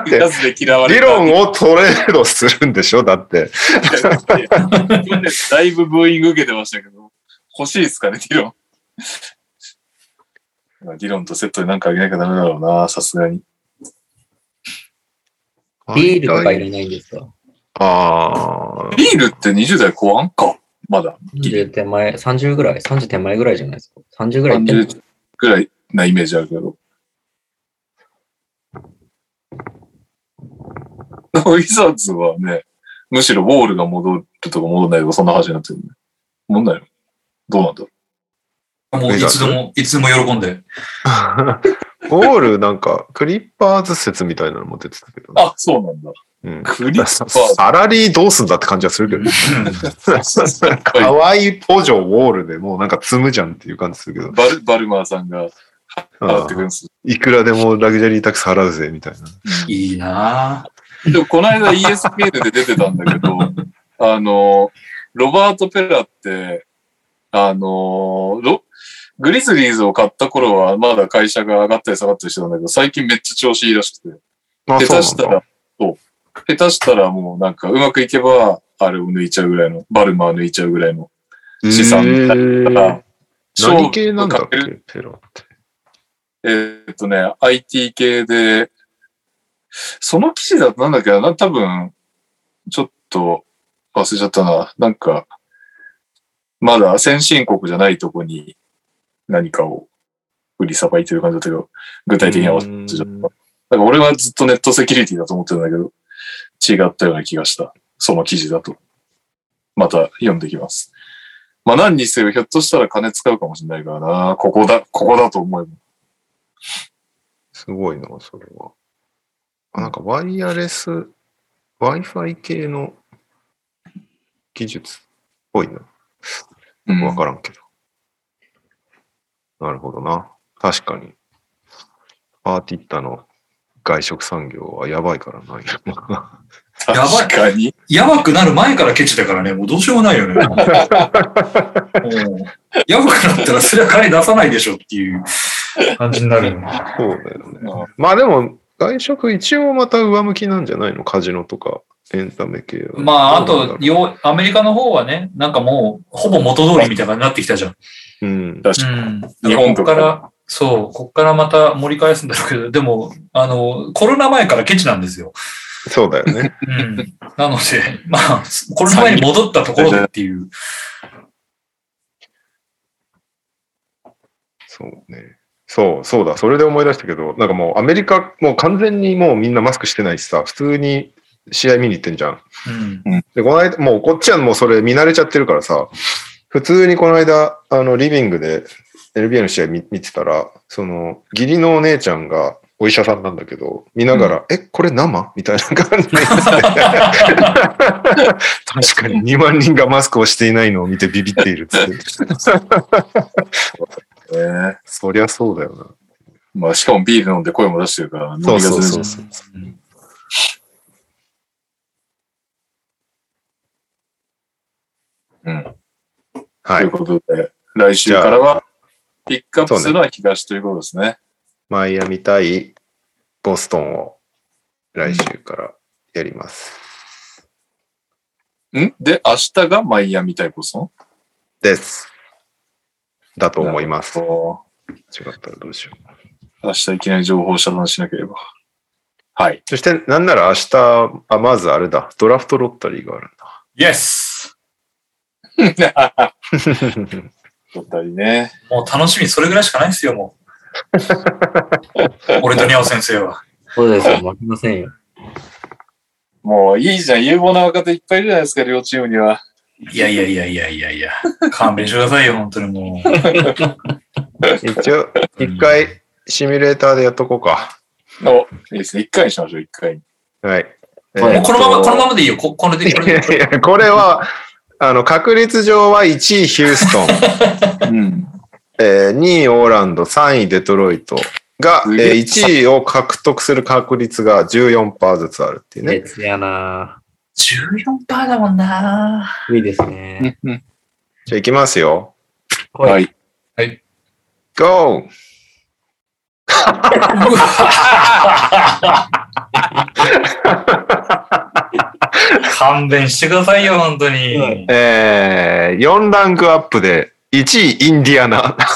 って、理た論をトレードするんでしょ？だって。だいぶブーイング受けてましたけど、欲しいですかね、ディロン。まあディロンとセットでなんかあげなきゃダメだろうな、さすがに。ビールとかいらないんですか？ああ。ビールって20代後半か。まだ。?30 手前、30ぐらい ?30 手前ぐらいじゃないですか？30ぐらいいってんの？30ぐらいなイメージあるけど。ウィザーズはね、むしろウォールが戻るとか戻んないとかそんな話になってるね。戻んないの？どうなんだろもういつでも、いつでも喜んで。*laughs* ゴールなんか、クリッパーズ説みたいなのも出てたけどう。ね、あ、そうなんだ。うん。クリッさパーサラリーどうすんだって感じはするけどね。かわいいポジョウォールでもうなんか積むじゃんっていう感じするけど。バルバルマーさんが払ってくるんです。いくらでもラグジュアリータックス払うぜ、みたいな。いいなでも、この間 ESPN で出てたんだけど、*laughs* あの、ロバート・ペラって、あの、ログリズリーズを買った頃はまだ会社が上がったり下がったりしてたんだけど、最近めっちゃ調子いいらしくて、あ、下手したら、。そう。下手したらもうなんかうまくいけば、あれを抜いちゃうぐらいの、バルマー抜いちゃうぐらいの資産えだからー、何系なんだっけ？ペロって。えーっとね、IT 系で、その記事だとなんだっけな、な多分、ちょっと忘れちゃったな。なんか、まだ先進国じゃないとこに何かを売りさばいてる感じだったけど、具体的には忘れちゃった。うんだから俺はずっとネットセキュリティだと思ってたんだけど、違ったような気がした。その記事だと。また読んできます。まあ何にせよ、ひょっとしたら金使うかもしれないからな。ここだ、ここだと思えば。すごいな、それは。あなんかワイヤレス、Wi-Fi 系の技術っぽいな。うんわからんけど。なるほどな。確かに。パーティッタの外食産業はやばいからな。やばい確かに。やばくなる前からケチだからね、もうどうしようもないよね。やばくなったらそれは金出さないでしょっていう感じになるよね。そうだよね。まあでも、外食一応また上向きなんじゃないの？カジノとかエンタメ系は。まあ、あと、よアメリカの方はね、なんかもう、ほぼ元通りみたいな感じになってきたじゃん。ううん。確かに。うん。日本とかそう、こっからまた盛り返すんだろうけど、でも、あの、コロナ前からケチなんですよ。そうだよね。うん。なので、まあ、コロナ前に戻ったところでっていう。そうね。そう、そうだ。それで思い出したけど、なんかもうアメリカ、もう完全にもうみんなマスクしてないしさ、普通に試合見に行ってんじゃん。うん。で、この間、もうこっちはもうそれ見慣れちゃってるからさ、普通にこの間、あの、リビングで NBA の試合見見てたら、その、義理のお姉ちゃんが、お医者さんなんだけど、見ながら、え、これ生？みたいな感じで。確かに *laughs* 2万人がマスクをしていないのを見てビビっているっつって。*laughs* えーそりゃそうだよな。まあ、しかもビール飲んで声も出してるから、飲みそうがそうそうそう。うん。とはいいう。ことで、来週からは、ピックアップするのは東ということですね。マイアミ対ボストンを来週からやります。ん？で、明日がマイアミ対ボストン？です。だと思います。違おったらどうしよう。明日いきなり情報遮断しなければ。はい。そして、なんなら明日、あ、まずあれだ、ドラフトロッタリーがあるんだ。イエスだったりね。もう楽しみ、それぐらいしかないですよ、もう。*laughs* 俺とニャオ先生は。そうですよ、負けませんよ。もういいじゃん。有望な若手いっぱいいるじゃないですか、両チームには。いやいやいやいやいやいや。勘弁してくださいよ、本当にもう。*laughs* 一応、一回、シミュレーターでやっとこうか。お、いいですね。一回にしましょう、一回に。はい。はいもうこのまま、このままでいいよ。ここれで、これで。いやいやこれは、あの、確率上は1位ヒューストン、*laughs* うん。えー2位オーランド、3位デトロイトが、ええー1位を獲得する確率が14%ずつあるっていうね。別やな14%だもんなぁ。いいですね。*laughs* じゃあ行きますよ。来いはい。GO! *laughs* *laughs* 勘弁してくださいよ、本当に。はいえー、4ランクアップで、1位インディアナ。*laughs*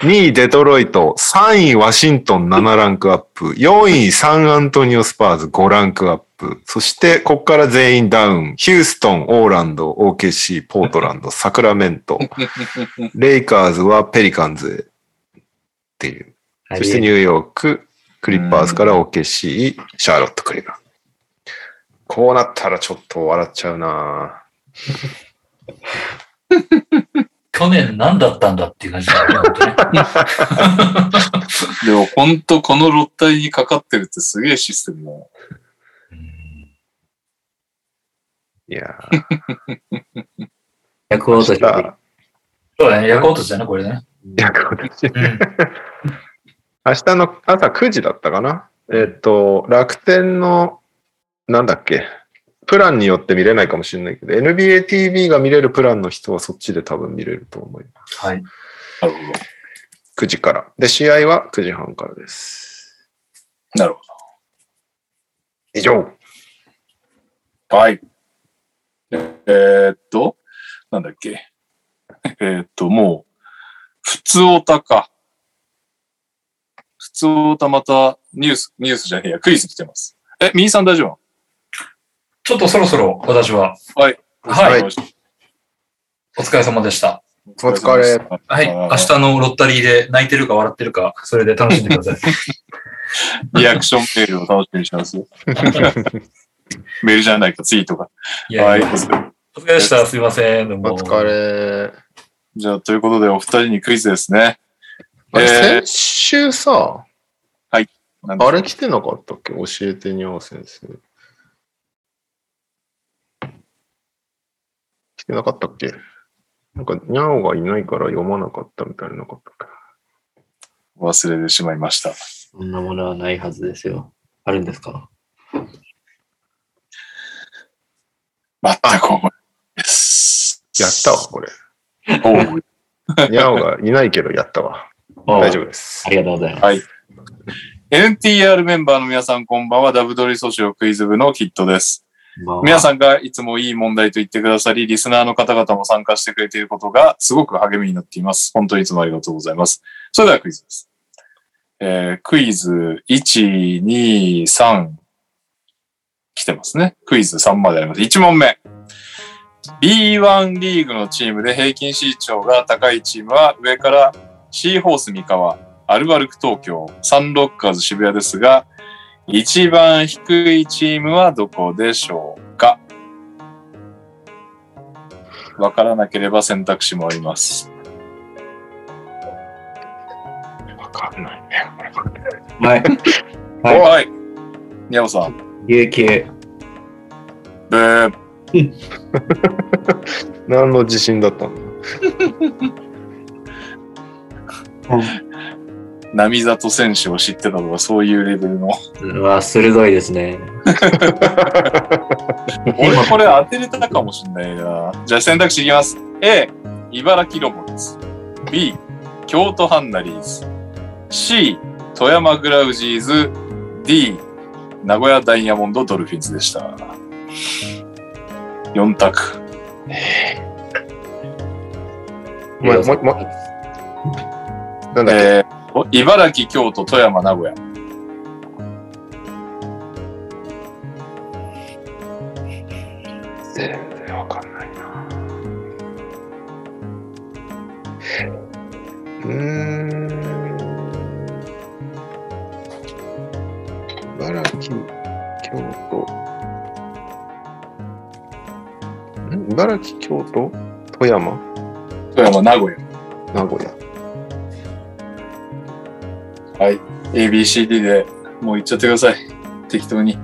2位デトロイト、3位ワシントン7ランクアップ、4位サンアントニオスパーズ5ランクアップ、そしてここから全員ダウン、ヒューストン、オーランド、OKC、ポートランド、サクラメント、*laughs* レイカーズはペリカンズっていう。そしてニューヨーク、クリッパーズから OKC、シャーロット・クリーブランドこうなったらちょっと笑っちゃうな *laughs* 去年何だったんだっていう感じだね、本当ね。*laughs* でも本当このロッタリにかかってるってすげえシステムだな。いや逆落としー、明日、そうだね、焼こうとしたね、これね。いや今年うん。明日の朝9時だったかな？えっと、楽天の、なんだっけ、プランによって見れないかもしれないけど、NBA TV が見れるプランの人はそっちで多分見れると思います。はい。なるほ9時から。で、試合は9時半からです。ど。なるほ以上。ど。はい。えーっと、なんだっけ？えーっと、もう、普通オタか。普通オタまたニュース、ニュースじゃねえや、クイズ来てます。え、ミーさん大丈夫ちょっとそろそろ私は。はい。はいはいお疲れ様でした。お疲れはい。明日のロッタリーで泣いてるか笑ってるか、それで楽しんでください。*laughs* リアクションメールを楽しみにします。*laughs* メールじゃないか、ツイートが。はいいいやや。お疲れでした。すいません。お疲れ。じゃあ、ということで、お二人にクイズですね。えー先週さ、あれ来てなかったっけ？教えてにゃお先生。来てなかったっけ？なんか、にゃおがいないから読まなかったみたいなのなかったっ忘れてしまいました。そんなものはないはずですよ。あるんですか？全く思いです。けやったわ、これ。おうにゃおがいないけどやったわ。大丈夫ですあ。りがとうございます。はい。NTR メンバーの皆さん、こんばんは。ダブドリ訴訟クイズ部のキットです。皆さんがいつもいい問題と言ってくださり、リスナーの方々も参加してくれていることがすごく励みになっています。本当にいつもありがとうございます。それではクイズです。えー、クイズ1、2、3来てますね。クイズ3まであります。1問目。B1 リーグのチームで平均身長が高いチームは上からシーホース三河、アルバルク東京、サンロッカーズ渋谷ですが、一番低いチームはどこでしょうか？わからなければ選択肢もあります。わかんないね。はい。は。はいい。ニャオさん。琉球。ブー。*laughs* 何の自信だったんだ *laughs* 並里選手を知ってたとか、そういうレベルの。うわ、鋭いですね。*laughs* 俺これ当てれたかもしんないな。じゃあ選択肢いきます。A、茨城ロボッツ。B、京都ハンナリーズ。C、富山グラウジーズ。D、名古屋ダイヤモンドドルフィンズでした。4択。もうもうもなんだっけ、えー、茨城、京都、富山、名古屋。全然わかんないな。うーん。茨城、京都。ん？茨城、京都、富山、富山、名古屋。名古屋。ABCD でもう言っちゃってください。適当に。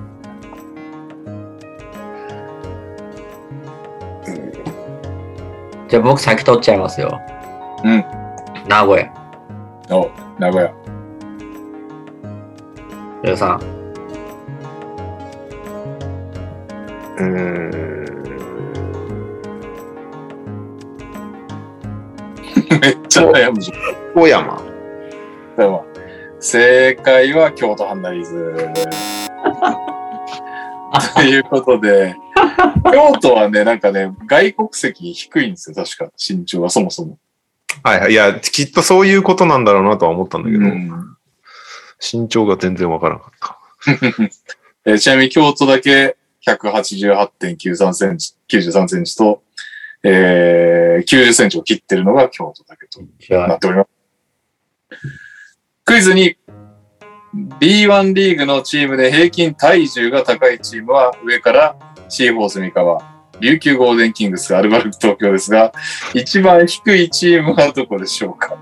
じゃあ僕先取っちゃいますよ。うん。名古屋。お、名古屋。皆さん。うーん。めっちゃ悩むじゃん。富山。富山。正解は京都ハンナリーズ。ということで、京都はね、なんかね、外国籍低いんですよ、確か。身長はそもそも。はいはい。いや、きっとそういうことなんだろうなとは思ったんだけど、うん身長が全然わからなかった。*laughs* えーちなみに京都だけ188.93センチ、93センチと、えー、90センチを切ってるのが京都だけとなっております。クイズに B1 リーグのチームで平均体重が高いチームは上からシーホース三河、琉球ゴールデンキングス、アルバルク東京ですが、一番低いチームはどこでしょうか？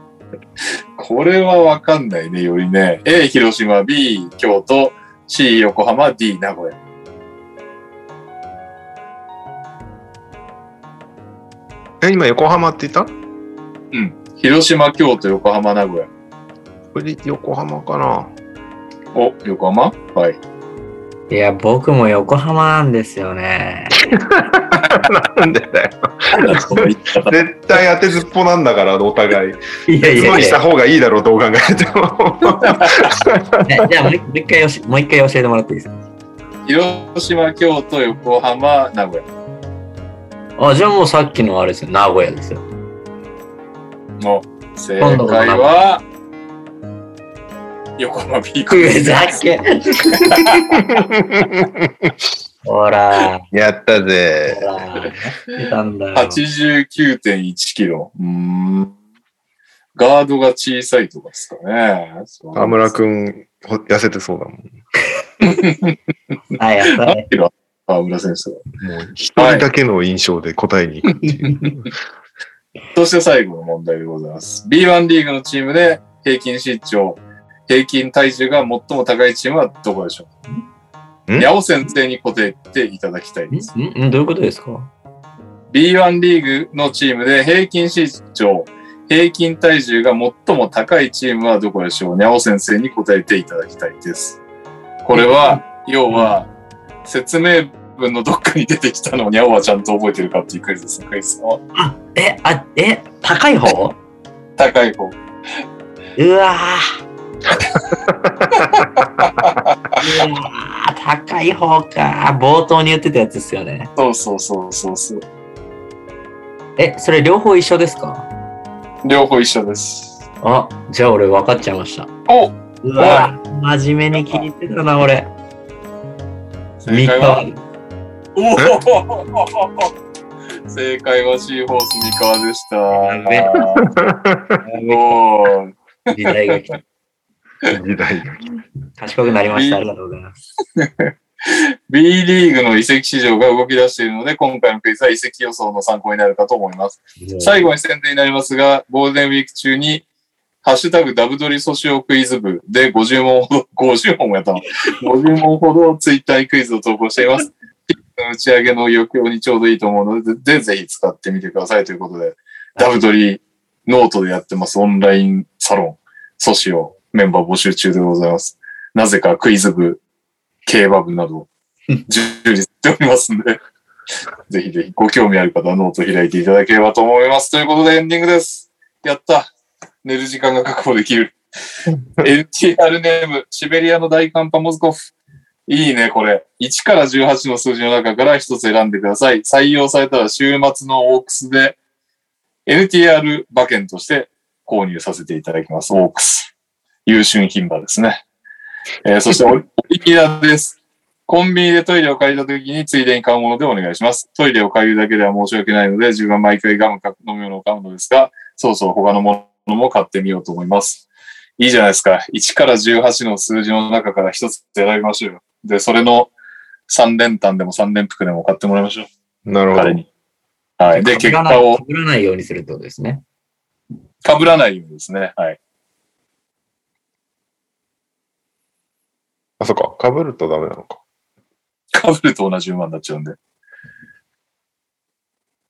*laughs* これはわかんないね、よりね。A、広島、B、京都、C、横浜、D、名古屋。え、今横浜って言った？広島、京都、横浜、名古屋。横浜かな？お、横浜？はい。いや、僕も横浜なんですよね。なんでだよ。絶対当てずっぽなんだから、お互い。いやいつまりした方がいいだろう、どう考えても。*laughs* じゃあじゃあもう一もう一回よし、もう一回教えてもらっていいですか？広島、京都、横浜、名古屋。あ、じゃあもうさっきのあれですよ、名古屋ですよ。の正解は、横浜 B クふざけ。ほら、やったぜほ。ら、出たんだよ。89.1キロ。うーん。ガードが小さいとかですかね。河村くん、ほ痩せてそうだもん。*laughs* はい、やったね。何キロ河村選手は。もう一人だけの印象で答えに行くっていう。そして最後の問題でございます。B1 リーグのチームで平均身長、平均体重が最も高いチームはどこでしょう？ん？にゃお先生に答えていただきたいです。ん？ん？どういうことですか？B1 リーグのチームで平均身長、平均体重が最も高いチームはどこでしょう？にゃお先生に答えていただきたいです。これは、要は、説明文のどっかに出てきたのをにゃおはちゃんと覚えてるかっていうクイズですね。クイズのえ、あ、え、高い方？高い方。うわぁ。高い方か。冒頭に言ってたやつですよね。そうそうそうそうそう。え、それ両方一緒ですか？両方一緒です。あ、じゃあ俺分かっちゃいました。おうわぁ、真面目に聞いてたな、俺。正解は？おお正解はシーホース三河でした。やべおー時代が来た。時代が。賢くなりました。ありがとうございます。*laughs* B リーグの移籍市場が動き出しているので、今回のクイズは移籍予想の参考になるかと思います。最後に宣伝になりますが、ゴールデンウィーク中にハッシュタグダブドリソシオクイズ部で50問ほど、*laughs* 50問もやったの。50問ほどツイッターにクイズを投稿しています。打ち上げの余興にちょうどいいと思うので、でぜひ使ってみてくださいということで、ダブドリノートでやってますオンラインサロン、ソシオメンバー募集中でございます。なぜかクイズ部、競馬部など、充実しておりますんで、ぜひぜひご興味ある方はノート開いていただければと思います。ということでエンディングです。やった寝る時間が確保できる。LTR ネーム、シベリアの大寒波モズゴフ。いいね、これ。1から18の数字の中から一つ選んでください。採用されたら週末のオークスで NTR 馬券として購入させていただきます。オークス。優秀牝馬ですね。えーそしてオリ、*laughs* キラです。コンビニでトイレを借りた時についでに買うものでお願いします。トイレを借りるだけでは申し訳ないので、自分は毎回ガムか飲み物を買うのですが、そろそろ他のものも買ってみようと思います。いいじゃないですか。1から18の数字の中から一つ選びましょうよ。で、それの3連単でも3連服でも買ってもらいましょう。なるほど彼。に。はい。で、結果を被らないようにするってことですね。被らないようにですね。はい。あ、そっか。被るとダメなのか。被ると同じ馬になっちゃうんで。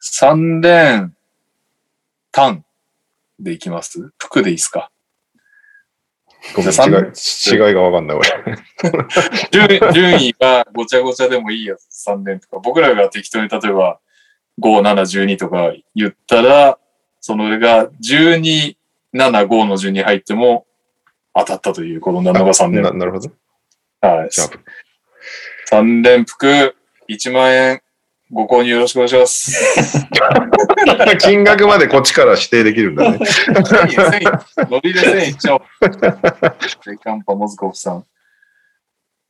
3連単でいきます？服でいいですか？ごめん違い、違いがわかんない、俺。*laughs* 順位順位がごちゃごちゃでもいいやつ、3連とか。僕らが適当に例えば、5、7、12とか言ったら、そのが12、7、5の順に入っても当たったというこのが3連ななるほど。はい。じゃあ、3連服、1万円、ご購入よろしくお願いします。*laughs* 金額までこっちから指定できるんだね。1000円、1000円。ノリで1000円いっちゃおう。デカンパモズコフさん。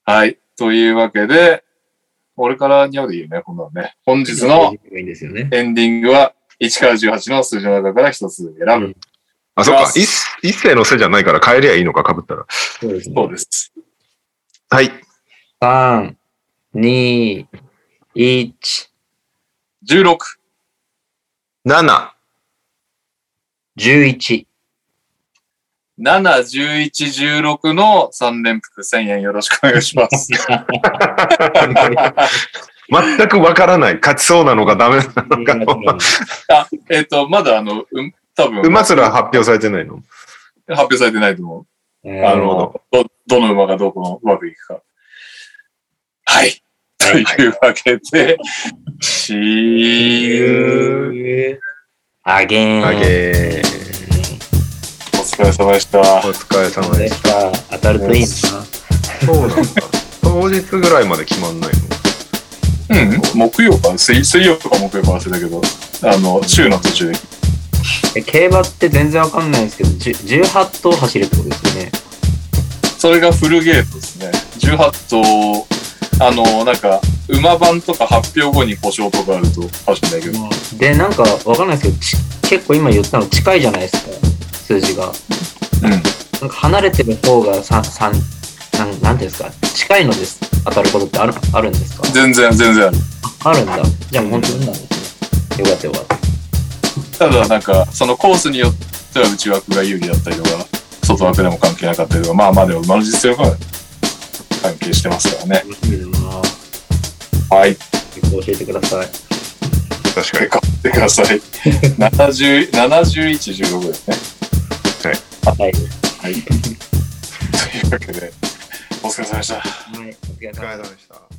はい。というわけで、俺からにゃうでいいよね、こんなのね。本日のいいんですよね。エンディングは1から18の数字の中から一つ選ぶ。あ、そっか。一一世のせいじゃないから変えりゃいいのか、被ったら。そうですね。そうです。はい。3、2、1、16、7、11。7、11、16の3連服1000円よろしくお願いします。*laughs* 全くわからない。勝ちそうなのかダメなのか。あ、えっ、と、まだあの、うん、多分、馬すら発表されてないの？発表されてないと思う。えあなるほの、ど、どの馬がどこのうまくいくか。はい。というわけで、しーあげーん。あげー。お疲れ様でした。お疲れ様でしか当たるといいな。た。そうなんだ。当日ぐらいまで決まんないの？うん、木曜か水水曜とか木曜か忘れたけど、あの、週の途中で。え競馬って全然わかんないんですけど、じゅ18頭走るってことですよね。それがフルゲートですね。18頭、あの、なんか、馬番とか発表後に故障とかあると走るんだけど、で、なんかわかんないですけど、ち結構今言ったの近いじゃないですか、数字が。うん。なんか離れてる方が3、三なんなんていうんですか、近いのです当たることってあるあるんですか？全然、全然ある。あるんだ。じゃあ本当になんですね。よかったよかった。ただなんか、そのコースによっては内枠が有利だったりとか、外枠でも関係なかったりとか、まあまあでも馬の実力は関係してますからね。楽しみだなはい。結構教えてください。確かに。買ってください。70 71、16ですね。はい。はい。*laughs* というわけで、お疲れ様でした。はい。お疲れ様でした。